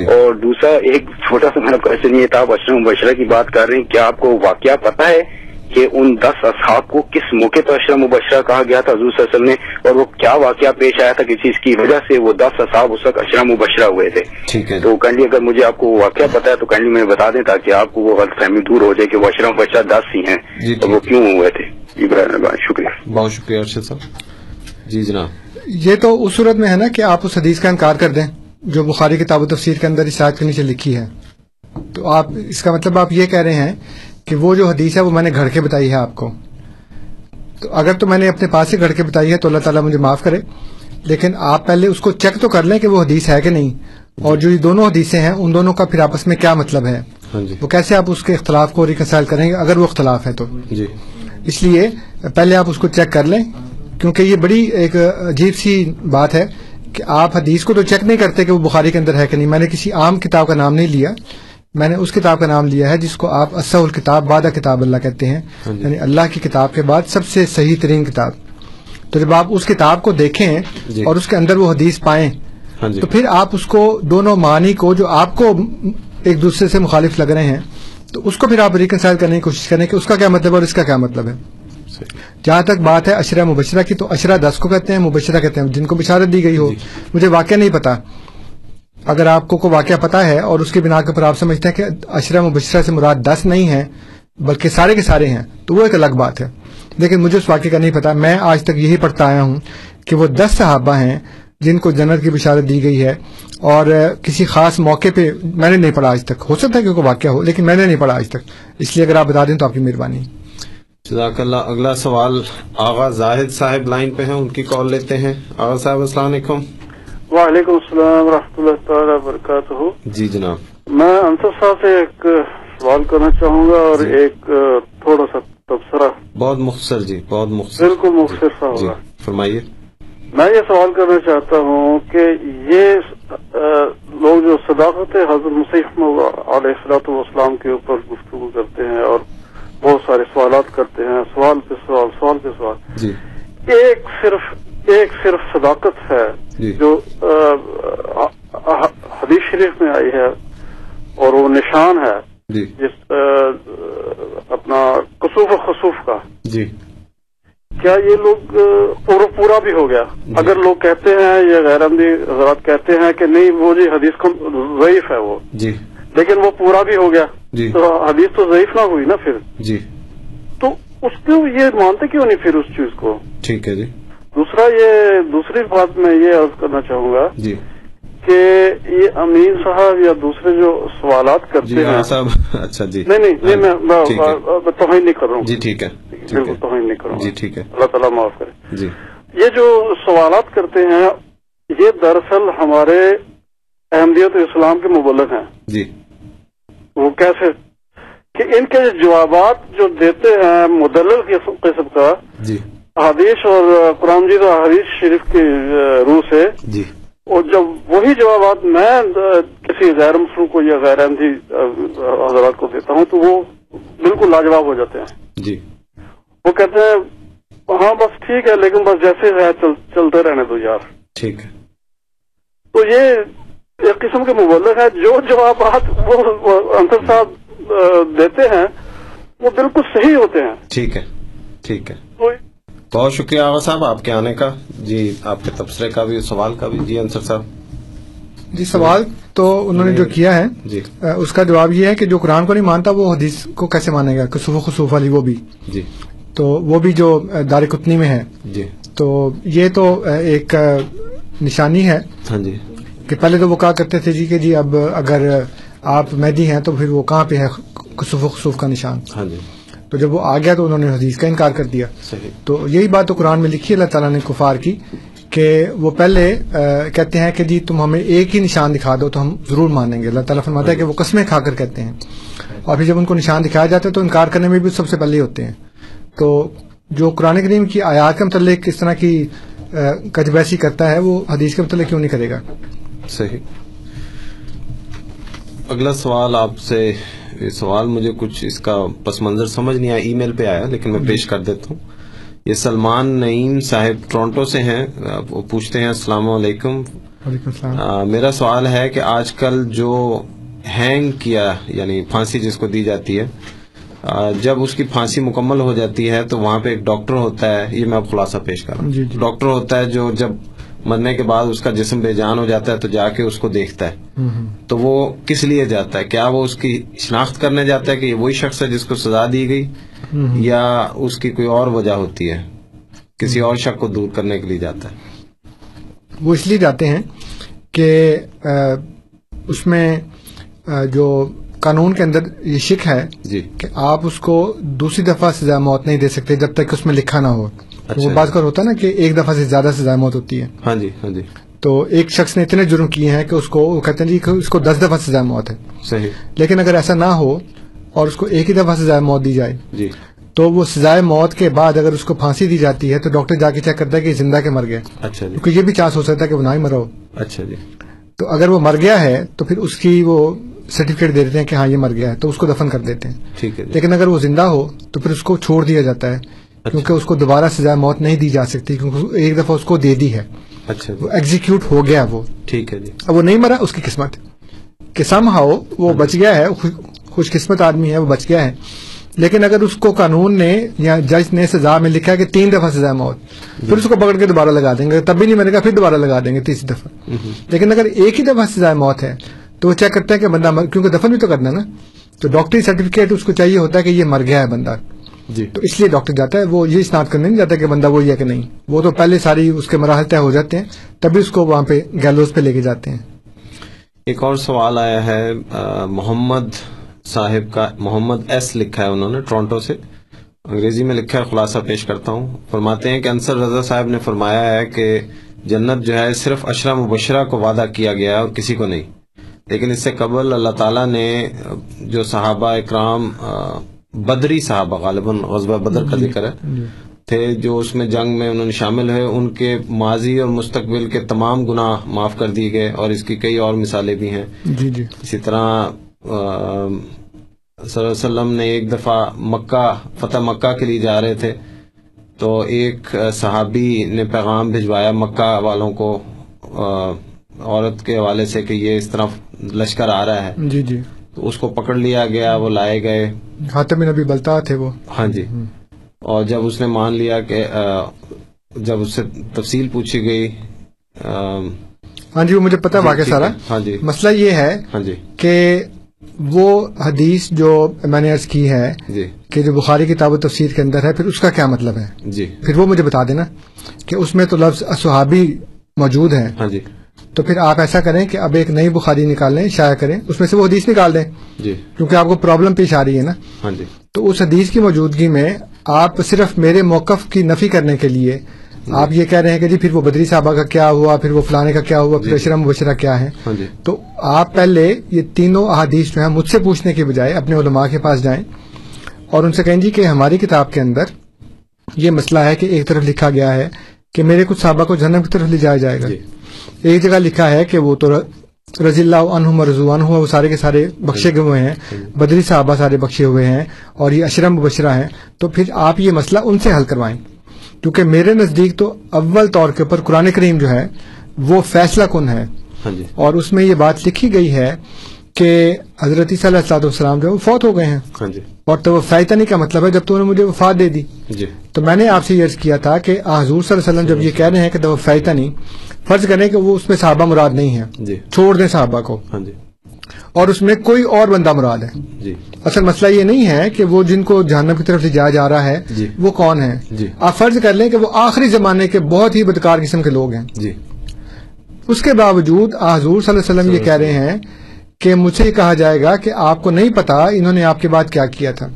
اور دوسرا ایک چھوٹا سا میرا کوشچن یہ تھا آپ اشرم مبشرہ کی بات کر رہے ہیں کیا آپ کو واقعہ پتا ہے کہ ان دس اصحاب کو کس موقع پر اشرم مبشرہ کہا گیا تھا؟ حضور صلی اللہ علیہ وسلم نے اور وہ کیا واقعہ پیش آیا تھا کسی چیز کی وجہ سے وہ دس اصحاب اس وقت اشرم مبشرہ ہوئے تھے؟ ٹھیک ہے۔ تو کائنڈلی اگر مجھے آپ کو واقعہ پتا ہے تو کائنڈلی میں بتا دیں تاکہ آپ کو وہ غلط فہمی دور ہو جائے کہ وہ اشرم مبشرہ دس ہی ہیں جی، اور وہ کیوں ہوئے تھے؟ جی شکریہ۔ بہت شکریہ ارشد صاحب۔ جی جناب۔ یہ تو اس صورت میں ہے نا کہ آپ اس حدیث کا انکار کر دیں جو بخاری کتاب و تفسیر کے اندر اس آیت کے نیچے لکھی ہے۔ تو آپ اس کا مطلب آپ یہ کہہ رہے ہیں کہ وہ جو حدیث ہے وہ میں نے گھڑ کے بتائی ہے آپ کو۔ تو اگر تو میں نے اپنے پاس سے گھڑ کے بتائی ہے تو اللہ تعالیٰ مجھے معاف کرے۔ لیکن آپ پہلے اس کو چیک تو کر لیں کہ وہ حدیث ہے کہ نہیں۔ اور جو یہ دونوں حدیثیں ہیں ان دونوں کا پھر آپس میں کیا مطلب ہے؟ ہاں جی۔ وہ کیسے آپ اس کے اختلاف کو ریکنسائل کریں گے؟ اگر وہ اختلاف ہے تو۔ جی۔ اس لیے پہلے آپ اس کو چیک کر لیں کیونکہ یہ بڑی ایک عجیب سی بات ہے کہ آپ حدیث کو تو چیک نہیں کرتے کہ وہ بخاری کے اندر ہے کہ نہیں۔ میں نے کسی عام کتاب کا نام نہیں لیا۔ میں نے اس کتاب کا نام لیا ہے جس کو آپ اصح الکتاب بادہ کتاب اللہ کہتے ہیں جی۔ یعنی اللہ کی کتاب کے بعد سب سے صحیح ترین کتاب تو جب آپ اس کتاب کو دیکھیں جی۔ اور اس کے اندر وہ حدیث پائیں ہاں جی تو پھر آپ اس کو دونوں معنی کو جو آپ کو ایک دوسرے سے مخالف لگ رہے ہیں تو اس کو پھر آپ ریکنسائل کرنے کی کوشش کریں کہ اس کا کیا مطلب ہے اور اس کا کیا مطلب ہے۔ جہاں تک بات ہے اشرا مبشرہ کی تو اشرا دس کو کہتے ہیں مبشرہ کہتے ہیں جن کو بشارت دی گئی ہو۔ مجھے واقعہ نہیں پتا اگر آپ کو کوئی واقعہ پتا ہے اور اس کی بنا کے اوپر آپ سمجھتے ہیں کہ اشرا مبشرہ سے مراد دس نہیں ہیں، بلکہ سارے کے سارے ہیں، تو وہ ایک الگ بات ہے۔ لیکن مجھے اس واقعے کا نہیں پتا میں آج تک یہی پڑھتا آیا ہوں کہ وہ دس صحابہ ہیں جن کو جنت کی بشارت دی گئی ہے۔ اور کسی خاص موقع پہ میں نے نہیں پڑھا آج تک۔ ہو سکتا ہے کہ کوئی واقعہ ہو، لیکن میں نے نہیں پڑھا آج تک۔ اس لیے اگر آپ بتا دیں تو آپ کی مہربانی۔ جزاک اللہ۔ اگلا سوال، آغا زاہد صاحب لائن پہ ہیں، ان کی کال لیتے ہیں۔ آغا صاحب، السلام علیکم۔ وعلیکم السلام ورحمۃ اللہ تعالی وبرکاتہ۔ جی جناب۔ میں انصر صاحب سے ایک سوال کرنا چاہوں گا اور جی۔ ایک تھوڑا سا تبصرہ۔ بہت مختصر جی بہت مختصر۔ بالکل مختصر سا جی ہوگا فرمائیے۔ میں یہ سوال کرنا چاہتا ہوں کہ یہ لوگ جو صداقت حضرت مسیح علیہ السلاۃ والسلام کے اوپر گفتگو کرتے ہیں اور بہت سارے سوالات کرتے ہیں سوال پہ سوال سوال پہ سوال۔ جی۔ ایک صرف ایک صرف صداقت ہے جی۔ جو حدیث شریف میں آئی ہے اور وہ نشان ہے جی۔ جس اپنا کسوف و خصوف کا۔ جی۔ کیا یہ لوگ پورا پورا بھی ہو گیا؟ اگر لوگ کہتے ہیں یا غیر عمدی حضرات کہتے ہیں کہ نہیں وہ جی حدیث کو ضعیف ہے وہ۔ جی۔ لیکن وہ پورا بھی ہو گیا۔ جی۔ تو حدیث تو ضعیف نہ ہوئی نا پھر۔ جی۔ تو اس کو یہ مانتے کیوں نہیں پھر اس چیز کو؟ ٹھیک ہے جی۔ دوسرا یہ دوسری بات میں یہ عرض کرنا چاہوں گا جی۔ کہ یہ امین صاحب یا دوسرے جو سوالات جی کرتے ہیں ہاں صاحب اچھا جی۔ نہیں نہیں نہیں میں- توہین نہیں کر رہا ہوں۔ جی ٹھیک ہے۔ بالکل توہین نہیں کر رہا جی ہوں ٹھیک ہے۔ اللہ تعالیٰ معاف کرے۔ جی۔ یہ جو سوالات کرتے ہیں یہ دراصل ہمارے احمدیت اسلام کے مبلغ ہیں۔ جی۔ وہ کیسے؟ کہ ان کے جوابات جو دیتے ہیں مدلل قسم کا جی۔ حدیث اور قرآن مجید اور حدیث شریف کی روح سے۔ جی۔ اور جب وہی جوابات میں کسی غیر مسلم کو یا غیر احمدی حضرات کو دیتا ہوں تو وہ بالکل لاجواب ہو جاتے ہیں۔ جی۔ وہ کہتے ہیں ہاں بس ٹھیک ہے لیکن بس جیسے ہے چل, چلتے رہنے دو یار۔ ٹھیک۔ ہے تو یہ ایک قسم کے مبلغ ہے جو جوابات وہ انصر صاحب دیتے ہیں وہ بالکل صحیح ہوتے ہیں۔ ٹھیک ہے۔ ٹھیک ہے۔ بہت شکریہ آغا صاحب آپ کے آنے کا۔ جی آپ کے تبصرے کا بھی سوال کا بھی۔ جی انصر صاحب۔ جی سوال تو انہوں نے جو کیا ہے جی۔ اس کا جواب یہ ہے کہ جو قرآن کو نہیں مانتا وہ حدیث کو کیسے مانے گا؟ کسوف و خصوف والی وہ بھی۔ جی۔ تو وہ بھی جو دار کتنی میں ہے۔ جی۔ تو یہ تو ایک نشانی ہے۔ ہاں جی۔ کہ پہلے تو وہ کہا کرتے تھے جی کہ جی اب اگر آپ مہدی ہیں تو پھر وہ کہاں پہ ہے؟ کسوف و خصوف کا نشان۔ ہاں جی۔ تو جب وہ آ گیا تو انہوں نے حدیث کا انکار کر دیا۔ صحیح۔ تو یہی بات تو قرآن میں لکھی اللہ تعالیٰ نے کفار کی کہ وہ پہلے کہتے ہیں کہ جی تم ہمیں ایک ہی نشان دکھا دو تو ہم ضرور مانیں گے۔ اللہ تعالیٰ فرماتا ہے کہ وہ قسمیں کھا کر کہتے ہیں۔ اور پھر جب ان کو نشان دکھایا جاتا ہے تو انکار کرنے میں بھی سب سے پہلے ہوتے ہیں۔ تو جو قرآن کریم کی آیات کے متعلق اس طرح کی کج بحثی کرتا ہے وہ حدیث کے متعلق کیوں نہیں کرے گا؟ صحیح۔ اگلا سوال آپ سے یہ سوال مجھے کچھ اس کا پس منظر سمجھ نہیں آیا ای میل پہ آیا لیکن میں پیش کر دیتا ہوں۔ یہ سلمان نعیم صاحب ٹورنٹو سے ہیں وہ پوچھتے ہیں السلام علیکم۔ میرا سوال ہے کہ آج کل جو ہینگ کیا یعنی پھانسی جس کو دی جاتی ہے جب اس کی پھانسی مکمل ہو جاتی ہے تو وہاں پہ ایک ڈاکٹر ہوتا ہے یہ میں اب خلاصہ پیش کر رہا ہوں۔ جی، جی۔ ڈاکٹر ہوتا ہے جو جب مرنے کے بعد اس کا جسم بے جان ہو جاتا ہے تو جا کے اس کو دیکھتا ہے۔ تو وہ کس لیے جاتا ہے؟ کیا وہ اس کی شناخت کرنے جاتا ہے کہ یہ وہی شخص ہے جس کو سزا دی گئی۔ یا اس کی کوئی اور وجہ ہوتی ہے؟ کسی اور شک کو دور کرنے کے لیے جاتا ہے۔ وہ اس لیے جاتے ہیں کہ اس میں جو قانون کے اندر یہ شک ہے جی۔ کہ آپ اس کو دوسری دفعہ سزا موت نہیں دے سکتے جب تک کہ اس میں لکھا نہ ہو۔ وہ بات کر ہوتا ہے نا کہ ایک دفعہ سے زیادہ سزا موت ہوتی ہے۔ ہاں جی ہاں جی۔ تو ایک شخص نے اتنے جرم کیے ہیں کہ اس کو وہ کہتے ہیں جی کہ اس کو دس دفعہ سزا موت ہے۔ صحیح۔ لیکن اگر ایسا نہ ہو اور اس کو ایک ہی دفعہ سزا موت دی جائے جی۔ تو وہ سزائے موت کے بعد اگر اس کو پھانسی دی جاتی ہے تو ڈاکٹر جا کے چیک کرتا ہے کہ زندہ کے مر گیا۔ اچھا جی۔ کیونکہ یہ بھی چانس ہو سکتا ہے کہ وہ نہ ہی مرا ہو۔ اچھا جی۔ تو اگر وہ مر گیا ہے تو پھر اس کی وہ سرٹیفکیٹ دے دیتے ہیں کہ ہاں یہ مر گیا ہے تو اس کو دفن کر دیتے ہیں۔ ٹھیک ہے جی۔ لیکن اگر وہ زندہ ہو تو پھر اس کو چھوڑ دیا جاتا ہے۔ کیونکہ اس کو دوبارہ سزائے موت نہیں دی جا سکتی کیونکہ ایک دفعہ اس کو دے دی ہے۔ اچھا جی۔ وہ ایگزیکیوٹ ہو گیا وہ۔ ٹھیک ہے جی۔ اب وہ نہیں مرا اس کی قسمت۔ کہ سم ہاؤ وہ بچ گیا ہے خوش- قسمت آدمی ہے وہ بچ گیا ہے۔ لیکن اگر اس کو قانون نے یا جج نے سزا میں لکھا ہے کہ تین دفعہ سزا موت پھر اس کو پکڑ کے دوبارہ لگا دیں گے۔ تب بھی نہیں مرے گا پھر دوبارہ لگا دیں گے تیسری دفعہ۔ لیکن اگر ایک ہی دفعہ سزا موت ہے تو وہ چیک کرتا ہے کہ بندہ مر کیونکہ دفن بھی تو کرنا نا۔ تو ڈاکٹری سرٹیفکیٹ اس کو چاہیے ہوتا ہے کہ یہ مر گیا ہے بندہ۔ جی۔ تو اس لیے ڈاکٹر جاتا ہے وہ یہ اسناد کرنے نہیں جاتا کہ بندہ وہی ہے کہ نہیں۔ وہ تو پہلے ساری اس کے مراحل طے ہو جاتے ہیں تبھی اس کو وہاں پہ گیلوز پہ لے کے جاتے ہیں۔ ایک اور سوال آیا ہے محمد صاحب کا محمد ایس لکھا ہے انہوں نے ٹورنٹو سے۔ انگریزی میں لکھا ہے خلاصہ پیش کرتا ہوں۔ فرماتے ہیں کہ انصر رضا صاحب نے فرمایا ہے کہ جنت جو ہے صرف اشرا مبشرہ کو وعدہ کیا گیا ہے اور کسی کو نہیں۔ لیکن اس سے قبل اللہ تعالیٰ نے جو صحابہ اکرام بدری صحابہ غالباً غزوہ بدر کا ذکر ہے۔ تھے جو اس میں جنگ میں انہوں نے شامل ہوئے ان کے ماضی اور مستقبل کے تمام گناہ معاف کر دیے گئے اور اس کی کئی اور مثالیں بھی ہیں۔ جی جی۔ اسی طرح صلی اللہ علیہ وسلم نے ایک دفعہ مکہ فتح مکہ کے لیے جا رہے تھے۔ تو ایک صحابی نے پیغام بھجوایا مکہ والوں کو عورت کے حوالے سے کہ یہ اس طرح لشکر آ رہا ہے۔ جی جی۔ تو اس کو پکڑ لیا گیا وہ لائے گئے۔ حاتم بن نبی بلتا تھے وہ۔ ہاں جی۔ اور جب اس نے مان لیا کہ جب اس سے تفصیل پوچھی گئی ہاں جی وہ مجھے پتا جی، واقع سارا۔ ہاں جی۔ مسئلہ یہ ہے ہاں جی۔ کہ وہ حدیث جو میں نے عرض کی ہے جی۔ کہ جو بخاری کتاب و تفسیر کے اندر ہے پھر اس کا کیا مطلب ہے؟ جی۔ پھر وہ مجھے بتا دینا کہ اس میں تو لفظ صحابی موجود ہے ہاں جی۔ تو پھر آپ ایسا کریں کہ اب ایک نئی بخاری نکال لیں شائع کریں اس میں سے وہ حدیث نکال دیں۔ جی۔ کیونکہ آپ کو پرابلم پیش آ رہی ہے نا۔ ہاں جی۔ تو اس حدیث کی موجودگی میں آپ صرف میرے موقف کی نفی کرنے کے لیے آپ یہ کہہ رہے ہیں کہ جی پھر وہ بدری صاحبہ کا کیا ہوا پھر وہ فلانے کا کیا ہوا پھر اشرم مبشرہ کیا ہے ہاں جی۔ تو آپ پہلے یہ تینوں احادیث جو ہیں مجھ سے پوچھنے کے بجائے اپنے علماء کے پاس جائیں اور ان سے کہیں جی کہ ہماری کتاب کے اندر یہ مسئلہ ہے کہ ایک طرف لکھا گیا ہے کہ میرے کچھ صحابہ کو جہنم کی طرف لے جایا جائے گا۔ جی۔ ایک جگہ لکھا ہے کہ وہ تو رضی اللہ عنہ مرضوان ہوا وہ سارے کے سارے بخشے گئے ہوئے ہیں۔ بدری صحابہ سارے بخشے ہوئے ہیں اور یہ اشرم مبشرہ ہیں۔ تو پھر آپ یہ مسئلہ ان سے حل کروائیں۔ کیونکہ میرے نزدیک تو اول طور کے اوپر قرآن کریم جو ہے وہ فیصلہ کن ہے۔ ہاں جی۔ اور اس میں یہ بات لکھی گئی ہے کہ حضرت صلی اللہ علیہ وسلم جو ہے وہ فوت ہو گئے ہیں۔ ہاں جی۔ اور تو فیتنی کا مطلب ہے جب تو نے مجھے وفات دے دی۔ جی۔ تو میں نے آپ سے یہ عرض کیا تھا کہ حضور صلی اللہ علیہ وسلم جب یہ کہہ رہے ہیں کہ تو فیتنی فرض کریں کہ وہ اس میں صحابہ مراد نہیں ہے جی۔ چھوڑ دیں صحابہ کو۔ ہاں جی۔ اور اس میں کوئی اور بندہ مراد ہے۔ جی۔ اصل مسئلہ یہ نہیں ہے کہ وہ جن کو جہنم کی طرف سے جایا جا رہا ہے جی۔ وہ کون ہے جی۔ آپ فرض کر لیں کہ وہ آخری زمانے کے بہت ہی بدکار قسم کے لوگ ہیں۔ جی۔ اس کے باوجود حضور صلی اللہ علیہ وسلم یہ کہہ رہے ہیں کہ مجھ سے یہ کہا جائے گا کہ آپ کو نہیں پتا انہوں نے آپ کے بعد کیا کیا تھا۔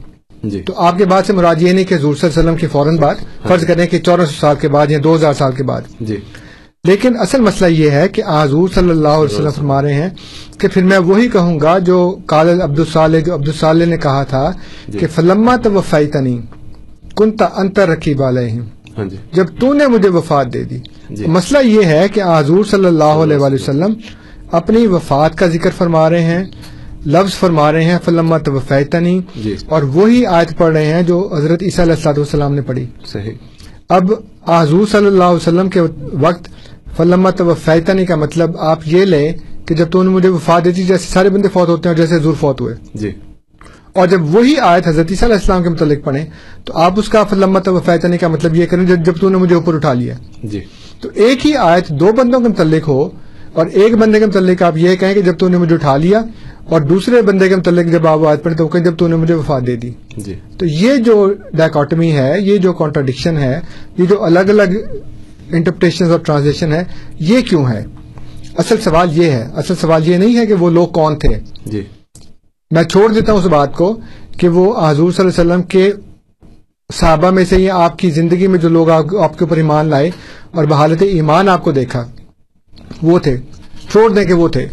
جی۔ تو آپ کے بعد سے مراد یہ نہیں کہ حضور صلی اللہ علیہ وسلم کی فوراً بعد فرض کریں کہ چودہ سو سال کے بعد یا دو ہزار سال کے بعد۔ جی۔ لیکن اصل مسئلہ یہ ہے کہ حضور صلی اللہ علیہ وسلم فرما رہے ہیں کہ پھر میں وہی کہوں گا جو کال عبد الصالح جو عبد الصالح نے کہا تھا کہ فلما تو تنی کنتا انتر رکھی ہاں جی۔ جب تو نے مجھے وفات دے دی۔ جی۔ مسئلہ یہ ہے کہ حضور صلی اللہ علیہ وسلم اپنی وفات کا ذکر فرما رہے ہیں لفظ فرما رہے ہیں فلما توفیتنی۔ جی۔ اور وہی آیت پڑھ رہے ہیں جو حضرت عیسیٰ علیہ السلاۃ والسلام نے پڑھی۔ صحیح۔ اب حضور صلی اللہ علیہ وسلم کے وقت فلما توفیتنی کا مطلب آپ یہ لیں کہ جب تو نے مجھے وفات دیتی جیسے سارے بندے فوت ہوتے ہیں اور جیسے حضور فوت ہوئے۔ جی۔ اور جب وہی آیت حضرت عیسیٰ علیہ السلام کے متعلق پڑھیں تو آپ اس کا فلما توفیتنی کا مطلب یہ کریں جب جب تو نے مجھے اوپر اٹھا لیا۔ جی۔ تو ایک ہی آیت دو بندوں کے متعلق ہو اور ایک بندے کے متعلق آپ یہ کہیں کہ جب تو نے مجھے اٹھا لیا اور دوسرے بندے کے متعلق جب آپ آیت پڑھیں تو کہیں جب تو نے مجھے وفات دے دی۔ جی۔ تو یہ جو ڈائکاٹمی ہے یہ جو کانٹرڈکشن ہے یہ جو الگ الگ انٹرپریٹیشن اور ٹرانزلیشن ہے یہ کیوں ہے؟ اصل سوال یہ ہے اصل سوال یہ نہیں ہے کہ وہ لوگ کون تھے۔ جی۔ میں چھوڑ دیتا ہوں اس بات کو کہ وہ حضور صلی اللہ علیہ وسلم کے صحابہ میں سے یا آپ کی زندگی میں جو لوگ آپ کے اوپر ایمان لائے اور بحالت ایمان آپ کو دیکھا۔ وہ تھے چھوڑ دیں کہ وہ تھے۔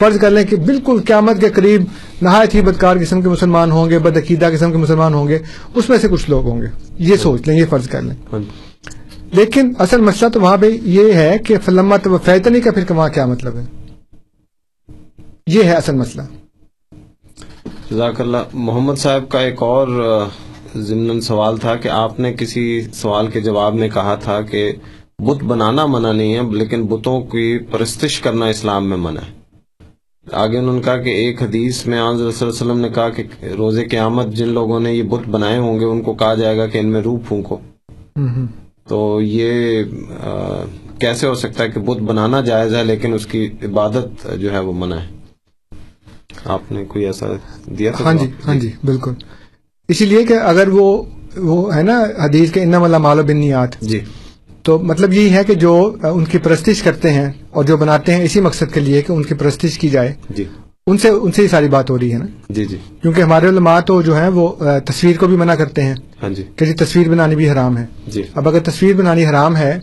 فرض کر لیں کہ بالکل قیامت کے قریب نہایت ہی بدکار قسم کے مسلمان ہوں گے بدعقیدہ قسم کے مسلمان ہوں گے اس میں سے کچھ لوگ ہوں گے۔ یہ سوچ لیں یہ فرض کر لیں۔ ہاں۔ لیکن اصل مسئلہ تو وہاں پہ یہ ہے کہ فلما تو فیتنی کا پھر وہاں کیا مطلب ہے؟ یہ ہے اصل مسئلہ۔ جزاک اللہ۔ محمد صاحب کا ایک اور ضمن سوال تھا کہ آپ نے کسی سوال کے جواب میں کہا تھا کہ بت بنانا منع نہیں ہے لیکن بتوں کی پرستش کرنا اسلام میں منع ہے۔ آگے انہوں نے کہا کہ ایک حدیث میں آن صلی اللہ علیہ وسلم نے کہا کہ روز قیامت جن لوگوں نے یہ بت بنائے ہوں گے ان کو کہا جائے گا کہ ان میں روح پھونکو۔ تو یہ آ، کیسے ہو سکتا ہے کہ بت بنانا جائز ہے لیکن اس کی عبادت جو ہے وہ منع ہے؟ آپ نے کوئی ایسا دیا تھا؟ ہاں جی جواب؟ ہاں جی بالکل۔ اسی لیے کہ اگر وہ وہ ہے نا حدیث کے انم اللہ مالو بنیات۔ جی۔ تو مطلب یہی ہے کہ جو ان کی پرستش کرتے ہیں اور جو بناتے ہیں اسی مقصد کے لیے کہ ان کی پرستش کی جائے۔ جی۔ ان سے ان سے ہی ساری بات ہو رہی ہے نا۔ جی جی۔ کیونکہ ہمارے علماء تو جو ہیں وہ تصویر کو بھی منع کرتے ہیں۔ ہاں جی۔ کہ جی تصویر بنانی بھی حرام ہے۔ جی۔ اب اگر تصویر بنانی حرام ہے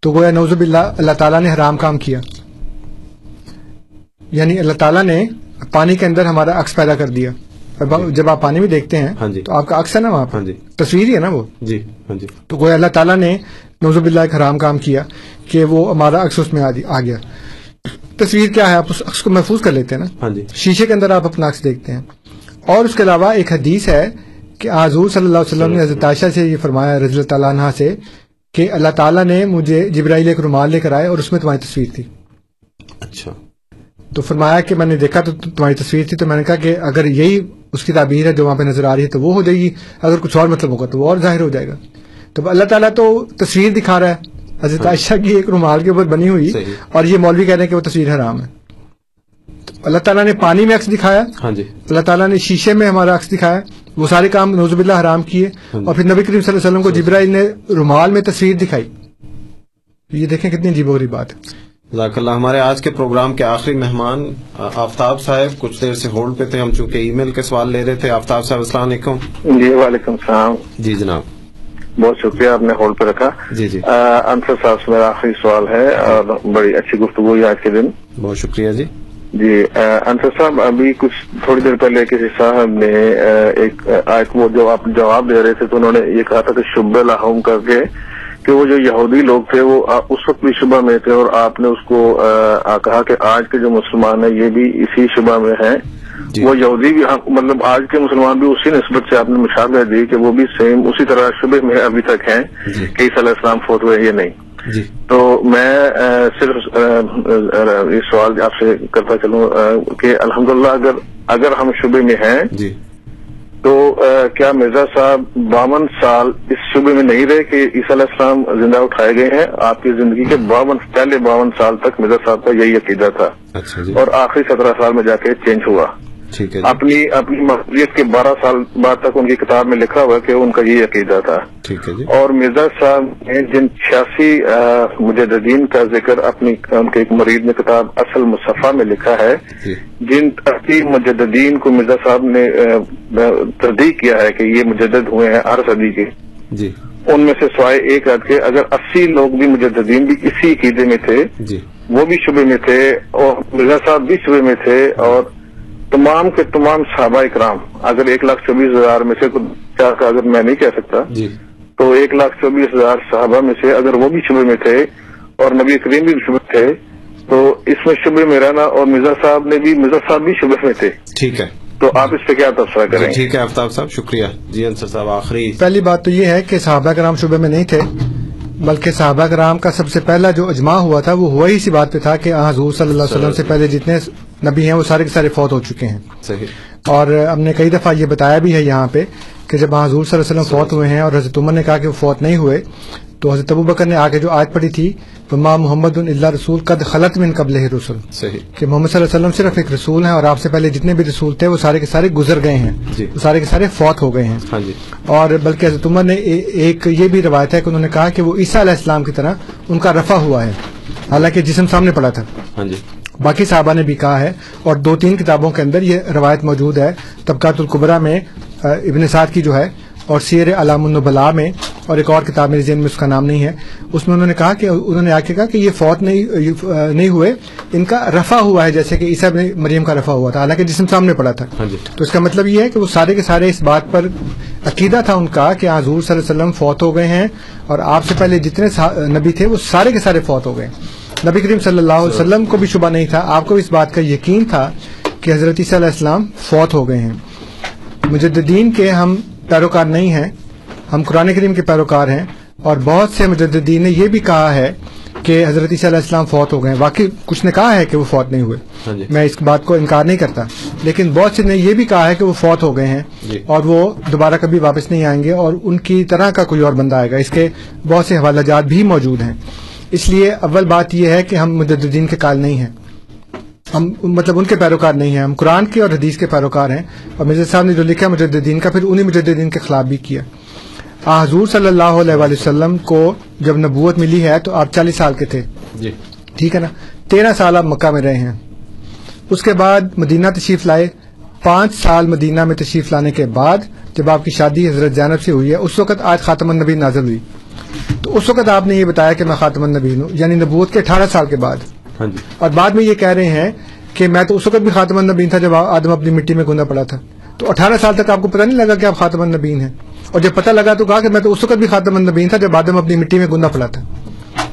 تو گویا نوز باللہ اللہ تعالیٰ نے حرام کام کیا۔ یعنی اللہ تعالیٰ نے پانی کے اندر ہمارا عکس پیدا کر دیا۔ آپ- جب آپ پانی میں دیکھتے ہیں ہاں جی۔ تو آپ کا عکس ہے نا وہاں پہ ہاں جی۔ تصویر ہی ہے نا وہ۔ جی ہاں جی۔ تو گویا اللہ تعالیٰ نے نوزب اللہ ایک حرام کام کیا کہ وہ ہمارا عکس اس میں آ گیا۔ تصویر کیا ہے؟ آپ اس عکس کو محفوظ کر لیتے ہیں نا؟ ہاں جی۔ شیشے کے اندر آپ اپنا عکس دیکھتے ہیں۔ اور اس کے علاوہ ایک حدیث ہے کہ حضور صلی اللہ علیہ وسلم نے حضرت عائشہ سے یہ فرمایا رضی اللہ تعالیٰ عنہ سے کہ اللہ تعالیٰ نے مجھے جبرائیل ایک رومال لے کر آئے اور اس میں تمہاری تصویر تھی۔ اچھا۔ تو فرمایا کہ میں نے دیکھا تو تمہاری تصویر تھی تو میں نے کہا کہ اگر یہی اس کی تعبیر ہے جو وہاں پہ نظر آ رہی ہے تو وہ ہو جائے گی۔ اگر کچھ اور مطلب ہوگا تو وہ اور ظاہر ہو جائے گا۔ تو اللہ تعالیٰ تو تصویر دکھا رہا ہے۔ حضرت عائشہ کی ایک رومال کے اوپر بنی ہوئی۔ اور یہ مولوی کہہ رہے ہیں کہ وہ تصویر حرام ہے۔ اللہ تعالیٰ نے پانی میں عکس دکھایا۔ ہاں جی۔ اللہ تعالیٰ نے شیشے میں ہمارا عکس دکھایا۔ وہ سارے کام نوزب اللہ حرام کیے۔ ہاں جی۔ اور پھر نبی کریم صلی اللہ علیہ وسلم کو جبرائیل نے رومال میں تصویر دکھائی۔ یہ دیکھیں کتنی عجیب و غریب بات ہے۔ جزاک اللہ۔ ہمارے آج کے پروگرام کے آخری مہمان آفتاب صاحب کچھ دیر سے ہولڈ پہ تھے۔ ہم چونکہ ای میل کے سوال لے رہے تھے۔ آفتاب صاحب السلام علیکم۔ جی وعلیکم السلام۔ جی جناب۔ بہت شکریہ آپ نے ہولڈ پہ رکھا۔ جی جی۔ انصر صاحب سے میرا آخری سوال ہے اور بڑی اچھی گفتگو ہوئی آج کے دن۔ بہت شکریہ جی۔ جی انصر صاحب ابھی کچھ تھوڑی دیر پہلے کسی صاحب نے ایک وہ جو آپ جواب دے رہے تھے تو انہوں نے یہ کہا تھا کہ شبہ لاہم کر کے کہ وہ جو یہودی لوگ تھے وہ اس وقت بھی شبہ میں تھے اور آپ نے اس کو کہا کہ آج کے جو مسلمان ہیں یہ بھی اسی شبہ میں ہیں۔ وہ یہودی بھی ہم- مطلب آج کے مسلمان بھی اسی نسبت سے آپ نے مشابہ دی کہ وہ بھی سیم اسی طرح شبہ میں ابھی تک ہیں جی۔ کہ عیسی علیہ السلام فوت ہوئے یہ نہیں۔ جی۔ تو میں صرف یہ سوال آپ سے کرتا چلوں کہ الحمدللہ اگر اگر ہم شبے میں ہیں جی۔ تو کیا مرزا صاحب باون سال اس شبے میں نہیں رہے کہ عیسی علیہ السلام زندہ اٹھائے گئے ہیں؟ آپ کی زندگی کے باون پہلے باون سال تک مرزا صاحب کا یہی عقیدہ تھا۔ اچھا جی۔ اور آخری سترہ سال میں جا کے چینج ہوا۔ ٹھیک ہے جی۔ اپنی اپنی مقبولیت کے بارہ سال بعد تک ان کی کتاب میں لکھا ہوا کہ ان کا یہ عقیدہ تھا۔ ٹھیک ہے جی۔ اور مرزا صاحب نے جن چھیاسی مجددین کا ذکر اپنی ان کے ایک مرید نے کتاب اصل مصفحہ میں لکھا ہے جی۔ جن ترتیب مجددین کو مرزا صاحب نے آ، تردید کیا ہے کہ یہ مجدد ہوئے ہیں ہر صدی کے۔ جی۔ ان میں سے سوائے ایک رات کے اگر اسی لوگ بھی مجددین بھی اسی عقیدے میں تھے جی۔ وہ بھی شبے میں تھے اور مرزا صاحب بھی شبے میں تھے اور تمام کے تمام صحابہ اکرام اگر ایک لاکھ چوبیس ہزار میں سے کیا اگر میں نہیں کہہ سکتا جی۔ تو ایک لاکھ چوبیس ہزار صحابہ میں سے اگر وہ بھی شبے میں تھے اور نبی کریم بھی شبے میں تھے تو اس میں شبے میں رہنا اور مرزا صاحب نے بھی مرزا صاحب بھی شبے میں تھے۔ ٹھیک ہے۔ تو آپ اس پہ کیا تبصرہ جی، کریں ٹھیک ہے آفتاب صاحب شکریہ۔ جی انصر صاحب آخری۔ پہلی بات تو یہ ہے کہ صحابہ کرام شعبے میں نہیں تھے بلکہ صحابہ کرام کا سب سے پہلا جو اجماع ہوا تھا وہ ہوا ہی اسی بات پہ تھا کہ حضور صلی اللہ علیہ وسلم سے پہلے جتنے نبی ہیں وہ سارے کے سارے فوت ہو چکے ہیں۔ صحیح۔ اور ہم نے کئی دفعہ یہ بتایا بھی ہے یہاں پہ کہ جب حضور صلی اللہ علیہ وسلم فوت ہوئے ہیں اور حضرت عمر نے کہا کہ وہ فوت نہیں ہوئے تو حضرت ابو بکر نے آگے جو آیت پڑھی تھی ماں محمد اللہ رسول قد خلط من قبل رسول صحیح۔ کہ محمد صلی اللہ علیہ وسلم صرف ایک رسول ہیں اور آپ سے پہلے جتنے بھی رسول تھے وہ سارے کے سارے گزر گئے ہیں۔ جی۔ وہ سارے کے سارے فوت ہو گئے ہیں۔ ہاں جی۔ اور بلکہ حضرت عمر نے ایک یہ بھی روایت ہے کہ انہوں نے کہا کہ وہ عیسیٰ علیہ السلام کی طرح ان کا رفع ہوا ہے۔ حالانکہ جسم سامنے پڑا تھا۔ ہاں جی۔ باقی صحابہ نے بھی کہا ہے اور دو تین کتابوں کے اندر یہ روایت موجود ہے طبقات القبرا میں ابن سعد کی جو ہے اور سیر علام النبلا میں اور ایک اور کتاب میرے ذہن میں اس کا نام نہیں ہے۔ اس میں انہوں نے کہا کہ انہوں نے آ کے کہا کہ یہ فوت نہیں نہیں ہوئے ان کا رفع ہوا ہے جیسے کہ عیسیٰ ابن مریم کا رفع ہوا تھا۔ حالانکہ جسم سامنے پڑا تھا۔ ہاں جی۔ تو اس کا مطلب یہ ہے کہ وہ سارے کے سارے اس بات پر عقیدہ تھا ان کا کہ حضور صلی اللہ علیہ وسلم فوت ہو گئے ہیں اور آپ سے پہلے جتنے نبی تھے وہ سارے کے سارے فوت ہو گئے نبی کریم صلی اللہ علیہ وسلم کو بھی شبہ نہیں تھا۔ آپ کو بھی اس بات کا یقین تھا کہ حضرت عیسیٰ علیہ السلام فوت ہو گئے ہیں۔ مجددین کے ہم پیروکار نہیں ہیں۔ ہم قرآن کریم کے پیروکار ہیں۔ اور بہت سے مجددین نے یہ بھی کہا ہے کہ حضرت عیسیٰ علیہ السلام فوت ہو گئے ہیں۔ واقعی کچھ نے کہا ہے کہ وہ فوت نہیں ہوئے۔ ہاں جی۔ میں اس بات کو انکار نہیں کرتا۔ لیکن بہت سے نے یہ بھی کہا ہے کہ وہ فوت ہو گئے ہیں۔ جی۔ اور وہ دوبارہ کبھی واپس نہیں آئیں گے۔ اور ان کی طرح کا کوئی اور بندہ آئے گا۔ اس کے بہت سے حوالہ جات بھی موجود ہیں۔ اس لیے اول بات یہ ہے کہ ہم مجددین کے کال نہیں ہیں۔ ہم مطلب ان کے پیروکار نہیں ہیں۔ ہم قرآن کے اور حدیث کے پیروکار ہیں۔ اور مرزا صاحب نے جو لکھا مجددین کا پھر انہی مجددین کے خلاف بھی کیا۔ آ حضور صلی اللہ علیہ وآلہ وسلم کو جب نبوت ملی ہے تو آپ چالیس سال کے تھے۔ جی۔ ٹھیک ہے نا؟ تیرہ سال آپ مکہ میں رہے ہیں۔ اس کے بعد مدینہ تشریف لائے۔ پانچ سال مدینہ میں تشریف لانے کے بعد جب آپ کی شادی حضرت زینب سے ہوئی ہے اس وقت آج خاتم النبی نازل ہوئی۔ تو اس وقت آپ نے یہ بتایا کہ میں خاتم النبی ہوں یعنی نبوت کے اٹھارہ سال کے بعد۔ ہاں جی۔ اور بعد میں یہ کہہ رہے ہیں کہ میں تو اس وقت بھی خاتم النبین تھا جب آدم اپنی مٹی میں گندا پڑا تھا۔ تو اٹھارہ سال تک آپ کو پتہ نہیں لگا کہ آپ خاتم النبین ہیں۔ اور جب پتہ لگا تو کہا کہ میں تو اس وقت بھی خاتم النبین تھا جب آدم اپنی مٹی میں گندا پڑا تھا۔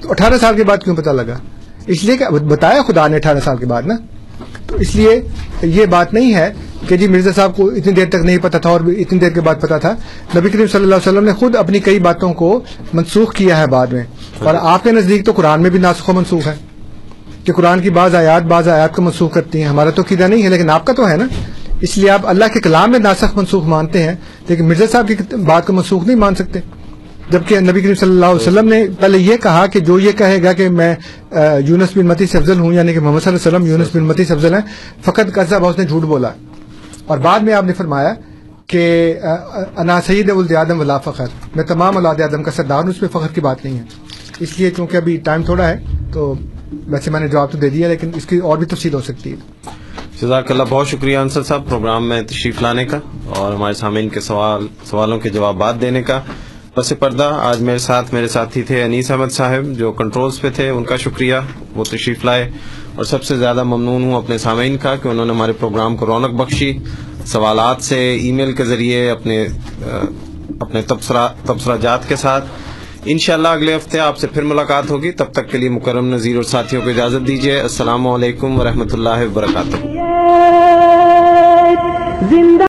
تو اٹھارہ سال کے بعد کیوں پتہ لگا؟ اس لیے کہ بتایا خدا نے اٹھارہ سال کے بعد نا۔ تو اس لیے یہ بات نہیں ہے کہ جی مرزا صاحب کو اتنی دیر تک نہیں پتا تھا اور اتنی دیر کے بعد پتا تھا۔ نبی کریم صلی اللہ علیہ وسلم نے خود اپنی کئی باتوں کو منسوخ کیا ہے بعد میں۔ اور آپ کے نزدیک تو قرآن میں بھی ناسخ و منسوخ ہے کہ قرآن کی بعض آیات بعض آیات کو منسوخ کرتی ہیں۔ ہمارا تو قیدا نہیں ہے، لیکن آپ کا تو ہے نا۔ اس لیے آپ اللہ کے کلام میں ناسخ منسوخ مانتے ہیں، لیکن مرزا صاحب کی بات کو منسوخ نہیں مان سکتے۔ جبکہ نبی کریم صلی اللہ علیہ وسلم نے پہلے یہ کہا کہ جو یہ کہے گا کہ میں یونس بن متی سے افضل ہوں یعنی کہ محمد صلی اللہ علیہ وسلم، یونس بن متی سے افضل ہیں، فقط قصہ اس نے جھوٹ بولا۔ اور بعد میں آپ نے فرمایا کہ انا سید ولد آدم ولا فخر۔ میں تمام اولاد آدم کا سردار ہوں، اس میں فخر کی بات نہیں ہے۔ اس لیے چونکہ ابھی ٹائم تھوڑا ہے، تو ویسے میں نے جواب تو دے دیا، لیکن اس کی اور بھی تفصیل ہو سکتی ہے۔ جزاک اللہ، بہت شکریہ انصر صاحب پروگرام میں تشریف لانے کا اور ہمارے سامعین کے سوال، سوالوں کے جوابات دینے کا۔ بس پردہ، آج میرے ساتھ میرے ساتھی تھے انیس احمد صاحب جو کنٹرولز پہ تھے، ان کا شکریہ، وہ تشریف لائے۔ اور سب سے زیادہ ممنون ہوں اپنے سامعین کا کہ انہوں نے ہمارے پروگرام کو رونق بخشی۔ سوالات سے ای میل کے ذریعے اپنے اپنے تبصرہ تبصرہ جات کے ساتھ۔ انشاءاللہ اگلے ہفتے آپ سے پھر ملاقات ہوگی۔ تب تک کے لیے مکرم نذیر اور ساتھیوں کو اجازت دیجیے۔ السلام علیکم ورحمۃ اللہ وبرکاتہ۔